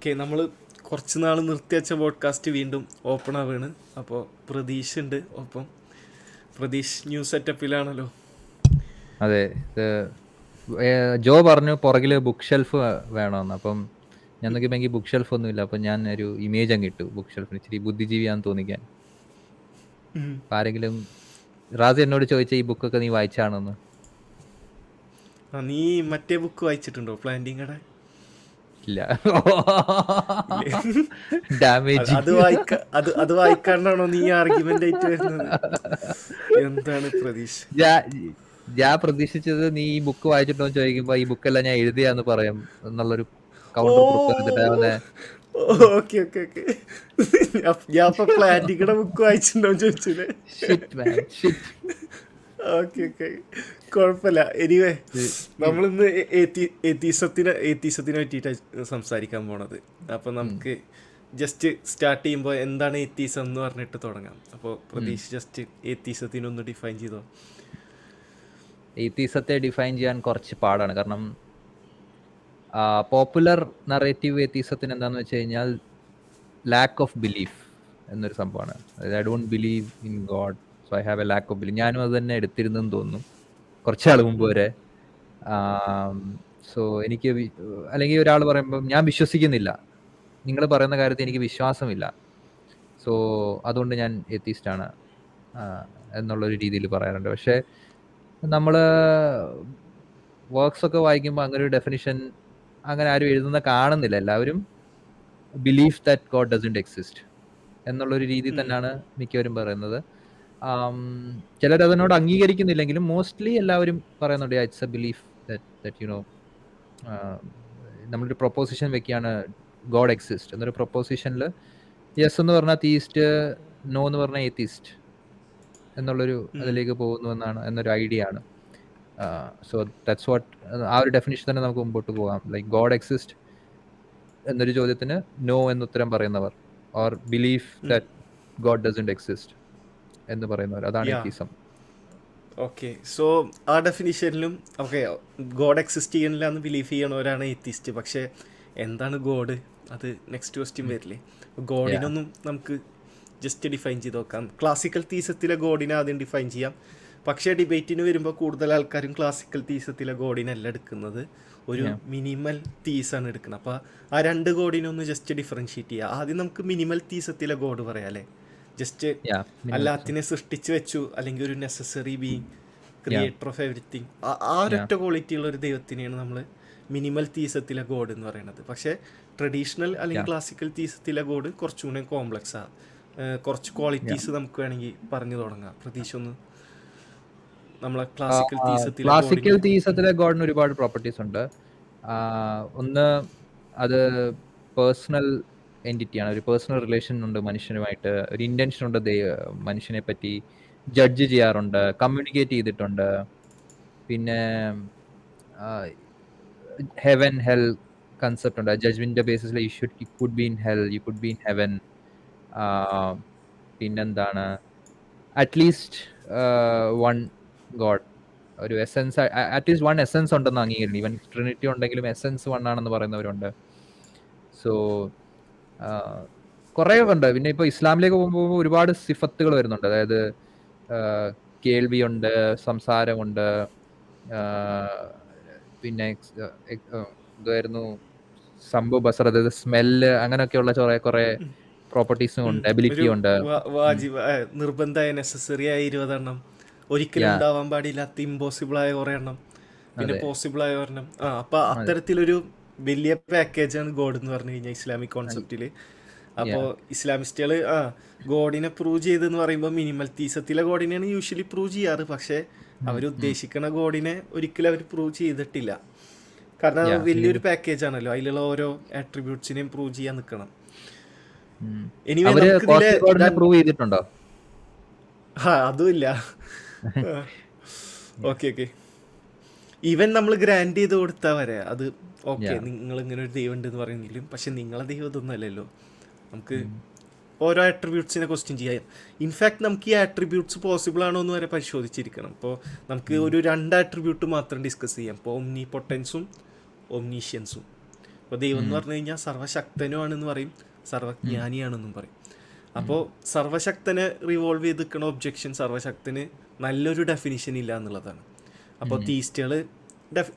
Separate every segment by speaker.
Speaker 1: Okay നമ്മൾ കുറച്ച് നാൾ നിർത്തിവെച്ച പോഡ്കാസ്റ്റ് വീണ്ടും ഓപ്പൺ ആവുകയാണ് അപ്പോൾ പ്രതീഷ് ഉണ്ട്. ഒപ്പം പ്രതീഷ് ന്യൂ സെറ്റപ്പിലാണല്ലോ
Speaker 2: അതെ ജോ പറഞ്ഞു പുറകിൽ ബുക്ക് ഷെൽഫ് വേണമെന്ന് അപ്പം ഞാൻ നോക്കിയപ്പോൾ എനിക്ക് ബുക്ക് ഷെൽഫ് ഒന്നുമില്ല. അപ്പം ഞാൻ ഒരു ഇമേജ് അങ്ങ് ഇട്ടു ബുക്ക് ഷെൽഫിന് ഇച്ചിരി ബുദ്ധിജീവിയാന്ന് തോന്നിക്കാൻ. ആരെങ്കിലും റാസി എന്നോട് ചോദിച്ച ഈ ബുക്കൊക്കെ നീ വായിച്ചാണെന്ന്?
Speaker 1: നീ മറ്റേ ബുക്ക് വായിച്ചിട്ടുണ്ടോ? പ്ലാന്റിങ്ങടെ
Speaker 2: ഇല്ല. ഡാമേജ്
Speaker 1: അത് വായിക്ക അത് അത് വായിക്കാണ്ടാണോ നീ ആർഗ്യുമെന്റ് ആയിട്ട് വരുന്നത്? എന്താണ് പ്രതീക്ഷ?
Speaker 2: ഞാൻ പ്രതീക്ഷിച്ചത് നീ ഈ ബുക്ക് വായിച്ചിട്ടോ ചോദിക്കുമ്പോ ഈ ബുക്ക് എല്ലാം ഞാൻ എഴുതിയാന്ന് പറയും എന്നുള്ളൊരു കൗണ്ടർ കൊടുത്തിട്ട്
Speaker 1: ഓക്കെ ഓക്കെ ഓക്കെ. ഞാൻ ഇപ്പൊ പ്ലാന്റിങ്ങടെ ബുക്ക് വായിച്ചിട്ടുണ്ടോ ചോദിച്ചില്ലേ ഓക്കെ ഓക്കെ. കുഴപ്പമില്ല. എനിവേ നമ്മളിന്ന് എത്തീസത്തിന് എത്തീസത്തിനെ പറ്റിയിട്ടാണ് സംസാരിക്കാൻ പോണത്. അപ്പോൾ നമുക്ക് ജസ്റ്റ് സ്റ്റാർട്ട് ചെയ്യുമ്പോൾ എന്താണ് എത്തീസം എന്ന് പറഞ്ഞിട്ട് തുടങ്ങാം. അപ്പോൾ പ്രതീക്ഷ ജസ്റ്റ് എത്തീസത്തിനൊന്ന് ഡിഫൈൻ ചെയ്തോ?
Speaker 2: എത്തീസത്തെ ഡിഫൈൻ ചെയ്യാൻ കുറച്ച് പാടാണ്. കാരണം പോപ്പുലർ നറേറ്റീവ് എത്തീസത്തിന് എന്താന്ന് വെച്ച് കഴിഞ്ഞാൽ ലാക്ക് ഓഫ് ബിലീഫ് എന്നൊരു സംഭവമാണ്. അതായത് I don't believe in God so I have a lack of belief ഞാനും അത് തന്നെ എടുത്തിരുന്നെന്ന് തോന്നുന്നു. കുറച്ചാൾ മുമ്പ് വരെ. സോ എനിക്ക് വി- അല്ലെങ്കിൽ ഒരാൾ പറയുമ്പം ഞാൻ വിശ്വസിക്കുന്നില്ല. നിങ്ങൾ പറയുന്ന കാര്യത്തിൽ എനിക്ക് വിശ്വാസമില്ല. സോ അതുകൊണ്ട് ഞാൻ എത്തിസ്റ്റാണ്. എന്നുള്ളൊരു രീതിയിൽ പറയാറുണ്ട്. പക്ഷേ നമ്മൾ വർക്ക്സ് ഒക്കെ വായിക്കുമ്പോൾ അങ്ങനെ ഒരു ഡെഫിനിഷൻ അങ്ങനെ ആരും എഴുതുന്ന കാണുന്നില്ല. എല്ലാവരും belief that God doesn't exist എന്നുള്ളൊരു രീതിയിൽ തന്നെയാണ് മിക്കവരും പറയുന്നത്. ചിലർ അതിനോട് അംഗീകരിക്കുന്നില്ലെങ്കിലും മോസ്റ്റ്ലി എല്ലാവരും പറയുന്നുണ്ട് it's a belief that you know നമ്മളൊരു പ്രൊപ്പോസിഷൻ വെക്കുകയാണ് ഗോഡ് എക്സിസ്റ്റ് എന്നൊരു പ്രൊപ്പോസിഷനിൽ യെസ് എന്ന് പറഞ്ഞാൽ തീസ്റ്റ് നോ എന്ന് പറഞ്ഞാൽ എത്തിസ്റ്റ് എന്നുള്ളൊരു അതിലേക്ക് പോകുന്നു എന്നാണ് എന്നൊരു ഐഡിയ ആണ്. സോ ദാറ്റ്സ് വാട്ട് ആ ഒരു ഡെഫിനിഷൻ തന്നെ നമുക്ക് മുമ്പോട്ട് പോകാം. ലൈക്ക് ഗോഡ് എക്സിസ്റ്റ് എന്നൊരു ചോദ്യത്തിന് നോ എന്ന് ഉത്തരം പറയുന്നവർ or belief that God doesn't exist എന്ന് പറയുന്നവർ അതാണ്
Speaker 1: ഈസം
Speaker 2: എത്തിസം
Speaker 1: ഓക്കെ സോ ആ ഡെഫിനിഷനിലും ഓക്കെ ഗോഡ് എക്സിസ്റ്റ് ചെയ്യണില്ല എന്ന് ബിലീവ് ചെയ്യണവരാണ് എത്തിസ്റ്റ് പക്ഷേ എന്താണ് ഗോഡ് അത് നെക്സ്റ്റ് ക്വസ്റ്റ്യൻ വരില്ലേ. ഗോഡിനൊന്നും നമുക്ക് ജസ്റ്റ് ഡിഫൈൻ ചെയ്ത് നോക്കാം. ക്ലാസിക്കൽ തീസത്തിലെ ഗോഡിനെ ആദ്യം ഡിഫൈൻ ചെയ്യാം. പക്ഷേ ഡിബേറ്റിന് വരുമ്പോൾ കൂടുതൽ ആൾക്കാരും ക്ലാസിക്കൽ തീസത്തിലെ ഗോഡിനല്ല എടുക്കുന്നത്. ഒരു മിനിമൽ തീസാണ് എടുക്കുന്നത്. അപ്പോൾ ആ രണ്ട് ഗോഡിനൊന്ന് ജസ്റ്റ് ഡിഫറൻഷിയേറ്റ് ചെയ്യുക. ആദ്യം നമുക്ക് മിനിമൽ തീസത്തിലെ ഗോഡ് പറയാം അല്ലേ? ജസ്റ്റ്
Speaker 2: അല്ല
Speaker 1: അല്ലാത്തിനെ സൃഷ്ടിച്ചു വെച്ചു. അല്ലെങ്കിൽ ഒരു necessary being creator of everything ആ ഒരൊറ്റ ക്വാളിറ്റി ഉള്ള ഒരു ദൈവത്തിനെയാണ് നമ്മൾ മിനിമൽ തീസത്തിലെ ഗോഡ് എന്ന് പറയുന്നത്. പക്ഷേ ട്രഡീഷണൽ അല്ലെങ്കിൽ ക്ലാസിക്കൽ തീസത്തിലെ ഗോഡ് കുറച്ചുകൂടെ കോംപ്ലക്സ് ആണ് കുറച്ച് ക്വാളിറ്റീസ് നമുക്ക് വേണമെങ്കിൽ പറഞ്ഞു തുടങ്ങാം. പ്രതീക്ഷ ഒന്ന്. നമ്മളെ ക്ലാസിക്കൽ തീസത്തിലെ
Speaker 2: ക്ലാസിക്കൽ തീസത്തിലെ ഗോഡിന് ഒരുപാട് പ്രോപ്പർട്ടീസ് ഉണ്ട്. ഒന്ന് അത് പേഴ്സണൽ എന്റിറ്റിയാണ് ഒരു പേഴ്സണൽ റിലേഷൻ ഉണ്ട് മനുഷ്യനുമായിട്ട്. ഒരു ഇന്റൻഷൻ ഉണ്ട് മനുഷ്യനെ പറ്റി ജഡ്ജ് ചെയ്യാറുണ്ട് കമ്മ്യൂണിക്കേറ്റ് ചെയ്തിട്ടുണ്ട്. പിന്നെ ഹെവൻ ഹെൽ കൺസെപ്റ്റ് ഉണ്ട്. Judgement ബേസിസിൽ you should you could be in hell you could be in heaven പിന്നെന്താണ്? അറ്റ്ലീസ്റ്റ് വൺ ഗോഡ് ഒരു essence at least one essence ഉണ്ടെന്ന് അംഗീകരിക്കുന്നു. ഈവൻ ട്രിനിറ്റി ഉണ്ടെങ്കിലും എസെൻസ് വൺ ആണെന്ന് പറയുന്നവരുണ്ട്. സോ കുറേ ഉണ്ട്. പിന്നെ ഇപ്പോൾ ഇസ്ലാമിലേക്ക് പോകുമ്പോൾ ഒരുപാട് സിഫത്തുകൾ വരുന്നുണ്ട്. അതായത് കേൾവിയുണ്ട് സംസാരമുണ്ട് പിന്നെ ഇതായിരുന്നു സംഭവ ബസർ അതായത് സ്മെല്ല് അങ്ങനെയൊക്കെയുള്ള കുറെ കുറെ പ്രോപ്പർട്ടീസും ഉണ്ട് എബിലിറ്റി ഉണ്ട്.
Speaker 1: നിർബന്ധമായ നെസസറി ആയ ഇരുപതെണ്ണം. ഒരിക്കലും. ഉണ്ടാവാൻ പാടില്ലാത്ത ഇമ്പോസിബിൾ ആയ കുറെ എണ്ണം പിന്നെ പോസിബിൾ ആയ ഒരെണ്ണം. ആ അപ്പൊ അത്തരത്തിലൊരു വലിയ ആണ് ഗോഡ് എന്ന് പറഞ്ഞു കഴിഞ്ഞാൽ ഇസ്ലാമിക് കോൺസെപ്റ്റിൽ അപ്പോൾ ഇസ്ലാമിസ്റ്റുകൾ ആ ഗോഡിനെ പ്രൂവ് ചെയ്തെന്ന് പറയുമ്പോൾ മിനിമൽ തീസത്തിലെ ഗോഡിനെയാണ് യൂഷ്വലി പ്രൂവ് ചെയ്യാറ്. പക്ഷേ അവർ ഉദ്ദേശിക്കുന്ന ഗോഡിനെ ഒരിക്കലും അവർ പ്രൂവ് ചെയ്തിട്ടില്ല. കാരണം അത് വലിയൊരു പാക്കേജ് ആണല്ലോ. അതിലുള്ള ഓരോ ആട്രിബ്യൂട്ട്സിനെയും പ്രൂവ് ചെയ്യാൻ നിൽക്കണം
Speaker 2: പ്രൂവ് ചെയ്തിട്ടുണ്ടോ?
Speaker 1: ആ അതുമില്ല. ഓക്കെ ഓക്കെ ഈവൻ നമ്മൾ ഗ്രാൻഡ് ചെയ്ത് കൊടുത്താ വരെ അത് ഓക്കെ നിങ്ങൾ ഇങ്ങനെ ഒരു ദൈവം ഉണ്ടെന്ന് എന്ന് പറയുമെങ്കിലും പക്ഷെ നിങ്ങളെ ദൈവം ഇതൊന്നും അല്ലല്ലോ. നമുക്ക് ഓരോ ആട്രിബ്യൂട്ട്സിനെ ക്വസ്റ്റ്യൻ ചെയ്യാം. ഇൻഫാക്ട് നമുക്ക് ഈ ആട്രിബ്യൂട്ട്സ് പോസിബിൾ ആണോ എന്ന് വരെ പരിശോധിച്ചിരിക്കണം. അപ്പോൾ നമുക്ക് ഒരു രണ്ട് ആട്രിബ്യൂട്ട് മാത്രം ഡിസ്കസ് ചെയ്യാം. ഇപ്പോൾ ഒംനി പൊട്ടൻസും ഒംനീഷ്യൻസും അപ്പോൾ ദൈവം എന്ന് പറഞ്ഞു കഴിഞ്ഞാൽ സർവശക്തനുമാണെന്ന് പറയും സർവജ്ഞാനിയാണെന്നും പറയും. അപ്പോൾ സർവശക്തനെ റിവോൾവ് ചെയ്ത് നിൽക്കുന്ന ഒബ്ജെക്ഷൻ സർവശക്തന് നല്ലൊരു ഡെഫിനിഷൻ ഇല്ല എന്നുള്ളതാണ്. അപ്പോൾ തീസ്റ്റുകൾ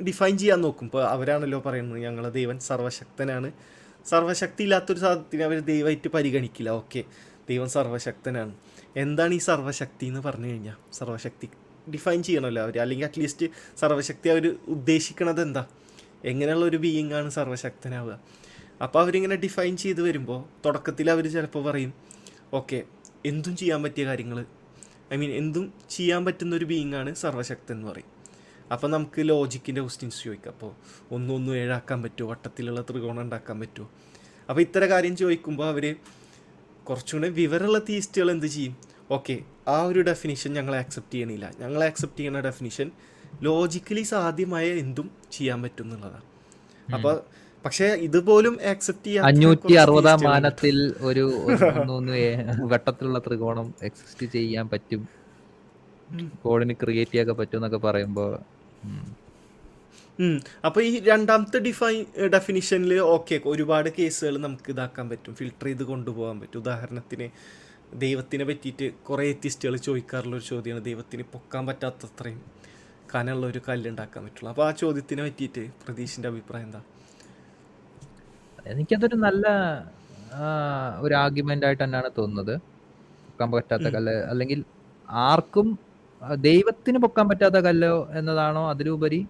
Speaker 1: ഡിഫൈൻ ചെയ്യാൻ നോക്കും. ഇപ്പോൾ അവരാണല്ലോ പറയുന്നത് ഞങ്ങളെ ദൈവൻ സർവശക്തനാണ്. സർവശക്തി ഇല്ലാത്തൊരു സാധനത്തിന് അവർ ദൈവമായിട്ട് പരിഗണിക്കില്ല. ഓക്കെ ദൈവം സർവശക്തനാണ്. എന്താണ് ഈ സർവശക്തി എന്ന് പറഞ്ഞു കഴിഞ്ഞാൽ സർവശക്തി ഡിഫൈൻ ചെയ്യണമല്ലോ അവർ അല്ലെങ്കിൽ അറ്റ്ലീസ്റ്റ് സർവശക്തി അവർ ഉദ്ദേശിക്കണത് എന്താ? എങ്ങനെയുള്ള ഒരു ബീയിങ് ആണ് സർവശക്തനാവുക? അപ്പോൾ അവരിങ്ങനെ ഡിഫൈൻ ചെയ്ത് വരുമ്പോൾ തുടക്കത്തിൽ അവർ ചിലപ്പോൾ പറയും ഓക്കെ എന്തും ചെയ്യാൻ പറ്റിയ കാര്യങ്ങൾ ഐ മീൻ എന്തും ചെയ്യാൻ പറ്റുന്ന ഒരു ബീയിങ് ആണ് സർവശക്തൻ എന്ന് പറയും. അപ്പോൾ നമുക്ക് ലോജിക്കിന്റെ ക്വസ്റ്റ്യൻസ് ചോദിക്കാം. അപ്പോൾ ഒന്നൊന്നും ഏഴാക്കാൻ പറ്റുമോ? വട്ടത്തിലുള്ള ത്രികോണം ഉണ്ടാക്കാൻ പറ്റുമോ? അപ്പോൾ ഇത്തരം കാര്യം ചോദിക്കുമ്പോൾ അവർ കുറച്ചുകൂടെ വിവരമുള്ള തീസ്റ്റുകൾ എന്ത് ചെയ്യും? ഓക്കെ ആ ഒരു ഡെഫിനിഷൻ ഞങ്ങൾ ആക്സെപ്റ്റ് ചെയ്യണില്ല. ഞങ്ങൾ ആക്സെപ്റ്റ് ചെയ്യുന്ന ഡെഫിനിഷൻ ലോജിക്കലി സാധ്യമായ എന്തും ചെയ്യാൻ പറ്റും എന്നുള്ളതാണ് അപ്പോൾ പക്ഷേ ഇതുപോലും ആക്സെപ്റ്റ് ചെയ്യാൻ
Speaker 2: അഞ്ഞൂറ്റി അറുപതാം മാനത്തിൽ ഒരു വട്ടത്തിലുള്ള ത്രികോണം എക്സിസ്റ്റ് ചെയ്യാൻ പറ്റും. കോഡിന് ക്രിയേറ്റ് ചെയ്യാൻ പറ്റും എന്നൊക്കെ പറയുമ്പോ ഉം.
Speaker 1: ഉം. അപ്പോൾ ഈ രണ്ടാമത്തെ ഡിഫൈൻ ഡെഫിനിഷനിൽ ഓക്കെ ഒരുപാട് കേസുകൾ നമുക്ക് ഇതാക്കാൻ പറ്റും. ഫിൽട്ടർ ചെയ്ത് കൊണ്ടുപോകാൻ പറ്റും. ഉദാഹരണത്തിന് ദൈവത്തിനെ പറ്റിയിട്ട് കുറേ എത്തിസ്റ്റുകൾ ചോദിക്കാറുള്ള ഒരു ചോദ്യമാണ് ദൈവത്തിന് പൊക്കാൻ പറ്റാത്തത്രയും കനുള്ള ഒരു കല്ലുണ്ടാക്കാൻ പറ്റുള്ളൂ. അപ്പോൾ ആ ചോദ്യത്തിനെ പറ്റിയിട്ട് പ്രതീഷിന്റെ അഭിപ്രായം എന്താ?
Speaker 2: എനിക്കതൊരു നല്ല ഒരു ആർഗ്യുമെന്റ് ആയിട്ട് തന്നെയാണ് തോന്നുന്നത്. പൊക്കാൻ പറ്റാത്ത കല്ല്. അല്ലെങ്കിൽ ആർക്കും ദൈവത്തിന് പൊക്കാൻ പറ്റാത്ത കല്ലോ എന്നതാണോ അതിലുപരി?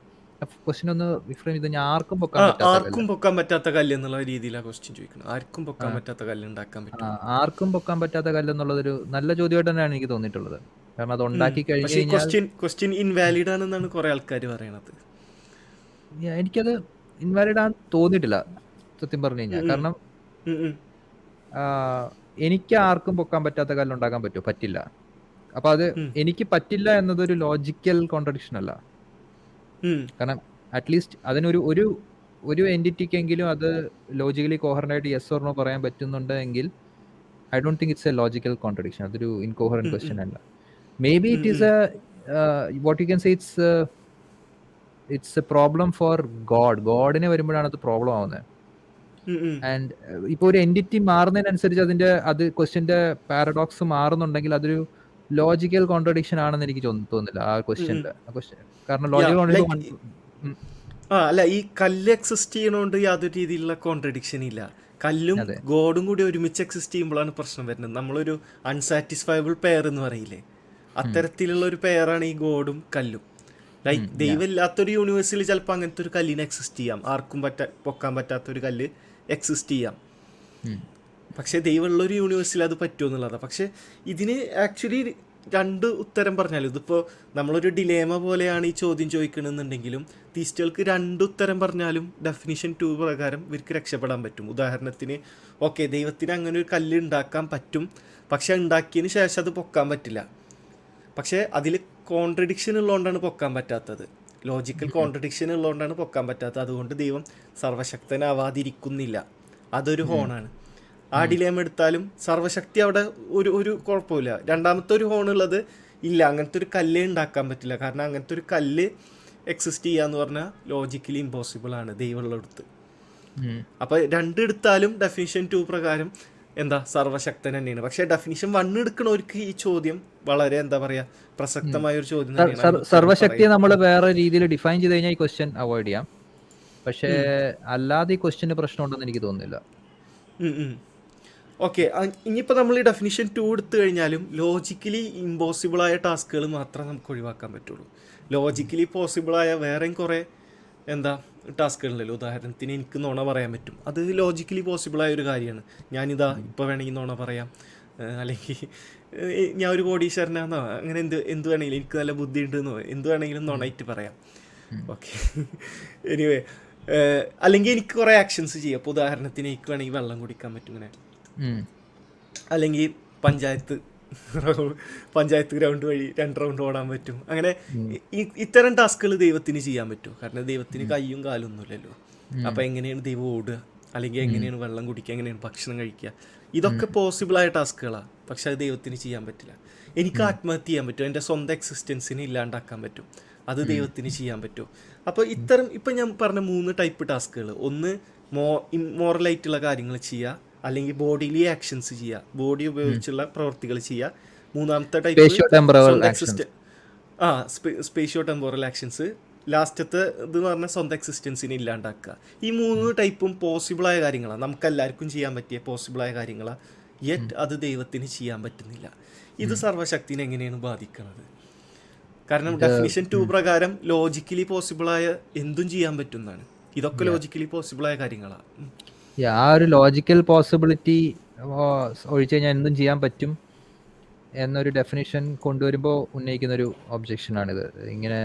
Speaker 2: ക്വസ്റ്റ്യൻ ഒന്ന് റിഫ്രെയിം ചെയ്ത്? ആർക്കും പൊക്കാൻ
Speaker 1: ആർക്കും പൊക്കാൻ പറ്റാത്ത കല്ല് എന്നുള്ള രീതിയിലാണ് ക്വസ്റ്റ്യൻ ചോദിക്കുന്നത്. ആർക്കും പൊക്കാൻ പറ്റാത്ത കല്ല് ഉണ്ടാക്കാൻ പറ്റും
Speaker 2: ആർക്കും പൊക്കാൻ പറ്റാത്ത കല്ല് എന്നുള്ളതൊരു നല്ല ചോദ്യമായിട്ട് തന്നെയാണ് എനിക്ക് തോന്നിയിട്ടുള്ളത്. കാരണം അത് ഉണ്ടാക്കി കഴിഞ്ഞാൽ
Speaker 1: ക്വസ്റ്റ്യൻ ക്വസ്റ്റ്യൻ ഇൻവാലിഡ് ആണെന്നാണ് കുറേ ആൾക്കാർ പറയണത്.
Speaker 2: എനിക്കത് ഇൻവാലിഡ് ആണ് തോന്നിയിട്ടില്ല സത്യം പറഞ്ഞു കഴിഞ്ഞാൽ. കാരണം എനിക്ക് ആർക്കും പൊക്കാൻ പറ്റാത്ത കല്ല് ഉണ്ടാക്കാൻ പറ്റുമോ? പറ്റില്ല. അപ്പൊ അത് എനിക്ക് പറ്റില്ല എന്നതൊരു ലോജിക്കൽ കോൺട്രഡിക്ഷൻ അല്ല. കാരണം അറ്റ്ലീസ്റ്റ് അതിനൊരു ഒരു ഒരു എന്റിറ്റിക്കെങ്കിലും അത് ലോജിക്കലി കോഹറന്റായിട്ട് യെസ് ഓർണോ പറയാൻ പറ്റുന്നുണ്ട് എങ്കിൽ I don't think it's a logical contradiction അതൊരു
Speaker 1: ഇൻകോഹറൻ
Speaker 2: ക്വസ്റ്റ്യൻ അല്ല. Maybe it is a what you can say it's it's a problem for God ഗോഡിനെ വരുമ്പോഴാണ് അത് പ്രോബ്ലം ആവുന്നത്. ആൻഡ് ഇപ്പോൾ ഒരു എന്റിറ്റി മാറുന്നതിനനുസരിച്ച് അതിന്റെ അത് ക്വസ്റ്റ്യന്റെ പാരഡോക്സ് മാറുന്നുണ്ടെങ്കിൽ അതൊരു ലോജിക്കൽ കോൺട്രഡിക്ഷൻ ആണെന്ന് എനിക്ക് തോന്നുന്നില്ല ആ ക്വസ്റ്റ്യന്റെ കാരണം ലോജിക്കൽ കോൺട്രഡിക്ഷൻ
Speaker 1: ആ അല്ല ഈ കല്ല് എക്സിസ്റ്റ് ചെയ്യണോണ്ട് യാതൊരു രീതിയിലുള്ള കോൺട്രഡിക്ഷൻ ഇല്ല. കല്ലും ഗോഡും കൂടി ഒരുമിച്ച് എക്സിസ്റ്റ് ചെയ്യുമ്പോഴാണ് പ്രശ്നം വരുന്നത്. നമ്മളൊരു അൺസാറ്റിസ്ഫൈബിൾ പെയർ എന്ന് പറയില്ലേ? അത്തരത്തിലുള്ള ഒരു പെയറാണ് ഈ ഗോഡും കല്ലും. ലൈക്ക് ദൈവം ഇല്ലാത്തൊരു യൂണിവേഴ്സിൽ ചിലപ്പോൾ അങ്ങനത്തെ ഒരു കല്ലിനെ എക്സിസ്റ്റ് ചെയ്യാം. ആർക്കും പറ്റാ പൊക്കാൻ പറ്റാത്തൊരു കല്ല് എക്സിസ്റ്റ് ചെയ്യാം. പക്ഷേ ദൈവമുള്ള ഒരു യൂണിവേഴ്സിൽ അത് പറ്റുമോ എന്നുള്ളതാണ്. പക്ഷേ ഇതിന് ആക്ച്വലി രണ്ട് ഉത്തരം പറഞ്ഞാലും ഇതിപ്പോൾ നമ്മളൊരു ഡിലേമ പോലെയാണ് ഈ ചോദ്യം ചോദിക്കണമെന്നുണ്ടെങ്കിലും തീസ്റ്റുകൾക്ക് രണ്ട് ഉത്തരം പറഞ്ഞാലും ഡെഫിനിഷൻ ടു പ്രകാരം ഇവർക്ക് രക്ഷപ്പെടാൻ പറ്റും. ഉദാഹരണത്തിന് ഓക്കെ ദൈവത്തിന് അങ്ങനെ ഒരു കല്ല് ഉണ്ടാക്കാൻ പറ്റും. പക്ഷേ ഉണ്ടാക്കിയതിന് ശേഷം അത് പൊക്കാൻ പറ്റില്ല. പക്ഷേ അതിൽ കോൺട്രഡിക്ഷൻ ഉള്ളതുകൊണ്ടാണ് പൊക്കാൻ പറ്റാത്തത്. ലോജിക്കൽ കോൺട്രഡിക്ഷൻ ഉള്ളതുകൊണ്ടാണ് പൊക്കാൻ പറ്റാത്തത്. അതുകൊണ്ട് ദൈവം സർവശക്തനാവാതിരിക്കുന്നില്ല. അതൊരു ഹോണാണ് ആ ഡിലേം എടുത്താലും സർവശക്തി അവിടെ ഒരു ഒരു കുഴപ്പമില്ല. രണ്ടാമത്തെ ഒരു ഹോണുള്ളത് ഇല്ല അങ്ങനത്തെ ഒരു കല്ല് ഉണ്ടാക്കാൻ പറ്റില്ല. കാരണം അങ്ങനത്തെ ഒരു കല്ല് എക്സിസ്റ്റ് ചെയ്യാന്ന് പറഞ്ഞാൽ ലോജിക്കലി ഇമ്പോസിബിൾ ആണ് ദൈവമുള്ളടുത്ത് അപ്പൊ രണ്ടെടുത്താലും ഡെഫിനിഷൻ ടു പ്രകാരം എന്താ സർവശക്തൻ തന്നെയാണ്. പക്ഷെ ഡെഫിനിഷൻ വൺ എടുക്കണവർക്ക് ഈ ചോദ്യം വളരെ എന്താ പറയാ പ്രസക്തമായ ഒരു ചോദ്യം
Speaker 2: സർവശക്തിയെ നമ്മൾ വേറെ രീതിയിൽ ഡിഫൈൻ ചെയ്ത് കഴിഞ്ഞാൽ ഈ ക്വസ്റ്റ്യൻ അവോയ്ഡ് ചെയ്യാം. പക്ഷേ അല്ലാതെ ഈ ക്വസ്റ്റ്യന് പ്രശ്നമുണ്ടെന്ന് എനിക്ക് തോന്നുന്നില്ല.
Speaker 1: ഓക്കെ ഇനിയിപ്പോൾ നമ്മൾ ഈ ഡെഫിനിഷൻ ടു എടുത്തു കഴിഞ്ഞാലും ലോജിക്കലി ഇമ്പോസിബിളായ ടാസ്കുകൾ മാത്രമേ നമുക്ക് ഒഴിവാക്കാൻ പറ്റുള്ളൂ. ലോജിക്കലി പോസിബിളായ വേറെയും കുറേ എന്താ ടാസ്കുകളുണ്ടല്ലോ ഉദാഹരണത്തിന് എനിക്ക് നുണ പറയാൻ പറ്റും. അത് ലോജിക്കലി പോസിബിളായ ഒരു കാര്യമാണ്. ഞാനിതാ ഇപ്പോൾ വേണമെങ്കിൽ നുണ പറയാം. അല്ലെങ്കിൽ ഞാൻ ഒരു കോടീശ്വരനാന്നോ അങ്ങനെ എന്ത് എന്ത് വേണമെങ്കിലും എനിക്ക് നല്ല ബുദ്ധി ഉണ്ടെന്നോ എന്ത് വേണമെങ്കിലും നുണയിട്ട് പറയാം. ഓക്കെ എനിവേ അല്ലെങ്കിൽ എനിക്ക് കുറേ ആക്ഷൻസ് ചെയ്യാം. ഇപ്പോൾ ഉദാഹരണത്തിന് എനിക്ക് വേണമെങ്കിൽ വെള്ളം കുടിക്കാൻ പറ്റും ഇങ്ങനെ. അല്ലെങ്കിൽ പഞ്ചായത്ത് പഞ്ചായത്ത് ഗ്രൗണ്ട് വഴി രണ്ട് റൗണ്ട് ഓടാൻ പറ്റും. അങ്ങനെ ഇത്തരം ടാസ്കുകൾ ദൈവത്തിന് ചെയ്യാൻ പറ്റും. കാരണം ദൈവത്തിന് കയ്യും കാലും ഒന്നുമില്ലല്ലോ. അപ്പൊ എങ്ങനെയാണ് ദൈവം ഓടുക? അല്ലെങ്കിൽ എങ്ങനെയാണ് വെള്ളം കുടിക്കുക? എങ്ങനെയാണ് ഭക്ഷണം കഴിക്കുക? ഇതൊക്കെ പോസിബിളായ ടാസ്കുകളാണ് പക്ഷെ അത് ദൈവത്തിന് ചെയ്യാൻ പറ്റില്ല. എനിക്ക് ആത്മഹത്യ ചെയ്യാൻ പറ്റും. എന്റെ സ്വന്തം എക്സിസ്റ്റൻസിനെ ഇല്ലാണ്ടാക്കാൻ പറ്റും. അത് ദൈവത്തിന് ചെയ്യാൻ പറ്റും. അപ്പോൾ ഇത്തരം ഇപ്പം ഞാൻ പറഞ്ഞ മൂന്ന് ടൈപ്പ് ടാസ്കുകൾ ഒന്ന് മോ ഇമ്മോറലായിട്ടുള്ള കാര്യങ്ങൾ ചെയ്യുക. അല്ലെങ്കിൽ ബോഡിയിൽ ആക്ഷൻസ് ചെയ്യുക ബോഡി ഉപയോഗിച്ചുള്ള പ്രവർത്തികൾ ചെയ്യുക മൂന്നാമത്തെ ടൈപ്പ് ആ സ്പേഷ്യോ ടെമ്പോറൽ ആക്ഷൻസ് ലാസ്റ്റത്തെ ഇത് എന്ന് പറഞ്ഞാൽ സ്വന്തം എക്സിസ്റ്റൻസിനെ ഇല്ലാണ്ടാക്കുക ഈ മൂന്ന് ടൈപ്പും പോസിബിളായ കാര്യങ്ങളാണ് നമുക്ക് എല്ലാവർക്കും ചെയ്യാൻ പറ്റിയ പോസിബിളായ കാര്യങ്ങളാണ് യെറ്റ് അത് ദൈവത്തിന് ചെയ്യാൻ പറ്റുന്നില്ല. ഇത് സർവശക്തിനെ എങ്ങനെയാണ് ബാധിക്കുന്നത് കാരണം ഡെഫിനിഷൻ ടു പ്രകാരം ലോജിക്കലി പോസിബിളായ എന്തും ചെയ്യാൻ പറ്റുന്നതാണ് ഇതൊക്കെ ലോജിക്കലി പോസിബിളായ കാര്യങ്ങളാണ്
Speaker 2: ആ ഒരു ലോജിക്കൽ പോസിബിലിറ്റി ഒഴിച്ചു കഴിഞ്ഞാൽ എന്തും ചെയ്യാൻ പറ്റും എന്നൊരു ഡെഫിനിഷൻ കൊണ്ടുവരുമ്പോൾ ഉന്നയിക്കുന്ന ഒരു ഒബ്ജെക്ഷൻ ആണിത്. ഇങ്ങനെ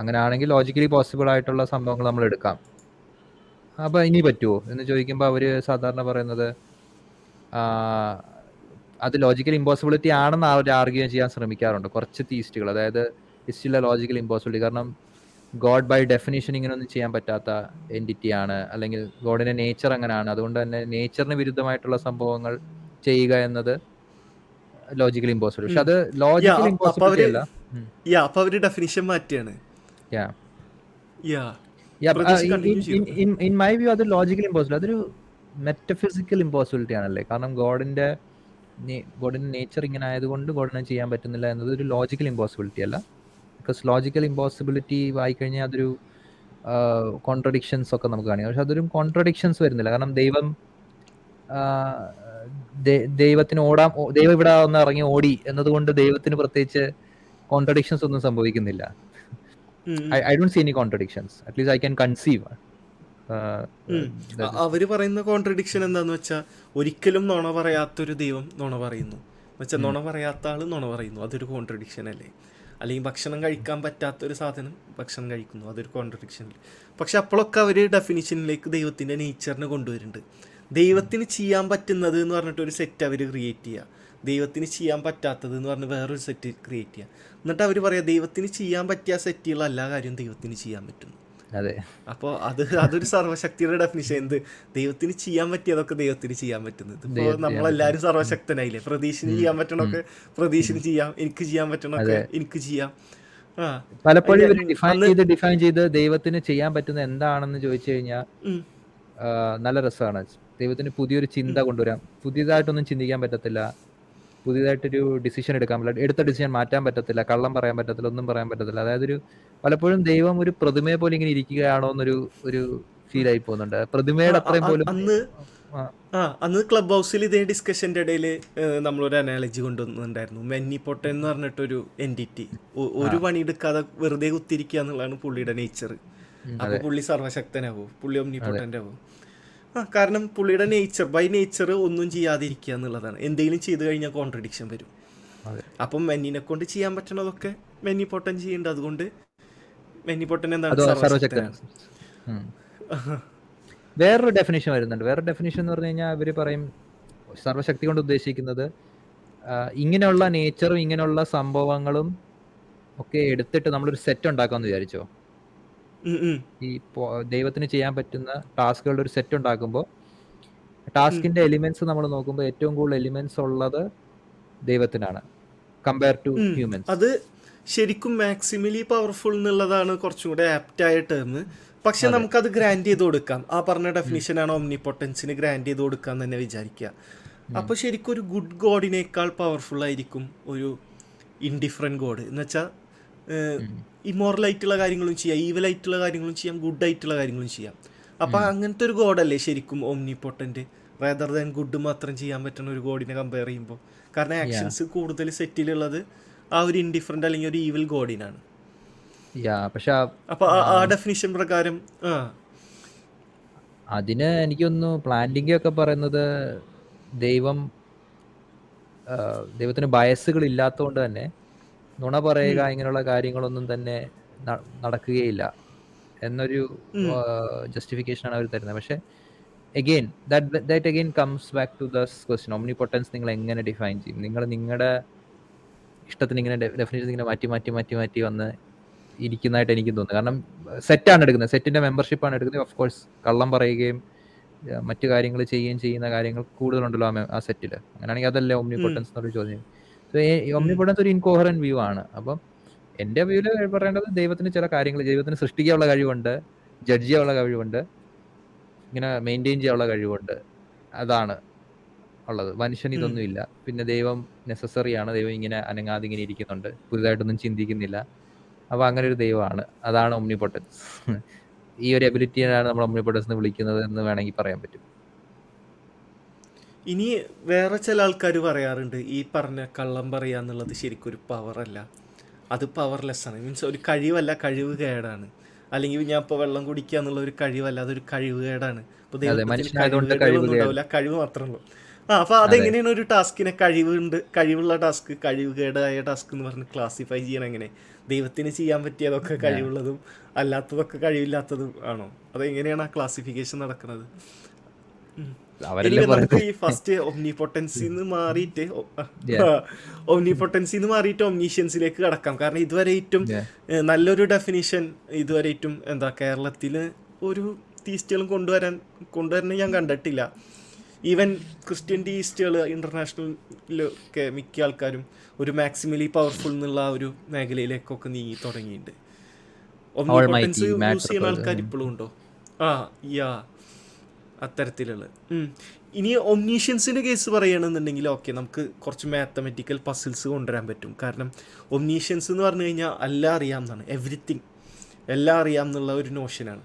Speaker 2: അങ്ങനെ ആണെങ്കിൽ ലോജിക്കലി പോസിബിൾ ആയിട്ടുള്ള സംഭവങ്ങൾ നമ്മൾ എടുക്കാം. അപ്പോൾ ഇനി പറ്റുമോ എന്ന് ചോദിക്കുമ്പോൾ അവർ സാധാരണ പറയുന്നത് അത് ലോജിക്കൽ ഇമ്പോസിബിലിറ്റി ആണെന്ന് അവർ ആർഗ്യൂ ചെയ്യാൻ ശ്രമിക്കാറുണ്ട്. കുറച്ച് തീസ്റ്റുകൾ അതായത് ഇസ്റ്റില്ല ലോജിക്കൽ ഇമ്പോസിബിലിറ്റി കാരണം ഗോഡ് ബൈ ഡെഫിനിഷൻ ഇങ്ങനെ ഒന്നും ചെയ്യാൻ പറ്റാത്ത എന്റിറ്റി ആണ്. അല്ലെങ്കിൽ ഗോഡിന്റെ നേച്ചർ അങ്ങനെയാണ് അതുകൊണ്ട് തന്നെ നേച്ചറിന് വിരുദ്ധമായിട്ടുള്ള സംഭവങ്ങൾ ചെയ്യുക എന്നത് ലോജിക്കൽ ഇമ്പോസിബിൾ പക്ഷെ അത് ലോജിക്കൽ
Speaker 1: ഇമ്പോസിബിൾ
Speaker 2: അല്ല
Speaker 1: യാ അപ്പൊ അവർ ഡെഫിനിഷൻ മാറ്റിയാണ്
Speaker 2: yeah
Speaker 1: yeah
Speaker 2: in- in my അത് ലോജിക്കൽ ഇമ്പോസിബിൾ അതൊരു മെറ്റഫിസിക്കൽ ഇമ്പോസിബിലിറ്റി ആണല്ലേ? കാരണം ഗോഡിന്റെ ഗോഡിന്റെ നേച്ചർ ഇങ്ങനെ ആയതുകൊണ്ട് ഗോഡിനെ ചെയ്യാൻ പറ്റുന്നില്ല എന്നത് ഒരു ലോജിക്കൽ ഇമ്പോസിബിലിറ്റി അല്ല. ബിക്കോസ് ലോജിക്കൽ ഇമ്പോസിബിലിറ്റി വായിക്കഴിഞ്ഞാൽ അതൊരു കോൺട്രഡിക്ഷൻസ് ഒക്കെ നമുക്ക് കാണിക്കാം. പക്ഷെ അതൊരു കോൺട്രഡിക്ഷൻസ് വരുന്നില്ല. കാരണം ദൈവം ദൈവത്തിന് ഓടാം ദൈവം ഇവിടെ ഒന്ന് ഇറങ്ങി ഓടി എന്നതുകൊണ്ട് ദൈവത്തിന് പ്രത്യേകിച്ച് കോൺട്രഡിക്ഷൻസ് ഒന്നും സംഭവിക്കുന്നില്ല. I don't see any contradictions at least
Speaker 1: I
Speaker 2: can
Speaker 1: conceive അവർ പറയുന്ന കോൺട്രഡിക്ഷൻ എന്താന്ന് വെച്ചാൽ ഒരിക്കലും നുണ പറയാത്തൊരു ദൈവം നുണ പറയുന്നു. വെച്ചാൽ നുണ പറയാത്ത ആൾ നുണ പറയുന്നു. അതൊരു കോൺട്രഡിക്ഷൻ അല്ലേ? അല്ലെങ്കിൽ ഭക്ഷണം കഴിക്കാൻ പറ്റാത്ത ഒരു സാധനം ഭക്ഷണം കഴിക്കുന്നു. അതൊരു കോൺട്രഡിക്ഷൻ അല്ലേ പക്ഷെ അപ്പോഴൊക്കെ അവർ ഡെഫിനിഷനിലേക്ക് ദൈവത്തിന്റെ നേച്ചറിനെ കൊണ്ടുവരുന്നുണ്ട്. ദൈവത്തിന് ചെയ്യാൻ പറ്റുന്നത് എന്ന് പറഞ്ഞിട്ട് ഒരു സെറ്റ് അവർ ക്രിയേറ്റ് ചെയ്യുക ദൈവത്തിന് ചെയ്യാൻ പറ്റാത്തത് എന്ന് പറഞ്ഞ് വേറൊരു സെറ്റ് ക്രിയേറ്റ് ചെയ്യുക എന്നിട്ട് അവർ പറയാം ദൈവത്തിന് ചെയ്യാൻ പറ്റിയ സെറ്റുള്ള എല്ലാ കാര്യവും ദൈവത്തിന് ചെയ്യാൻ പറ്റുന്നു
Speaker 2: അതെ.
Speaker 1: അപ്പോൾ അത് അതൊരു സർവശക്തിയുടെ ഡെഫിനിഷൻ എന്ത്? ദൈവത്തിന് ചെയ്യാൻ പറ്റിയതൊക്കെ ദൈവത്തിന് ചെയ്യാൻ പറ്റുന്നത്. ഇപ്പോൾ
Speaker 2: ദൈവത്തിന്
Speaker 1: നമ്മളെല്ലാവരും സർവശക്തനായില്ലേ പ്രതീക്ഷന് ചെയ്യാൻ പറ്റണൊക്കെ പ്രതീക്ഷന് ചെയ്യാം എനിക്ക് ചെയ്യാൻ പറ്റണൊക്കെ എനിക്ക് ചെയ്യാം.
Speaker 2: പലപ്പോഴും ഇവർ ഡിഫൈൻ ചെയ്ത് ഡിഫൈൻ ചെയ്ത് ദൈവത്തിന് ചെയ്യാൻ പറ്റുന്ന എന്താണെന്ന് ചോദിച്ചു കഴിഞ്ഞാൽ നല്ല രസമാണ്. ദൈവത്തിന് പുതിയൊരു ചിന്ത കൊണ്ടുവരാം. പുതിയതായിട്ടൊന്നും ചിന്തിക്കാൻ പറ്റത്തില്ല. പുതിയതായിട്ടൊരു ഡിസിഷൻ എടുക്കാൻ പറ്റില്ല. എടുത്ത ഡിസിഷൻ മാറ്റാൻ പറ്റത്തില്ല കള്ളം പറയാൻ പറ്റത്തില്ല ഒന്നും പറയാൻ പറ്റത്തില്ല. അതായത് ഒരു പലപ്പോഴും ദൈവം ഒരു പ്രതിമയെ പോലെ ഇങ്ങനെ ഇരിക്കുകയാണോ എന്നൊരു ഒരു ഫീൽ ആയി പോകുന്നുണ്ട്. പ്രതിമയുടെ അത്രയും പോലും
Speaker 1: അന്ന്
Speaker 2: ആ,
Speaker 1: ആ അന്ന് ക്ലബ് ഹൗസിൽ ഇതേ ഡിസ്കഷന്റെ ഇടയിൽ നമ്മളൊരു അനാലജി കൊണ്ടുവന്നിട്ടുണ്ടായിരുന്നു. മെന്നി പൊട്ടൻ എന്ന് പറഞ്ഞിട്ടൊരു എന്റിറ്റി ഒരു പണിയെടുക്കാതെ വെറുതെ കുത്തിരിക്കുക എന്നുള്ളതാണ് പുള്ളിയുടെ നേച്ചർ അപ്പൊ പുള്ളി സർവശക്തനാവും പുള്ളി ഒമ്നിപ്പൊട്ടന്റ് ആവും. ആ കാരണം പുള്ളിയുടെ നേച്ചർ ബൈ നേച്ചർ ഒന്നും ചെയ്യാതിരിക്കുക എന്നുള്ളതാണ് എന്തെങ്കിലും ചെയ്തു കഴിഞ്ഞാൽ കോൺട്രഡിക്ഷൻ വരും. അപ്പം മെന്നിനെ കൊണ്ട് ചെയ്യാൻ പറ്റണതൊക്കെ മെന്നി പൊട്ടൻ ചെയ്യുന്നുണ്ട് അതുകൊണ്ട് മെന്നി പൊട്ടൻ എന്താണ്.
Speaker 2: വേറൊരു ഡെഫിനേഷൻ വരുന്നുണ്ട് വേറെ ഡെഫിനേഷൻ എന്ന് പറഞ്ഞു കഴിഞ്ഞാൽ അവർ പറയും സർവശക്തി കൊണ്ട് ഉദ്ദേശിക്കുന്നത് ഇങ്ങനെയുള്ള നേച്ചറും ഇങ്ങനെയുള്ള സംഭവങ്ങളും ഒക്കെ എടുത്തിട്ട് നമ്മളൊരു സെറ്റ് ഉണ്ടാക്കാമെന്ന് വിചാരിച്ചോ. ഈ ദൈവത്തിന് ചെയ്യാൻ പറ്റുന്ന ടാസ്കുകളുടെ ഒരു സെറ്റ് ഉണ്ടാക്കുമ്പോൾ ടാസ്കിന്റെ എലിമെന്റ്സ് നമ്മൾ നോക്കുമ്പോൾ ഏറ്റവും കൂടുതൽ എലിമെന്റ്സ് ഉള്ളത് ദൈവത്തിനാണ്. കമ്പയർ ടു ഹ്യൂമൻസ്
Speaker 1: അത് ശരിക്കും മാക്സിമലി പവർഫുൾ എന്നുള്ളതാണ് കുറച്ചും കൂടെ ആപ്റ്റായ ടേം പക്ഷെ നമുക്കത് ഗ്രാൻഡ് ചെയ്ത് കൊടുക്കാം. ആ പറഞ്ഞ ഡെഫിനിഷനാണ് ഒമ്നിപൊട്ടൻസിന് ഗ്രാൻഡ് ചെയ്ത് കൊടുക്കാം തന്നെ വിചാരിക്കുക. അപ്പോൾ ശരിക്കും ഒരു ഗുഡ് ഗോഡിനേക്കാൾ പവർഫുൾ ആയിരിക്കും ഒരു ഇൻഡിഫറെന്റ് ഗോഡ് എന്ന് വെച്ചാൽ ഇമോറൽ ആയിട്ടുള്ള കാര്യങ്ങളും ചെയ്യാം ഈവൽ ആയിട്ടുള്ള കാര്യങ്ങളും ചെയ്യാം ഗുഡ് ആയിട്ടുള്ള കാര്യങ്ങളും ചെയ്യാം. അപ്പോൾ അങ്ങനത്തെ ഒരു ഗോഡല്ലേ ശരിക്കും omnipotent rather than good മാത്രം ചെയ്യാൻ പറ്റുന്ന ഒരു ഗോഡിനെ കമ്പയർ ചെയ്യുമ്പോൾ കാരണം ആക്ഷൻസ് കൂടുതൽ സെറ്റിലുള്ളത് ആ ഒരു ഇൻഡിഫറെന്റ് അല്ലെങ്കിൽ ഒരു ഈവൽ ഗോഡിനാണ്.
Speaker 2: പക്ഷെ ആ-
Speaker 1: ആ ഡെഫിനിഷൻ പ്രകാരം ആ.
Speaker 2: അതിന് എനിക്കൊന്നു പ്ലാന്റിംഗ് ഒക്കെ പറയുന്നത് ദൈവം ദൈവത്തിന് ബയസുകൾ ഇല്ലാത്തതുകൊണ്ട് തന്നെ നുണ പറയുക ഇങ്ങനെയുള്ള കാര്യങ്ങളൊന്നും തന്നെ നടക്കുകയില്ല. എന്നൊരു ജസ്റ്റിഫിക്കേഷൻ ആണ് അവർ തരുന്നത്. പക്ഷെ again that that again comes back to this question potence നിങ്ങൾ എങ്ങനെ ഡിഫൈൻ ചെയ്യും? നിങ്ങൾ നിങ്ങളുടെ ഇഷ്ടത്തിന് ഇങ്ങനെ ഡെഫിനേഷൻ ഇങ്ങനെ മാറ്റി മാറ്റി മാറ്റി മാറ്റി വന്ന് ഇരിക്കുന്നതായിട്ട് എനിക്ക് തോന്നുന്നു. കാരണം സെറ്റാണ് എടുക്കുന്നത്. സെറ്റിന്റെ മെമ്പർഷിപ്പാണ് എടുക്കുന്നത്. ഓഫ് കോഴ്സ് കള്ളം പറയുകയും മറ്റു കാര്യങ്ങൾ ചെയ്യുകയും ചെയ്യുന്ന കാര്യങ്ങൾ കൂടുതലുണ്ടല്ലോ ആ സെറ്റിൽ അങ്ങനെയാണെങ്കിൽ അതല്ലേ പൊട്ടൻസ് എന്നൊരു ചോദ്യം. ഒമ്നി പൊട്ടൻസ് ഒരു ഇൻകോഹറൻ വ്യൂ ആണ്. അപ്പം എന്റെ വ്യൂവിൽ പറയേണ്ടത് ദൈവത്തിന് ചില കാര്യങ്ങൾ ദൈവത്തിന് സൃഷ്ടിക്കാനുള്ള കഴിവുണ്ട് ജഡ്ജ് ചെയ്യാനുള്ള കഴിവുണ്ട് ഇങ്ങനെ മെയിന്റെയിൻ ചെയ്യാനുള്ള കഴിവുണ്ട്. അതാണ് ഉള്ളത്. മനുഷ്യൻ ഇതൊന്നുമില്ല. പിന്നെ ദൈവം നെസസറി ആണ്. ദൈവം ഇങ്ങനെ അനങ്ങാതെ ഇങ്ങനെ ഇരിക്കുന്നുണ്ട്. പുതുതായിട്ടൊന്നും ചിന്തിക്കുന്നില്ല. അപ്പോൾ അങ്ങനെ ഒരു ദൈവമാണ്. അതാണ് ഒമ്നിപൊട്ടൻസ് ഈ ഒരു എബിലിറ്റിയാണ് നമ്മൾ ഒമ്നിപൊട്ടൻസ് എന്ന് വിളിക്കുന്നത് എന്ന് വേണമെങ്കിൽ പറയാൻ പറ്റും.
Speaker 1: ഇനി വേറെ ചില ആൾക്കാർ പറയാറുണ്ട് ഈ പറഞ്ഞ കള്ളം പറയുക എന്നുള്ളത് ശരിക്കും ഒരു പവറല്ല അത് പവർലെസ് ആണ്. മീൻസ് ഒരു കഴിവല്ല കഴിവ് കേടാണ്. അല്ലെങ്കിൽ ഞാൻ ഇപ്പോൾ വെള്ളം കുടിക്കുക എന്നുള്ള ഒരു കഴിവല്ല അതൊരു കഴിവ് കേടാണ്. ഇപ്പോൾ
Speaker 2: കഴിവ് കേട്.
Speaker 1: ഉണ്ടാവില്ല കഴിവ് മാത്രമേ ഉള്ളൂ. ആ അപ്പോൾ അതെങ്ങനെയാണ് ഒരു ടാസ്കിനെ കഴിവുണ്ട് കഴിവുള്ള ടാസ്ക് കഴിവ് കേടായ ടാസ്ക് എന്ന് പറഞ്ഞ് ക്ലാസിഫൈ ചെയ്യണം എങ്ങനെ? ദൈവത്തിന് ചെയ്യാൻ പറ്റിയതൊക്കെ കഴിവുള്ളതും അല്ലാത്തതൊക്കെ കഴിവില്ലാത്തതും ആണോ? അതെങ്ങനെയാണ് ആ ക്ലാസിഫിക്കേഷൻ നടക്കുന്നത് നമുക്ക് ഈ ഫസ്റ്റ് ഒമ്നിപൊട്ടൻസിന്ന് മാറിയിട്ട് ഒമ്നിപൊട്ടൻസിന്ന് മാറിയിട്ട് ഒമ്നീഷ്യൻസിലേക്ക് കടക്കാം. കാരണം ഇതുവരെ ഏറ്റവും നല്ലൊരു ഡെഫിനിഷൻ ഇതുവരെ ഏറ്റവും എന്താ കേരളത്തിൽ ഒരു തീസ്റ്റുകളും കൊണ്ടുവരാൻ കൊണ്ടുവരുന്നത് ഞാൻ കണ്ടിട്ടില്ല. ഈവൻ ക്രിസ്ത്യൻ ടീസ്റ്റുകൾ ഇന്റർനാഷണലിലൊക്കെ മിക്ക ആൾക്കാരും ഒരു മാക്സിമലി പവർഫുൾ എന്നുള്ള ഒരു മേഖലയിലേക്കൊക്കെ നീങ്ങി തുടങ്ങിയിട്ടുണ്ട്. ഒമ്നിപൊട്ടൻസ് യൂസ് ചെയ്യുന്ന ആൾക്കാർ ഇപ്പോഴും ഉണ്ടോ? ആ യാ അത്തരത്തിലുള്ള. ഇനി ഒമ്നീഷ്യൻസിന്റെ കേസ് പറയുകയാണെന്നുണ്ടെങ്കിൽ ഓക്കെ നമുക്ക് കുറച്ച് മാത്തമെറ്റിക്കൽ പസിൽസ് കൊണ്ടുവരാൻ പറ്റും. കാരണം ഒമ്നീഷ്യൻസ് എന്ന് പറഞ്ഞു കഴിഞ്ഞാൽ എല്ലാം അറിയാം എന്നാണ്. എവറിത്തിങ് എല്ലാം അറിയാം എന്നുള്ള ഒരു നോഷനാണ്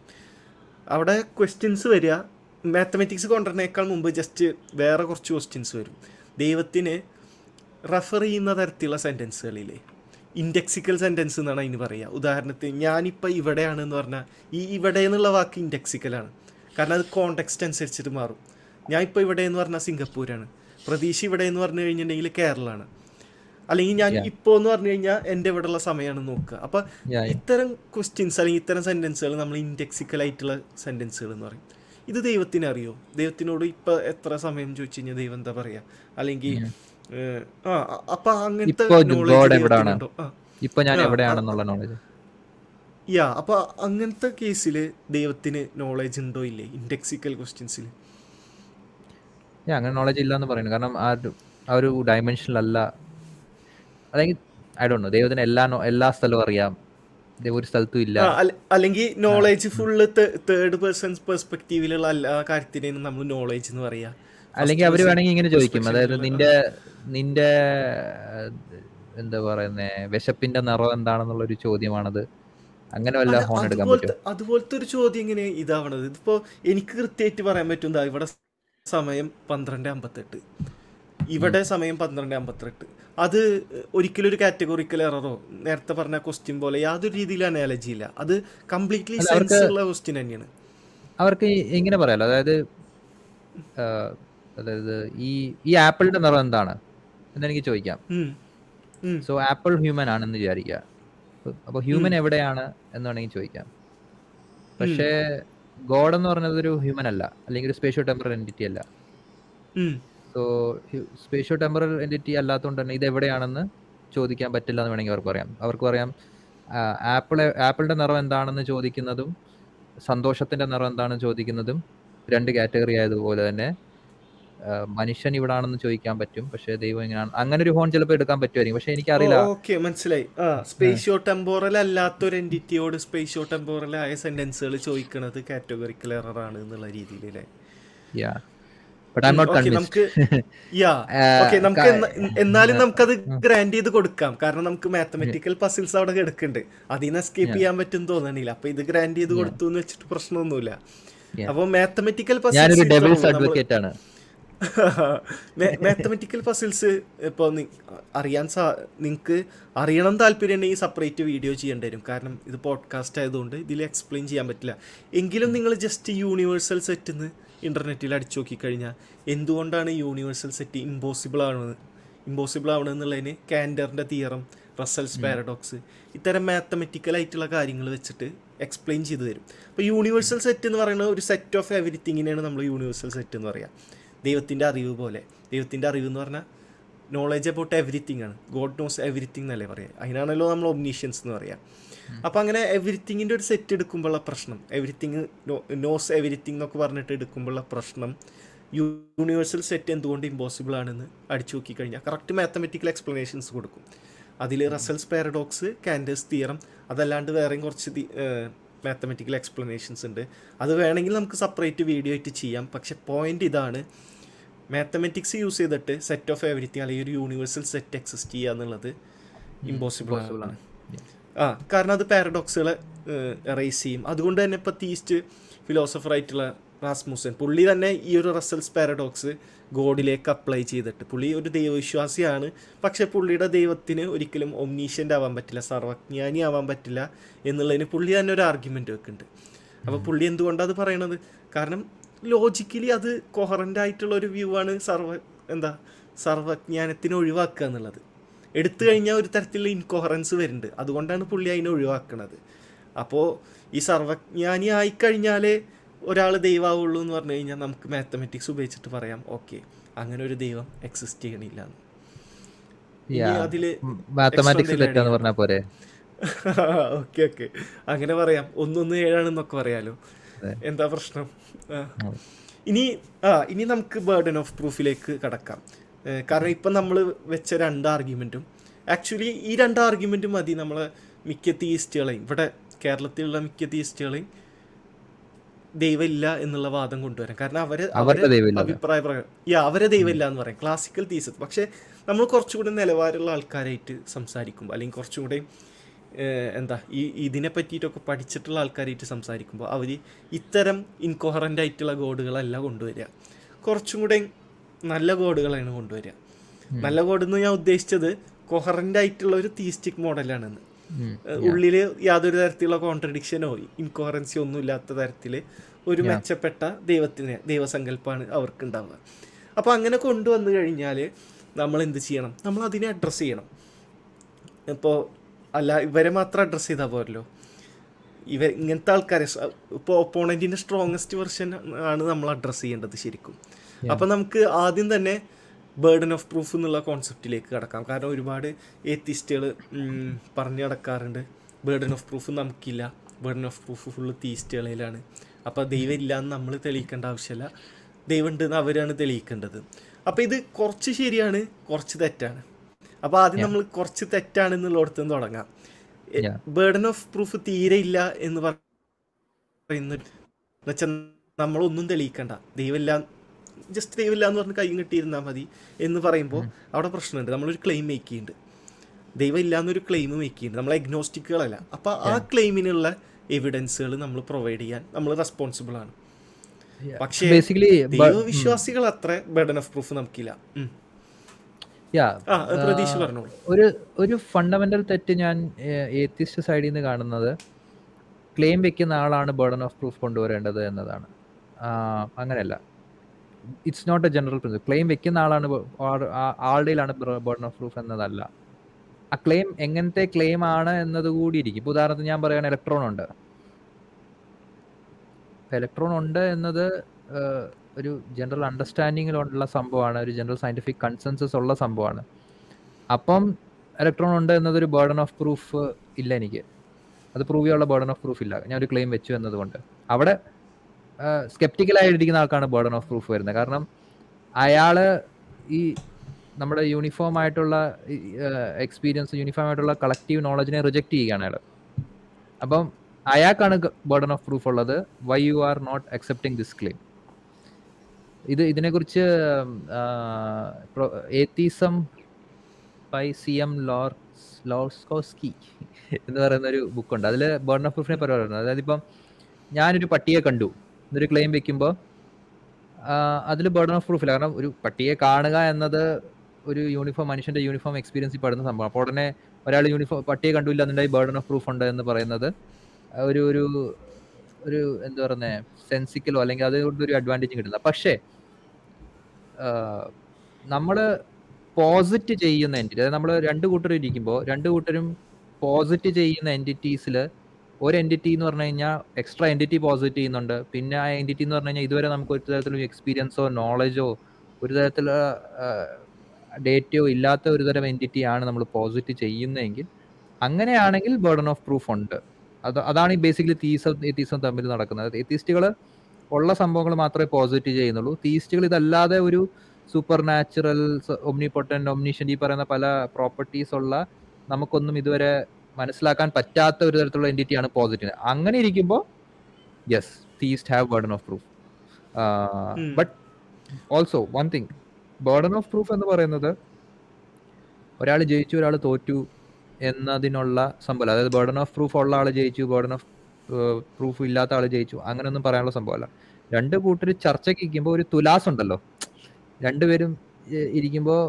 Speaker 1: അവിടെ ക്വസ്റ്റ്യൻസ് വരിക. മാത്തമെറ്റിക്സ് കൊണ്ടുവരുന്നേക്കാൾ മുമ്പ് ജസ്റ്റ് വേറെ കുറച്ച് ക്വസ്റ്റ്യൻസ് വരും. ദൈവത്തിന് റെഫർ ചെയ്യുന്ന തരത്തിലുള്ള സെന്റൻസുകളില്ലേ ഇൻഡെക്സിക്കൽ സെന്റൻസ് എന്നാണ് അതിന് പറയുക. ഉദാഹരണത്തിന് ഞാനിപ്പോൾ ഇവിടെയാണെന്ന് പറഞ്ഞാൽ ഈ ഇവിടെ എന്നുള്ള വാക്ക് ഇൻഡെക്സിക്കലാണ് കാരണം അത് കോണ്ടെക്സ്റ്റ് അനുസരിച്ചിട്ട് മാറും. ഞാൻ ഇപ്പോൾ ഇവിടെ എന്ന് പറഞ്ഞാൽ സിംഗപ്പൂരാണ്. പ്രതീക്ഷ ഇവിടെ എന്ന് പറഞ്ഞു കഴിഞ്ഞിട്ടുണ്ടെങ്കിൽ കേരളമാണ് അല്ലെങ്കിൽ ഞാൻ. ഇപ്പോൾ എന്ന് പറഞ്ഞു കഴിഞ്ഞാൽ എന്റെ ഇവിടെയുള്ള സമയമാണ് നോക്കുക.
Speaker 2: yeah.
Speaker 1: ഇത്തരം ക്വസ്റ്റ്യൻസ് അല്ലെങ്കിൽ ഇത്തരം സെന്റൻസുകൾ നമ്മൾ ഇൻഡെക്സിക്കൽ ആയിട്ടുള്ള സെന്റൻസുകൾ എന്ന് പറയും. ഇത് ദൈവത്തിന് അറിയോ? ദൈവത്തിനോട് ഇപ്പം എത്ര സമയം ചോദിച്ചു കഴിഞ്ഞാൽ ദൈവം എന്താ പറയുക അല്ലെങ്കിൽ ആ അപ്പം അങ്ങനത്തെ ഇപ്പോൾ? ആ.
Speaker 2: ഇപ്പൊ ഞാൻ എവിടെയാണെന്നുള്ള നോളജ്
Speaker 1: യാ അപ്പോൾ അങ്ങനത്തെ കേസിൽ ദൈവത്തിന് നോളേജ് ഉണ്ടോ ഇല്ലേ? ഇൻഡെക്സിക്കൽ ക്വസ്റ്റ്യൻസിൽ
Speaker 2: അങ്ങനെ നോളജ് ഇല്ല എന്ന് പറയുന്നു. കാരണം ആ ഒരു- ആ ഒരു ഡയമെൻഷനിലല്ല അല്ലെങ്കിൽ ഐ ഡോ നോ ദൈവത്തിന് എല്ലാ എല്ലാ സ്ഥലവും അറിയാം. ഒരു സ്ഥലത്തും ഇല്ല.
Speaker 1: അല്ലെങ്കിൽ നോളേജ് ഫുള്ള് തേർഡ് പേഴ്സൺ പെർസ്പെക്റ്റീവിലുള്ള എല്ലാ കാര്യത്തിനെയും നമ്മൾ നോളേജ് എന്ന് പറയാ.
Speaker 2: അല്ലെങ്കിൽ അവർ വേണമെങ്കിൽ ഇങ്ങനെ ചോദിക്കും. അതായത് നിന്റെ നിന്റെ എന്താ പറയുന്നേ വിശപ്പിന്റെ നിറം എന്താണെന്നുള്ള ഒരു ചോദ്യമാണത്. അങ്ങനെ വല്ല ഫോൺ എടുക്കാൻ പറ്റും
Speaker 1: അതുപോലത്തെ ഒരു ചോദ്യം ഇങ്ങനെ ഇതാവണത്. ഇതിപ്പോ എനിക്ക് കൃത്യമായിട്ട് പറയാൻ പറ്റും ഇവിടെ സമയം പന്ത്രണ്ട് അമ്പത്തെട്ട്. ഇവിടെ സമയം പന്ത്രണ്ട് അമ്പത്തെട്ട്. അത് ഒരിക്കലും ഒരു കാറ്റഗോറിക്കൽ എററോ നേരത്തെ പറഞ്ഞ ക്വസ്റ്റ്യൻ പോലെ യാതൊരു രീതിയിൽ അനാലജി ഇല്ല. അത് കംപ്ലീറ്റ്ലി സെൻസ് ഉള്ള ക്വസ്റ്റ്യൻ തന്നെയാണ്.
Speaker 2: അവർക്ക് എങ്ങനെ ഇങ്ങനെ പറയാലോ. അതായത് അതായത് ഈ ഈ ആപ്പിളിന്റെ നിറം എന്താണ്? എന്നെനിക്ക് ചോദിക്കാം. സോ ആപ്പിൾ ഹ്യൂമൻ ആണെന്ന് വിചാരിക്കുക. അപ്പോൾ ഹ്യൂമൻ എവിടെയാണ് എന്ന് വേണമെങ്കിൽ ചോദിക്കാം. പക്ഷേ ഗോഡ് എന്ന് പറഞ്ഞത് ഒരു ഹ്യൂമൻ അല്ല. അല്ലെങ്കിൽ ഒരു സ്പേഷ്യോ ടെമ്പറൽ എന്റിറ്റി അല്ല. സോ സ്പേഷ്യോ ടെമ്പറൽ എന്റിറ്റി അല്ലാത്തതുകൊണ്ട് തന്നെ ഇത് എവിടെയാണെന്ന് ചോദിക്കാൻ പറ്റില്ല എന്ന് വേണമെങ്കിൽ അവർക്ക് പറയാം. അവർക്ക് പറയാം ആപ്പിൾ ആപ്പിളിന്റെ നിറം എന്താണെന്ന് ചോദിക്കുന്നതും സന്തോഷത്തിന്റെ നിറം എന്താണെന്ന് ചോദിക്കുന്നതും രണ്ട് കാറ്റഗറി ആയതുപോലെ തന്നെ മനുഷ്യൻ ഇവിടാണെന്ന് ചോദിക്കാൻ പറ്റും. പക്ഷെ ദൈവം ഇങ്ങനെയാണ് അങ്ങനെ ഒരു ഹോൺ ചിലപ്പോൾ എടുക്കാൻ പറ്റുമായിരിക്കും. പക്ഷെ എനിക്കറിയില്ല.
Speaker 1: ഓക്കെ മനസ്സിലായി. സ്പേഷ്യോ ടെമ്പോറൽ അല്ലാത്തൊരു എന്റിറ്റിയോട് സ്പേഷ്യോ ടെമ്പോറൽ ആയ സെന്റൻസുകൾ ചോദിക്കുന്നത് കാറ്റഗറിക്കൽ എറർ ആണ് എന്നുള്ള രീതിയിലല്ലേ?
Speaker 2: യാ ബട്ട് ഐ നോട്ട്
Speaker 1: നമുക്ക് യാ ഓക്കെ നമുക്ക് എന്ന- എന്നാലും നമുക്കത് ഗ്രാൻഡ് ചെയ്ത് കൊടുക്കാം. കാരണം നമുക്ക് മാത്തമെറ്റിക്കൽ പസിൽസ് അവിടെ കിടക്കുന്നുണ്ട്. അതിൽ നിന്ന് എസ്കേപ്പ് ചെയ്യാൻ പറ്റും തോന്നണില്ല. അപ്പൊ ഇത് ഗ്രാൻഡ് ചെയ്ത് കൊടുത്തു എന്ന് വെച്ചിട്ട് പ്രശ്നമൊന്നുമില്ല. അപ്പൊ മാത്തമെറ്റിക്കൽ പസിൽസ്
Speaker 2: ആണ്.
Speaker 1: മാത്തമെറ്റിക്കൽ പസിൽസ് ഇപ്പോൾ അറിയാൻ സാ നിങ്ങൾക്ക് അറിയണം താല്പര്യം ഉണ്ടെങ്കിൽ സെപ്പറേറ്റ് വീഡിയോ ചെയ്യേണ്ടി വരും. കാരണം ഇത് പോഡ്കാസ്റ്റ് ആയതുകൊണ്ട് ഇതിൽ എക്സ്പ്ലെയിൻ ചെയ്യാൻ പറ്റില്ല. എങ്കിലും നിങ്ങൾ ജസ്റ്റ് യൂണിവേഴ്സൽ സെറ്റ് എന്ന് ഇന്റർനെറ്റിൽ അടിച്ചു നോക്കിക്കഴിഞ്ഞാൽ എന്തുകൊണ്ടാണ് യൂണിവേഴ്സൽ സെറ്റ് ഇമ്പോസിബിൾ ആവുന്നത് ഇമ്പോസിബിൾ ആവണമെന്നുള്ളതിന് കാൻഡറിന്റെ തിയറം റസൽസ് പാരഡോക്സ് ഇത്തരം മാത്തമെറ്റിക്കൽ ആയിട്ടുള്ള കാര്യങ്ങൾ വെച്ചിട്ട് എക്സ്പ്ലെയിൻ ചെയ്തു തരും. അപ്പോൾ യൂണിവേഴ്സൽ സെറ്റ് എന്ന് പറയുന്നത് ഒരു സെറ്റ് ഓഫ് എവരിത്തിങ്ങിനെയാണ് നമ്മൾ യൂണിവേഴ്സൽ സെറ്റ് എന്ന് പറയുക ദൈവത്തിന്റെ അറിവ് പോലെ. ദൈവത്തിന്റെ അറിവ് എന്ന് പറഞ്ഞാൽ നോളജ് അബൌട്ട് എവറിത്തിങ് ആണ്. ഗോഡ് നോസ് എവറിത്തിങ് എന്നല്ലേ പറയുക അതിനാണല്ലോ നമ്മൾ ഒബ്നീഷ്യൻസ് എന്ന് പറയുക അപ്പോൾ അങ്ങനെ എവറിത്തിങ്ങിന്റെ ഒരു സെറ്റ് എടുക്കുമ്പോഴുള്ള പ്രശ്നം എവറിത്തിങ് നോസ് എവറിത്തിങ് എന്നൊക്കെ പറഞ്ഞിട്ട് എടുക്കുമ്പോഴുള്ള പ്രശ്നം യൂണിവേഴ്സൽ സെറ്റ് എന്തുകൊണ്ട് ഇമ്പോസിബിൾ ആണെന്ന് അടിച്ചു നോക്കിക്കഴിഞ്ഞാൽ കറക്റ്റ് മാത്തമെറ്റിക്കൽ എക്സ്പ്ലനേഷൻസ് കൊടുക്കും. അതിൽ റസൽസ് പാരഡോക്സ് കാൻഡേഴ്സ് തിയറം അതല്ലാണ്ട് വേറെയും കുറച്ച് മാത്തമെറ്റിക്കൽ എക്സ്പ്ലനേഷൻസ് ഉണ്ട്. അത് വേണമെങ്കിൽ നമുക്ക് സെപ്പറേറ്റ് വീഡിയോ ആയിട്ട് ചെയ്യാം. പക്ഷേ പോയിന്റ് ഇതാണ്. മാത്തമെറ്റിക്സ് യൂസ് ചെയ്തിട്ട് സെറ്റ് ഓഫ് എവറിത്തിങ് അല്ലെങ്കിൽ ഒരു യൂണിവേഴ്സൽ സെറ്റ് എക്സിസ്റ്റ് ചെയ്യുക എന്നുള്ളത് ഇമ്പോസിബിൾ ആണ്. ആ കാരണം അത് പാരഡോക്സുകളെ റേസ് ചെയ്യും. അതുകൊണ്ട് തന്നെ ഇപ്പോൾ തീസ്റ്റ് ഫിലോസഫർ ആയിട്ടുള്ള റാസ്മുസൻ. പുള്ളി തന്നെ ഈ ഒരു റസൽസ് പാരഡോക്സ് ഗോഡിലേക്ക് അപ്ലൈ ചെയ്തിട്ട് പുള്ളി ഒരു ദൈവവിശ്വാസിയാണ്. പക്ഷെ പുള്ളിയുടെ ദൈവത്തിന് ഒരിക്കലും ഒംനീഷ്യന്റ് ആവാൻ പറ്റില്ല സർവജ്ഞാനി ആവാൻ പറ്റില്ല എന്നുള്ളതിന് പുള്ളി തന്നെ ഒരു ആർഗ്യുമെന്റ് വെക്കുന്നുണ്ട്. അപ്പോൾ പുള്ളി എന്തുകൊണ്ടാണ് അത് പറയണത്? കാരണം ലോജിക്കലി അത് കൊഹറന്റ് ആയിട്ടുള്ള ഒരു വ്യൂ ആണ് സർവ എന്താ സർവജ്ഞാനത്തിന് ഒഴിവാക്കുക എന്നുള്ളത്. എടുത്തു കഴിഞ്ഞാൽ ഒരു തരത്തിലുള്ള ഇൻകൊഹറൻസ് വരുന്നുണ്ട്. അതുകൊണ്ടാണ് പുള്ളി അതിനെ ഒഴിവാക്കുന്നത് അപ്പോൾ ഈ സർവജ്ഞാനി ആയിക്കഴിഞ്ഞാലേ ഒരാൾ ദൈവമാവുള്ളൂ എന്ന് പറഞ്ഞു കഴിഞ്ഞാൽ നമുക്ക് മാത്തമെറ്റിക്സ് ഉപയോഗിച്ചിട്ട് പറയാം ഓക്കെ അങ്ങനെ ഒരു ദൈവം എക്സിസ്റ്റ് ചെയ്യണില്ല.
Speaker 2: അതിൽ പോരെ.
Speaker 1: ഓക്കെ ഓക്കെ അങ്ങനെ പറയാം. ഒന്നൊന്ന് ഏഴാണെന്നൊക്കെ പറയാലോ. എന്താ പ്രശ്നം. ഇനി ആ ഇനി നമുക്ക് ബേർഡൻ ഓഫ് പ്രൂഫിലേക്ക് കടക്കാം. കാരണം ഇപ്പം നമ്മൾ വെച്ച രണ്ട് ആർഗ്യുമെന്റും ആക്ച്വലി ഈ രണ്ട് ആർഗ്യുമെന്റും മതി നമ്മളെ മിക്ക തീസ്റ്റുകളെയും ഇവിടെ കേരളത്തിലുള്ള മിക്ക തീയിസ്റ്റുകളെയും ദൈവമില്ല എന്നുള്ള വാദം കൊണ്ടുവരാം. കാരണം അവർ
Speaker 2: അവരുടെ
Speaker 1: അഭിപ്രായ പ്രകാരം യാ അവരെ ദൈവമില്ല എന്ന് പറയും. ക്ലാസിക്കൽ തീസത്ത് പക്ഷേ നമ്മൾ കുറച്ചുകൂടി നിലവാരമുള്ള ആൾക്കാരായിട്ട് സംസാരിക്കുമ്പോൾ അല്ലെങ്കിൽ കുറച്ചും കൂടെ എന്താ ഈ ഇതിനെ പറ്റിയിട്ടൊക്കെ പഠിച്ചിട്ടുള്ള ആൾക്കാരായിട്ട് സംസാരിക്കുമ്പോൾ അവർ ഇത്തരം ഇൻകോഹറന്റ് ആയിട്ടുള്ള ഗോഡുകളല്ല കൊണ്ടുവരിക കുറച്ചും കൂടെ നല്ല ഗോഡുകളാണ് കൊണ്ടുവരിക നല്ല ഗോഡെന്ന് ഞാൻ ഉദ്ദേശിച്ചത് കൊഹറന്റ് ആയിട്ടുള്ള ഒരു തീസ്റ്റിക് മോഡലാണെന്ന്. ഉള്ളിൽ യാതൊരു തരത്തിലുള്ള കോൺട്രഡിക്ഷനോ ഇൻകോറൻസിയോ ഒന്നും ഇല്ലാത്ത തരത്തിൽ ഒരു മെച്ചപ്പെട്ട ദൈവത്തിന് ദൈവസങ്കല്പമാണ് അവർക്ക് ഉണ്ടാവുക അപ്പോൾ അങ്ങനെ കൊണ്ടുവന്നു കഴിഞ്ഞാൽ നമ്മൾ എന്ത് ചെയ്യണം? നമ്മൾ അതിനെ അഡ്രസ്സ് ചെയ്യണം. ഇപ്പോൾ അല്ല ഇവരെ മാത്രം അഡ്രസ്സ് ചെയ്താൽ പോരല്ലോ. ഇവ ഇങ്ങനത്തെ ആൾക്കാരെ ഇപ്പോൾ ഒപ്പോണന്റിന്റെ സ്ട്രോങ്ങസ്റ്റ് വെർഷൻ ആണ് നമ്മൾ അഡ്രസ്സ് ചെയ്യേണ്ടത് ശരിക്കും. അപ്പം നമുക്ക് ആദ്യം തന്നെ ബേർഡൻ ഓഫ് പ്രൂഫ് എന്നുള്ള കോൺസെപ്റ്റിലേക്ക് കടക്കാം. കാരണം ഒരുപാട് ഏത്തിസ്റ്റുകൾ പറഞ്ഞു നടക്കാറുണ്ട്. ബേർഡൻ ഓഫ് പ്രൂഫ് നമുക്കില്ല. ബേർഡൻ ഓഫ് പ്രൂഫ് ഫുള്ള് തീസ്റ്റുകളിലാണ് അപ്പോൾ ദൈവം ഇല്ല എന്ന് നമ്മൾ തെളിയിക്കേണ്ട ആവശ്യമില്ല ദൈവം ഉണ്ടെന്ന് അവരാണ് തെളിയിക്കേണ്ടത്. അപ്പോൾ ഇത് കുറച്ച് ശരിയാണ് കുറച്ച് തെറ്റാണ്. അപ്പോൾ ആദ്യം നമ്മൾ കുറച്ച് തെറ്റാണെന്നുള്ളിടത്ത് നിന്ന് തുടങ്ങാം. ബേർഡൻ ഓഫ് പ്രൂഫ് തീരെ ഇല്ല എന്ന് പറയുന്ന എന്നുവെച്ചാൽ നമ്മളൊന്നും തെളിയിക്കണ്ട. ദൈവമില്ല ജസ്റ്റ് ദൈവമില്ല എന്ന് പറഞ്ഞ് കൈ കിട്ടിയിരുന്നാൽ മതി എന്ന് പറയുമ്പോൾ അവിടെ പ്രശ്നമുണ്ട്. നമ്മളൊരു ക്ലെയിം മേക്ക് ചെയ്യുന്നുണ്ട്. ദൈവം ഇല്ല എന്നൊരു ക്ലെയിം മേക്ക് ചെയ്യുന്നുണ്ട്. നമ്മൾ അഗ്നോസ്റ്റിക്കുകളല്ല അപ്പോൾ ആ ക്ലെയിമിനുള്ള എവിഡൻസുകൾ നമ്മൾ പ്രൊവൈഡ് ചെയ്യാൻ നമ്മൾ റെസ്പോൺസിബിൾ ആണ്. പക്ഷേ
Speaker 2: ബേസിക്കലി
Speaker 1: ദൈവവിശ്വാസികൾ അത്ര ബർഡൻ ഓഫ് പ്രൂഫ് നമുക്കില്ല.
Speaker 2: ഒരു ഒരു ഫണ്ടമെന്റൽ തെറ്റ് ഞാൻ ഏത്തിസ്റ്റ് സൈഡിൽ നിന്ന് കാണുന്നത് ക്ലെയിം വെക്കുന്ന ആളാണ് ബേർഡൻ ഓഫ് പ്രൂഫ് കൊണ്ടുവരേണ്ടത് എന്നതാണ്. അങ്ങനെയല്ല. It's not a general principle claim വെക്കുന്ന ആളാണ് ആളുടെയിലാണ് ബേർഡൻ ഓഫ് പ്രൂഫ് എന്നതല്ല. ആ ക്ലെയിം എങ്ങനത്തെ ക്ലെയിം ആണ് എന്നത് കൂടി ഇരിക്കും. ഇപ്പോൾ ഉദാഹരണത്തിന് ഞാൻ പറയുകയാണ് ഇലക്ട്രോൺ ഉണ്ട്. ഇലക്ട്രോൺ ഉണ്ട് എന്നത് ഒരു ജനറൽ അണ്ടർസ്റ്റാൻഡിങ്ങിലുള്ള സംഭവമാണ്. ഒരു ജനറൽ സയന്റിഫിക് കൺസെൻസസ് ഉള്ള സംഭവമാണ്. അപ്പം ഇലക്ട്രോൺ ഉണ്ട് എന്നതൊരു ബേർഡൻ ഓഫ് പ്രൂഫ് ഇല്ല എനിക്ക്. അത് പ്രൂവ് ചെയ്യാനുള്ള ബേർഡൻ ഓഫ് പ്രൂഫ് ഇല്ല. ഞാൻ ഒരു ക്ലെയിം വെച്ചു എന്നതുകൊണ്ട്. അവിടെ സ്കെപ്റ്റിക്കൽ ആയിട്ടിരിക്കുന്ന ആൾക്കാണ് ബേർഡൻ ഓഫ് പ്രൂഫ് വരുന്നത്. കാരണം അയാൾ ഈ നമ്മുടെ യൂണിഫോം ആയിട്ടുള്ള എക്സ്പീരിയൻസ് യൂണിഫോം ആയിട്ടുള്ള കളക്റ്റീവ് നോളജിനെ റിജക്റ്റ് ചെയ്യുകയാണ് അയാൾ അപ്പം അയാൾക്കാണ് ബേർഡൻ ഓഫ് പ്രൂഫ് ഉള്ളത്. Why you are not accepting this claim ഇത് ഇതിനെക്കുറിച്ച് ഏത്തീസം ബൈ സി എം ലോർ ലോർസ്കോസ്കി എന്ന് പറയുന്ന ഒരു ബുക്കുണ്ട് അതിൽ ബേർഡൻ ഓഫ് പ്രൂഫിനെ പറയുന്നത് അതായത് ഇപ്പം ഞാനൊരു പട്ടിയെ കണ്ടു. എന്നൊരു ക്ലെയിം വെക്കുമ്പോൾ അതിൽ ബേർഡൻ ഓഫ് പ്രൂഫ് ഇല്ല. കാരണം ഒരു പട്ടിയെ കാണുക എന്നത് ഒരു യൂണിഫോം മനുഷ്യന്റെ യൂണിഫോം എക്സ്പീരിയൻസിൽ പെടുന്ന സംഭവം. അപ്പോൾ ഉടനെ ഒരാൾ യൂണിഫോം പട്ടിയെ കണ്ടില്ല എന്നുണ്ടെങ്കിൽ ബേർഡൻ ഓഫ് പ്രൂഫ് ഉണ്ട് എന്ന് പറയുന്നത് ഒരു ഒരു ഒരു എന്താ പറയുന്നത് സെൻസിക്കലോ അല്ലെങ്കിൽ അതുകൊണ്ട് ഒരു അഡ്വാന്റേജ് കിട്ടില്ല പക്ഷേ നമ്മൾ പോസിറ്റ് ചെയ്യുന്ന എന്റിറ്റി അതായത് നമ്മൾ രണ്ട് കൂട്ടരും ഇരിക്കുമ്പോൾ രണ്ട് കൂട്ടരും പോസിറ്റ് ചെയ്യുന്ന എന്റിറ്റീസിൽ ഒരു എന്റിറ്റി എന്ന് പറഞ്ഞു കഴിഞ്ഞാൽ എക്സ്ട്രാ എന്റിറ്റി പോസിറ്റ് ചെയ്യുന്നുണ്ട്. പിന്നെ ആ എന്റിറ്റി എന്ന് പറഞ്ഞു കഴിഞ്ഞാൽ ഇതുവരെ നമുക്ക് ഒരു തരത്തിലും എക്സ്പീരിയൻസോ നോളജോ ഒരു തരത്തിലുള്ള ഡേറ്റയോ ഇല്ലാത്ത ഒരു തരം എന്റിറ്റി ആണ് നമ്മൾ പോസിറ്റ് ചെയ്യുന്നതെങ്കിൽ അങ്ങനെയാണെങ്കിൽ ബേർഡൻ ഓഫ് പ്രൂഫ് ഉണ്ട്. അത് അതാണ് ഈ ബേസിക്കലി തീസം എത്തീസം തമ്മിൽ നടക്കുന്നത്. തീസ്റ്റുകൾ ഉള്ള സംഭവങ്ങൾ മാത്രമേ പോസിറ്റ് ചെയ്യുന്നുള്ളൂ. തീസ്റ്റുകൾ ഇതല്ലാതെ ഒരു സൂപ്പർ നാച്ചുറൽ ഒമ്നി ഒമ്നിഷൻ ഈ പറയുന്ന പല പ്രോപ്പർട്ടീസ് ഉള്ള നമുക്കൊന്നും ഇതുവരെ മനസ്സിലാക്കാൻ പറ്റാത്ത ഒരു തരത്തിലുള്ള എന്റിറ്റിയാണ് പോസിറ്റീവ് അങ്ങനെ ഇരിക്കുമ്പോൾ yes theist have burden of proof. But also one thing burden of proof എന്ന് പറയുന്നത് ഒരാൾ ജയിച്ചു ഒരാൾ തോറ്റു എന്നതിനുള്ള സംഭവം അതായത് ബർഡൻ ഓഫ് പ്രൂഫ് ഉള്ള ആൾ ജയിച്ചു ബർഡൻ ഓഫ് പ്രൂഫ് ഇല്ലാത്ത ആൾ ജയിച്ചു അങ്ങനെയൊന്നും പറയാനുള്ള സംഭവമല്ല രണ്ട് കൂട്ടർ ചർച്ചയ്ക്ക് ഇരിക്കുമ്പോൾ ഒരു തുലാസ് ഉണ്ടല്ലോ രണ്ടുപേരും ഇരിക്കുമ്പോൾ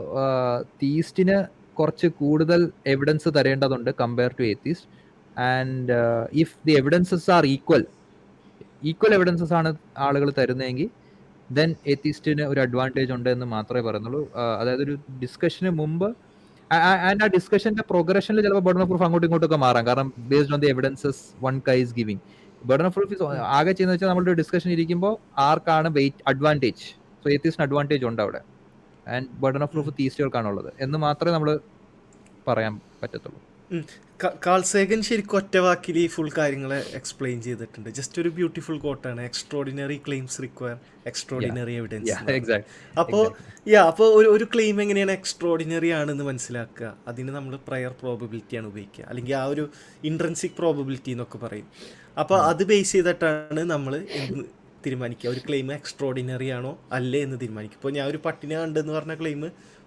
Speaker 2: തീസ്റ്റിന് കുറച്ച് കൂടുതൽ evidence തരേണ്ടതുണ്ട് compare to atheist and if the evidences are equal equal evidences ആണ് ആളുകൾ തരുന്നതെങ്കിൽ ദെൻ എത്തിസ്റ്റിന് ഒരു അഡ്വാന്റേജ് ഉണ്ട് എന്ന് മാത്രമേ പറയുന്നുള്ളൂ. ആ, അതായത് ഒരു ഡിസ്കഷന് മുമ്പ് ആൻഡ് ആ ഡിസ്കഷന്റെ പ്രോഗ്രഷനിൽ ചിലപ്പോൾ ബർഡൻ ഓഫ് പ്രൂഫ് അങ്ങോട്ടും ഇങ്ങോട്ടും ഒക്കെ മാറാം. കാരണം based on the evidences one guy is giving burden of proof ആകെ ചെയ്യുന്ന വെച്ചാൽ നമ്മളൊരു ഡിസ്കഷൻ ഇരിക്കുമ്പോൾ ആർക്കാണ് വെയിറ്റ് അഡ്വാന്റേജ് സോ എത്തിസ്റ്റിന് അഡ്വാന്റേജ് ഉണ്ട് അവിടെ. ആൻഡ് ബർഡൻ ഓഫ് പ്രൂഫ് തീസ്റ്റുകൾക്കാണുള്ളത്. എന്ന് മാത്രമേ നമ്മൾ പറയാൻ പറ്റത്തുള്ളൂ.
Speaker 1: കാൾസേഗൻ ശരിക്കും ഒറ്റ വാക്കിൽ ഈ ഫുൾ കാര്യങ്ങളെ എക്സ്പ്ലെയിൻ ചെയ്തിട്ടുണ്ട്. ജസ്റ്റ് ഒരു beautiful കോട്ടാണ് extraordinary claims require extraordinary evidence അപ്പോൾ യാ അപ്പോൾ ഒരു ഒരു ക്ലെയിം എങ്ങനെയാണ് എക്സ്ട്രോഡിനറി ആണെന്ന് മനസ്സിലാക്കുക? അതിന് നമ്മൾ പ്രയർ പ്രോബബിലിറ്റിയാണ് ഉപയോഗിക്കുക. അല്ലെങ്കിൽ ആ ഒരു ഇൻട്രൻസിക് പ്രോബബിലിറ്റി എന്നൊക്കെ പറയും. അപ്പോൾ അത് ബേസ് ചെയ്തിട്ടാണ് നമ്മൾ തീരുമാനിക്കുക. ഒരു ക്ലെയിം എക്സ്ട്രാ ഓർഡിനറി ആണോ അല്ലേ എന്ന് തീരുമാനിക്കും ഇപ്പോൾ ഞാൻ ഒരു പട്ടിനെ കണ്ടെന്ന് പറഞ്ഞ ക്ലെയിം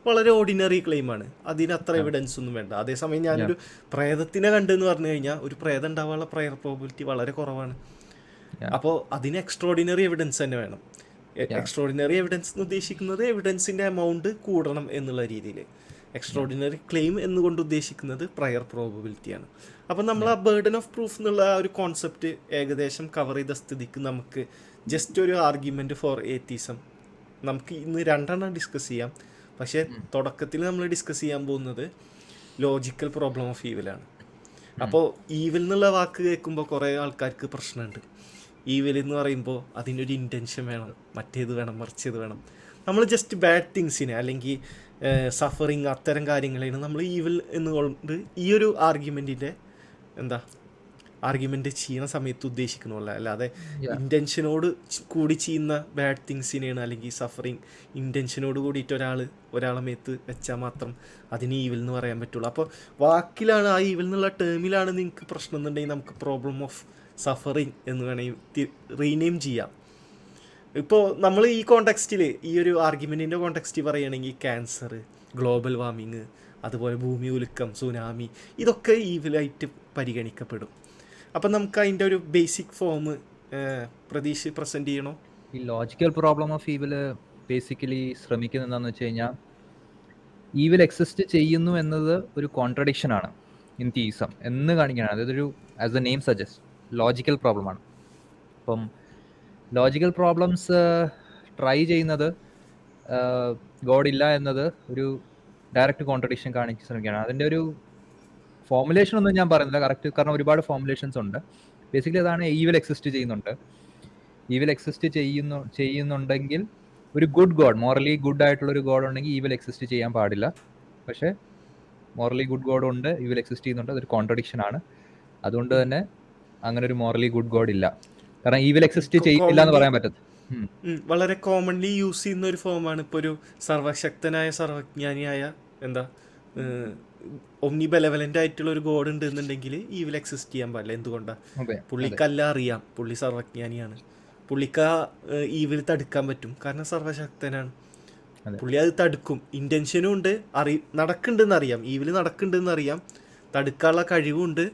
Speaker 1: വളരെ ഓർഡിനറി ക്ലെയിമാണ് അതിന് അത്ര എവിഡൻസ് ഒന്നും വേണ്ട. അതേസമയം ഞാനൊരു പ്രേതത്തിനെ കണ്ടെന്ന് പറഞ്ഞു കഴിഞ്ഞാൽ ഒരു പ്രേതം ഉണ്ടാവാനുള്ള പ്രയർ പ്രോബിലിറ്റി വളരെ കുറവാണ്. അപ്പോൾ അതിന് എക്സ്ട്രോഡിനറി എവിഡൻസ് തന്നെ വേണം. എക്സ്ട്രോഡിനറി എവിഡൻസ് എന്ന് ഉദ്ദേശിക്കുന്നത് എവിഡൻസിന്റെ എമൗണ്ട് കൂടണം എന്നുള്ള രീതിയിൽ എക്സ്ട്രോഡിനറി ക്ലെയിം എന്നുകൊണ്ട് ഉദ്ദേശിക്കുന്നത് പ്രയർ പ്രോബബിലിറ്റിയാണ് അപ്പം നമ്മൾ ആ ബേർഡൻ ഓഫ് പ്രൂഫ് എന്നുള്ള ആ ഒരു കോൺസെപ്റ്റ് ഏകദേശം കവർ ചെയ്ത സ്ഥിതിക്ക് നമുക്ക് ജസ്റ്റ് ഒരു ആർഗ്യുമെന്റ് ഫോർ ഏത്തീസം നമുക്ക് ഇന്ന് രണ്ടെണ്ണം ഡിസ്കസ് ചെയ്യാം. പക്ഷേ തുടക്കത്തിൽ നമ്മൾ ഡിസ്കസ് ചെയ്യാൻ പോകുന്നത് ലോജിക്കൽ പ്രോബ്ലം ഓഫ് ഈവിലാണ് അപ്പോൾ ഈവിൽ എന്നുള്ള വാക്ക് കേൾക്കുമ്പോൾ കുറേ ആൾക്കാർക്ക് പ്രശ്നമുണ്ട്. ഈവിൽ എന്ന് പറയുമ്പോൾ അതിനൊരു ഇന്റൻഷൻ വേണം. മറ്റേത് വേണം മറിച്ചത് വേണം. നമ്മൾ ജസ്റ്റ് ബാഡ് തിങ്സിനെ അല്ലെങ്കിൽ സഫറിങ് അത്തരം കാര്യങ്ങളെയാണ് നമ്മൾ ഈവിൽ എന്നുകൊണ്ട് ഈ ഒരു ആർഗ്യുമെന്റിന്റെ എന്താ ആർഗ്യുമെന്റ് ചെയ്യുന്ന സമയത്ത് ഉദ്ദേശിക്കുന്നുള്ള. അല്ലാതെ ഇന്റൻഷനോട് കൂടി ചെയ്യുന്ന ബാഡ് തിങ്സിനെയാണ് അല്ലെങ്കിൽ സഫറിങ് ഇന്റൻഷനോട് കൂടിയിട്ട് ഒരാൾ ഒരാളെ മേത്ത് വെച്ചാൽ മാത്രം അതിന് ഈവിൽ എന്ന് പറയാൻ പറ്റുള്ളൂ. അപ്പോൾ വാക്കിലാണ് ആ ഈവിൽ എന്നുള്ള ടേമിലാണ് നിങ്ങൾക്ക് പ്രശ്നം എന്നുണ്ടെങ്കിൽ നമുക്ക് പ്രോബ്ലം ഓഫ് സഫറിങ് എന്ന് വേണമെങ്കിൽ റീനെയിം ചെയ്യാം. ഇപ്പോൾ നമ്മൾ ഈ കോണ്ടെക്സ്റ്റിൽ ഈ ഒരു ആർഗ്യുമെന്റിന്റെ കോണ്ടെക്സ്റ്റിൽ പറയുകയാണെങ്കിൽ ക്യാൻസർ ഗ്ലോബൽ വാർമിങ് അതുപോലെ ഭൂമി ഉലുക്കം സുനാമി ഇതൊക്കെ ഈവിലായിട്ട് പരിഗണിക്കപ്പെടും. അപ്പം നമുക്ക് അതിന്റെ ഒരു ബേസിക് ഫോം പ്രതീക്ഷ പ്രസന്റ് ചെയ്യണോ?
Speaker 2: ഈ logical problem of evil basically ശ്രമിക്കുന്നത് എന്താണെന്ന് വെച്ച് കഴിഞ്ഞാൽ ഈവിൽ എക്സിസ്റ്റ് ചെയ്യുന്നു എന്നത് ഒരു കോൺട്രഡിക്ഷൻ ആണ് ഇൻ തീസം എന്ന് കാണിക്കണം അതായത് ഒരു as a name suggest logical problem ആണ്. അപ്പം ലോജിക്കൽ പ്രോബ്ലംസ് ട്രൈ ചെയ്യുന്നത് ഗോഡ് ഇല്ല എന്നത് ഒരു ഡയറക്റ്റ് കോൺട്രഡിക്ഷൻ കാണിച്ച് ശ്രമിക്കുകയാണ്. അതിന്റെ ഒരു ഫോമുലേഷൻ ഒന്നും ഞാൻ പറയുന്നില്ല. കറക്റ്റ് കാരണം ഒരുപാട് ഫോമുലേഷൻസ് ഉണ്ട്. ബേസിക്കലി അതാണ് ഈവിൽ എക്സിസ്റ്റ് ചെയ്യുന്നുണ്ട്. ഈവിൽ എക്സിസ്റ്റ് ചെയ്യുന്നു ചെയ്യുന്നുണ്ടെങ്കിൽ ഒരു ഗുഡ് ഗോഡ് മോറലി ഗുഡ് ആയിട്ടുള്ള ഒരു ഗോഡ് ഉണ്ടെങ്കിൽ ഈവിൽ എക്സിസ്റ്റ് ചെയ്യാൻ പാടില്ല. പക്ഷേ മോറലി ഗുഡ് ഗോഡ് ഉണ്ട് ഈവിൽ എക്സിസ്റ്റ് ചെയ്യുന്നുണ്ട്. അതൊരു കോൺട്രഡിക്ഷൻ ആണ്. അതുകൊണ്ട് തന്നെ അങ്ങനെ ഒരു മോറലി ഗുഡ് ഗോഡ് ഇല്ല. കാരണം ഈവിൽ എക്സിസ്റ്റ് ചെയ്യില്ല എന്ന് പറയാൻ പറ്റത്തില്ല.
Speaker 1: വളരെ കോമൺലി യൂസ് ചെയ്യുന്ന ഒരു ഫോമാണ് ഇപ്പോൾ ഒരു സർവശക്തനായ സർവജ്ഞാനിയായ എന്താ ഒമ്നി ബലവലന്റ് ആയിട്ടുള്ള ഒരു ഗോഡ് ഉണ്ട് എന്നുണ്ടെങ്കിൽ ഈവിൽ എക്സിസ്റ്റ് ചെയ്യാൻ പാടില്ല. എന്തുകൊണ്ടാണ് പുള്ളിക്കല്ല അറിയാം. പുള്ളി സർവജ്ഞാനിയാണ്. പുള്ളിക്ക് ഈവിൽ തടുക്കാൻ പറ്റും. കാരണം സർവശക്തനാണ്. പുള്ളി അത് തടുക്കും. ഇന്റൻഷനും ഉണ്ട്. അറി നടക്കുന്നുണ്ടെന്ന് അറിയാം ഈവിൽ നടക്കുന്നുണ്ടെന്ന് അറിയാം തടുക്കാനുള്ള കഴിവും കഴിവുണ്ട്.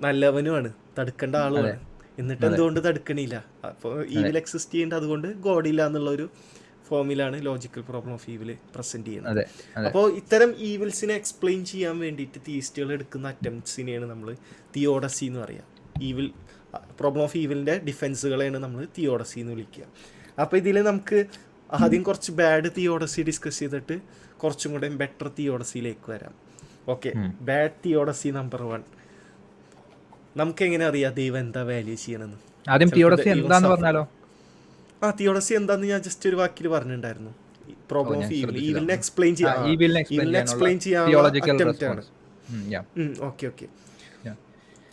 Speaker 1: നല്ലവനുമാണ്. തടുക്കേണ്ട ആളുമാണ്. എന്നിട്ട് എന്തുകൊണ്ട് തടുക്കണില്ല? അപ്പോൾ ഈവിൽ എക്സിസ്റ്റ് ചെയ്യേണ്ട അതുകൊണ്ട് ഗോഡില്ല എന്നുള്ള ഒരു ഫോമിലാണ് logical problem of evil present ചെയ്യുന്നത്. അപ്പോൾ ഇത്തരം ഈവിൽസിനെ എക്സ്പ്ലെയിൻ ചെയ്യാൻ വേണ്ടിയിട്ട് തീയിസ്റ്റുകൾ എടുക്കുന്ന അറ്റംപ്റ്റ്സിനെയാണ് നമ്മൾ തിയോഡസി എന്ന് പറയുക ഈവിൽ പ്രോബ്ലം ഓഫ് ഈവിലിന്റെ ഡിഫെൻസുകളെയാണ് നമ്മൾ തിയോഡസി എന്ന് വിളിക്കുക. അപ്പോൾ ഇതിൽ നമുക്ക് ആദ്യം കുറച്ച് ബാഡ് തിയോഡസി ഡിസ്കസ് ചെയ്തിട്ട് കുറച്ചും കൂടെ ബെറ്റർ തിയോഡസിയിലേക്ക് വരാം. Okay bad theodicy number one നമുക്ക് എങ്ങനെ അറിയാം ദൈവം എന്താ വാല്യൂ ചെയ്യണമെന്ന്
Speaker 2: ആദ്യം തിയോഡസി എന്താന്ന് പറഞ്ഞാലോ?
Speaker 1: ആ തിയോഡസി എന്താന്ന് ഞാൻ ജസ്റ്റ് ഒരു വാക്കിൽ പറഞ്ഞിട്ടുണ്ടായിരുന്നു പ്രോബ്ലം ഓഫ് ഈവിൽ. ഈവിലിനെ എക്സ്പ്ലെയിൻ ചെയ്യാം
Speaker 2: ഈവിലിനെ എക്സ്പ്ലെയിൻ
Speaker 1: ചെയ്യാൻ ഓക്കെ ഓക്കെ.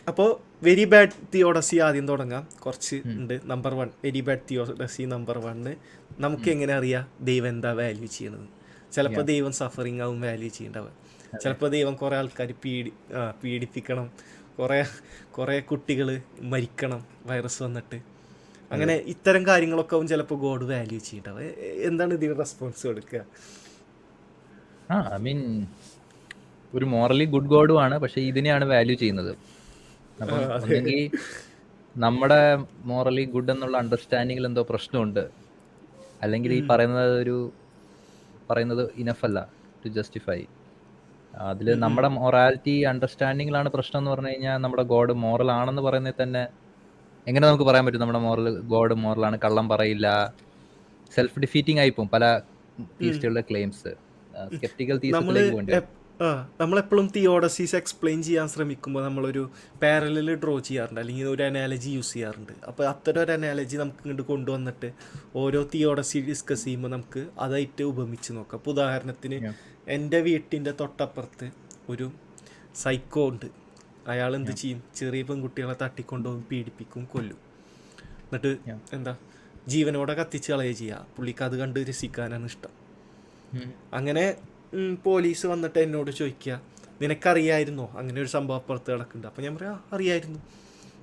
Speaker 1: അപ്പോൾ വെരി ബാഡ് തിയോഡസി ആദ്യം തുടങ്ങാം. കുറച്ച് ഉണ്ട്. Number one very bad theodicy number one നമുക്ക് എങ്ങനെ അറിയാം ദൈവം എന്താ വാല്യൂ ചെയ്യണത്? ചിലപ്പോൾ ദൈവം സഫറിങ് ആവും വാല്യൂ ചെയ്യേണ്ടവ ചിലപ്പോൾ ദൈവം കുറേ ആൾക്കാർ പീഡി പീഡിപ്പിക്കണം. കുറേ കുറേ കുട്ടികൾ മരിക്കണം വൈറസ് വന്നിട്ട്. അങ്ങനെ ഇത്തരം കാര്യങ്ങളൊക്കെ അവൻ ചിലപ്പോൾ ഗോഡ് വാല്യൂ ചെയ്യണ്ടാവും എന്താണ് ഇതിന് റെസ്പോൺസ് കൊടുക്കുക?
Speaker 2: ആ ഐ മീൻ ഒരു മോറലി ഗുഡ് ഗോഡും ആണ് പക്ഷെ ഇതിനെയാണ് വാല്യൂ ചെയ്യുന്നത്. അപ്പം നമ്മുടെ മോറലി ഗുഡ് എന്നുള്ള അണ്ടർസ്റ്റാൻഡിങ്ങിൽ എന്തോ പ്രശ്നമുണ്ട്. അല്ലെങ്കിൽ ഈ പറയുന്നത് ഒരു പറയുന്നത് ഇനഫ് അല്ല ടു ജസ്റ്റിഫൈ അതിൽ നമ്മുടെ മൊറാലിറ്റി അണ്ടർസ്റ്റാൻഡിങ്ങിലാണ് പ്രശ്നം എന്ന് പറഞ്ഞു കഴിഞ്ഞാൽ നമ്മുടെ ഗോഡ് മോറൽ ആണെന്ന് പറയുന്നത് തന്നെ എങ്ങനെ നമുക്ക് പറയാൻ പറ്റും? നമ്മുടെ മോറൽ ഗോഡ് മോറലാണ് കള്ളം പറയില്ല. സെൽഫ് ഡിഫീറ്റിംഗ് ആയി ആയിപ്പോവും പല തീസ്റ്റുകളുടെ ക്ലെയിംസ് സ്കെപ്റ്റിക്കൽ തീസ്റ്റിലേക്ക് വേണ്ടി
Speaker 1: നമ്മളെപ്പോഴും തിയോഡസീസ് എക്സ്പ്ലെയിൻ ചെയ്യാൻ ശ്രമിക്കുമ്പോൾ നമ്മളൊരു പാരലിൽ ഡ്രോ ചെയ്യാറുണ്ട്. അല്ലെങ്കിൽ ഒരു അനാലജി യൂസ് ചെയ്യാറുണ്ട്. അപ്പോൾ അത്തരം ഒരു അനാലജി നമുക്ക് ഇങ്ങോട്ട് കൊണ്ടുവന്നിട്ട് ഓരോ തിയോഡസി ഡിസ്കസ് ചെയ്യുമ്പോൾ നമുക്ക് അതായിട്ട് ഉപമിച്ച് നോക്കാം. അപ്പോൾ ഉദാഹരണത്തിന് എന്റെ വീട്ടിന്റെ തൊട്ടപ്പുറത്ത് ഒരു സൈക്കോ ഉണ്ട്. അയാൾ എന്ത് ചെയ്യും? ചെറിയ പെൺകുട്ടികളെ തട്ടിക്കൊണ്ടുപോകും പീഡിപ്പിക്കും കൊല്ലും. എന്നിട്ട് എന്താ? ജീവനോടെ കത്തിച്ച് കളയുക ചെയ്യുക പുള്ളിക്ക് അത് കണ്ട് രസിക്കാനാണ് ഇഷ്ടം. അങ്ങനെ പോലീസ് വന്നിട്ട് എന്നോട് ചോദിക്കുക നിനക്കറിയായിരുന്നോ? അങ്ങനെ ഒരു സംഭവം അപ്പുറത്ത് കിടക്കുന്നുണ്ട്. അപ്പം ഞാൻ പറയാം അറിയായിരുന്നു.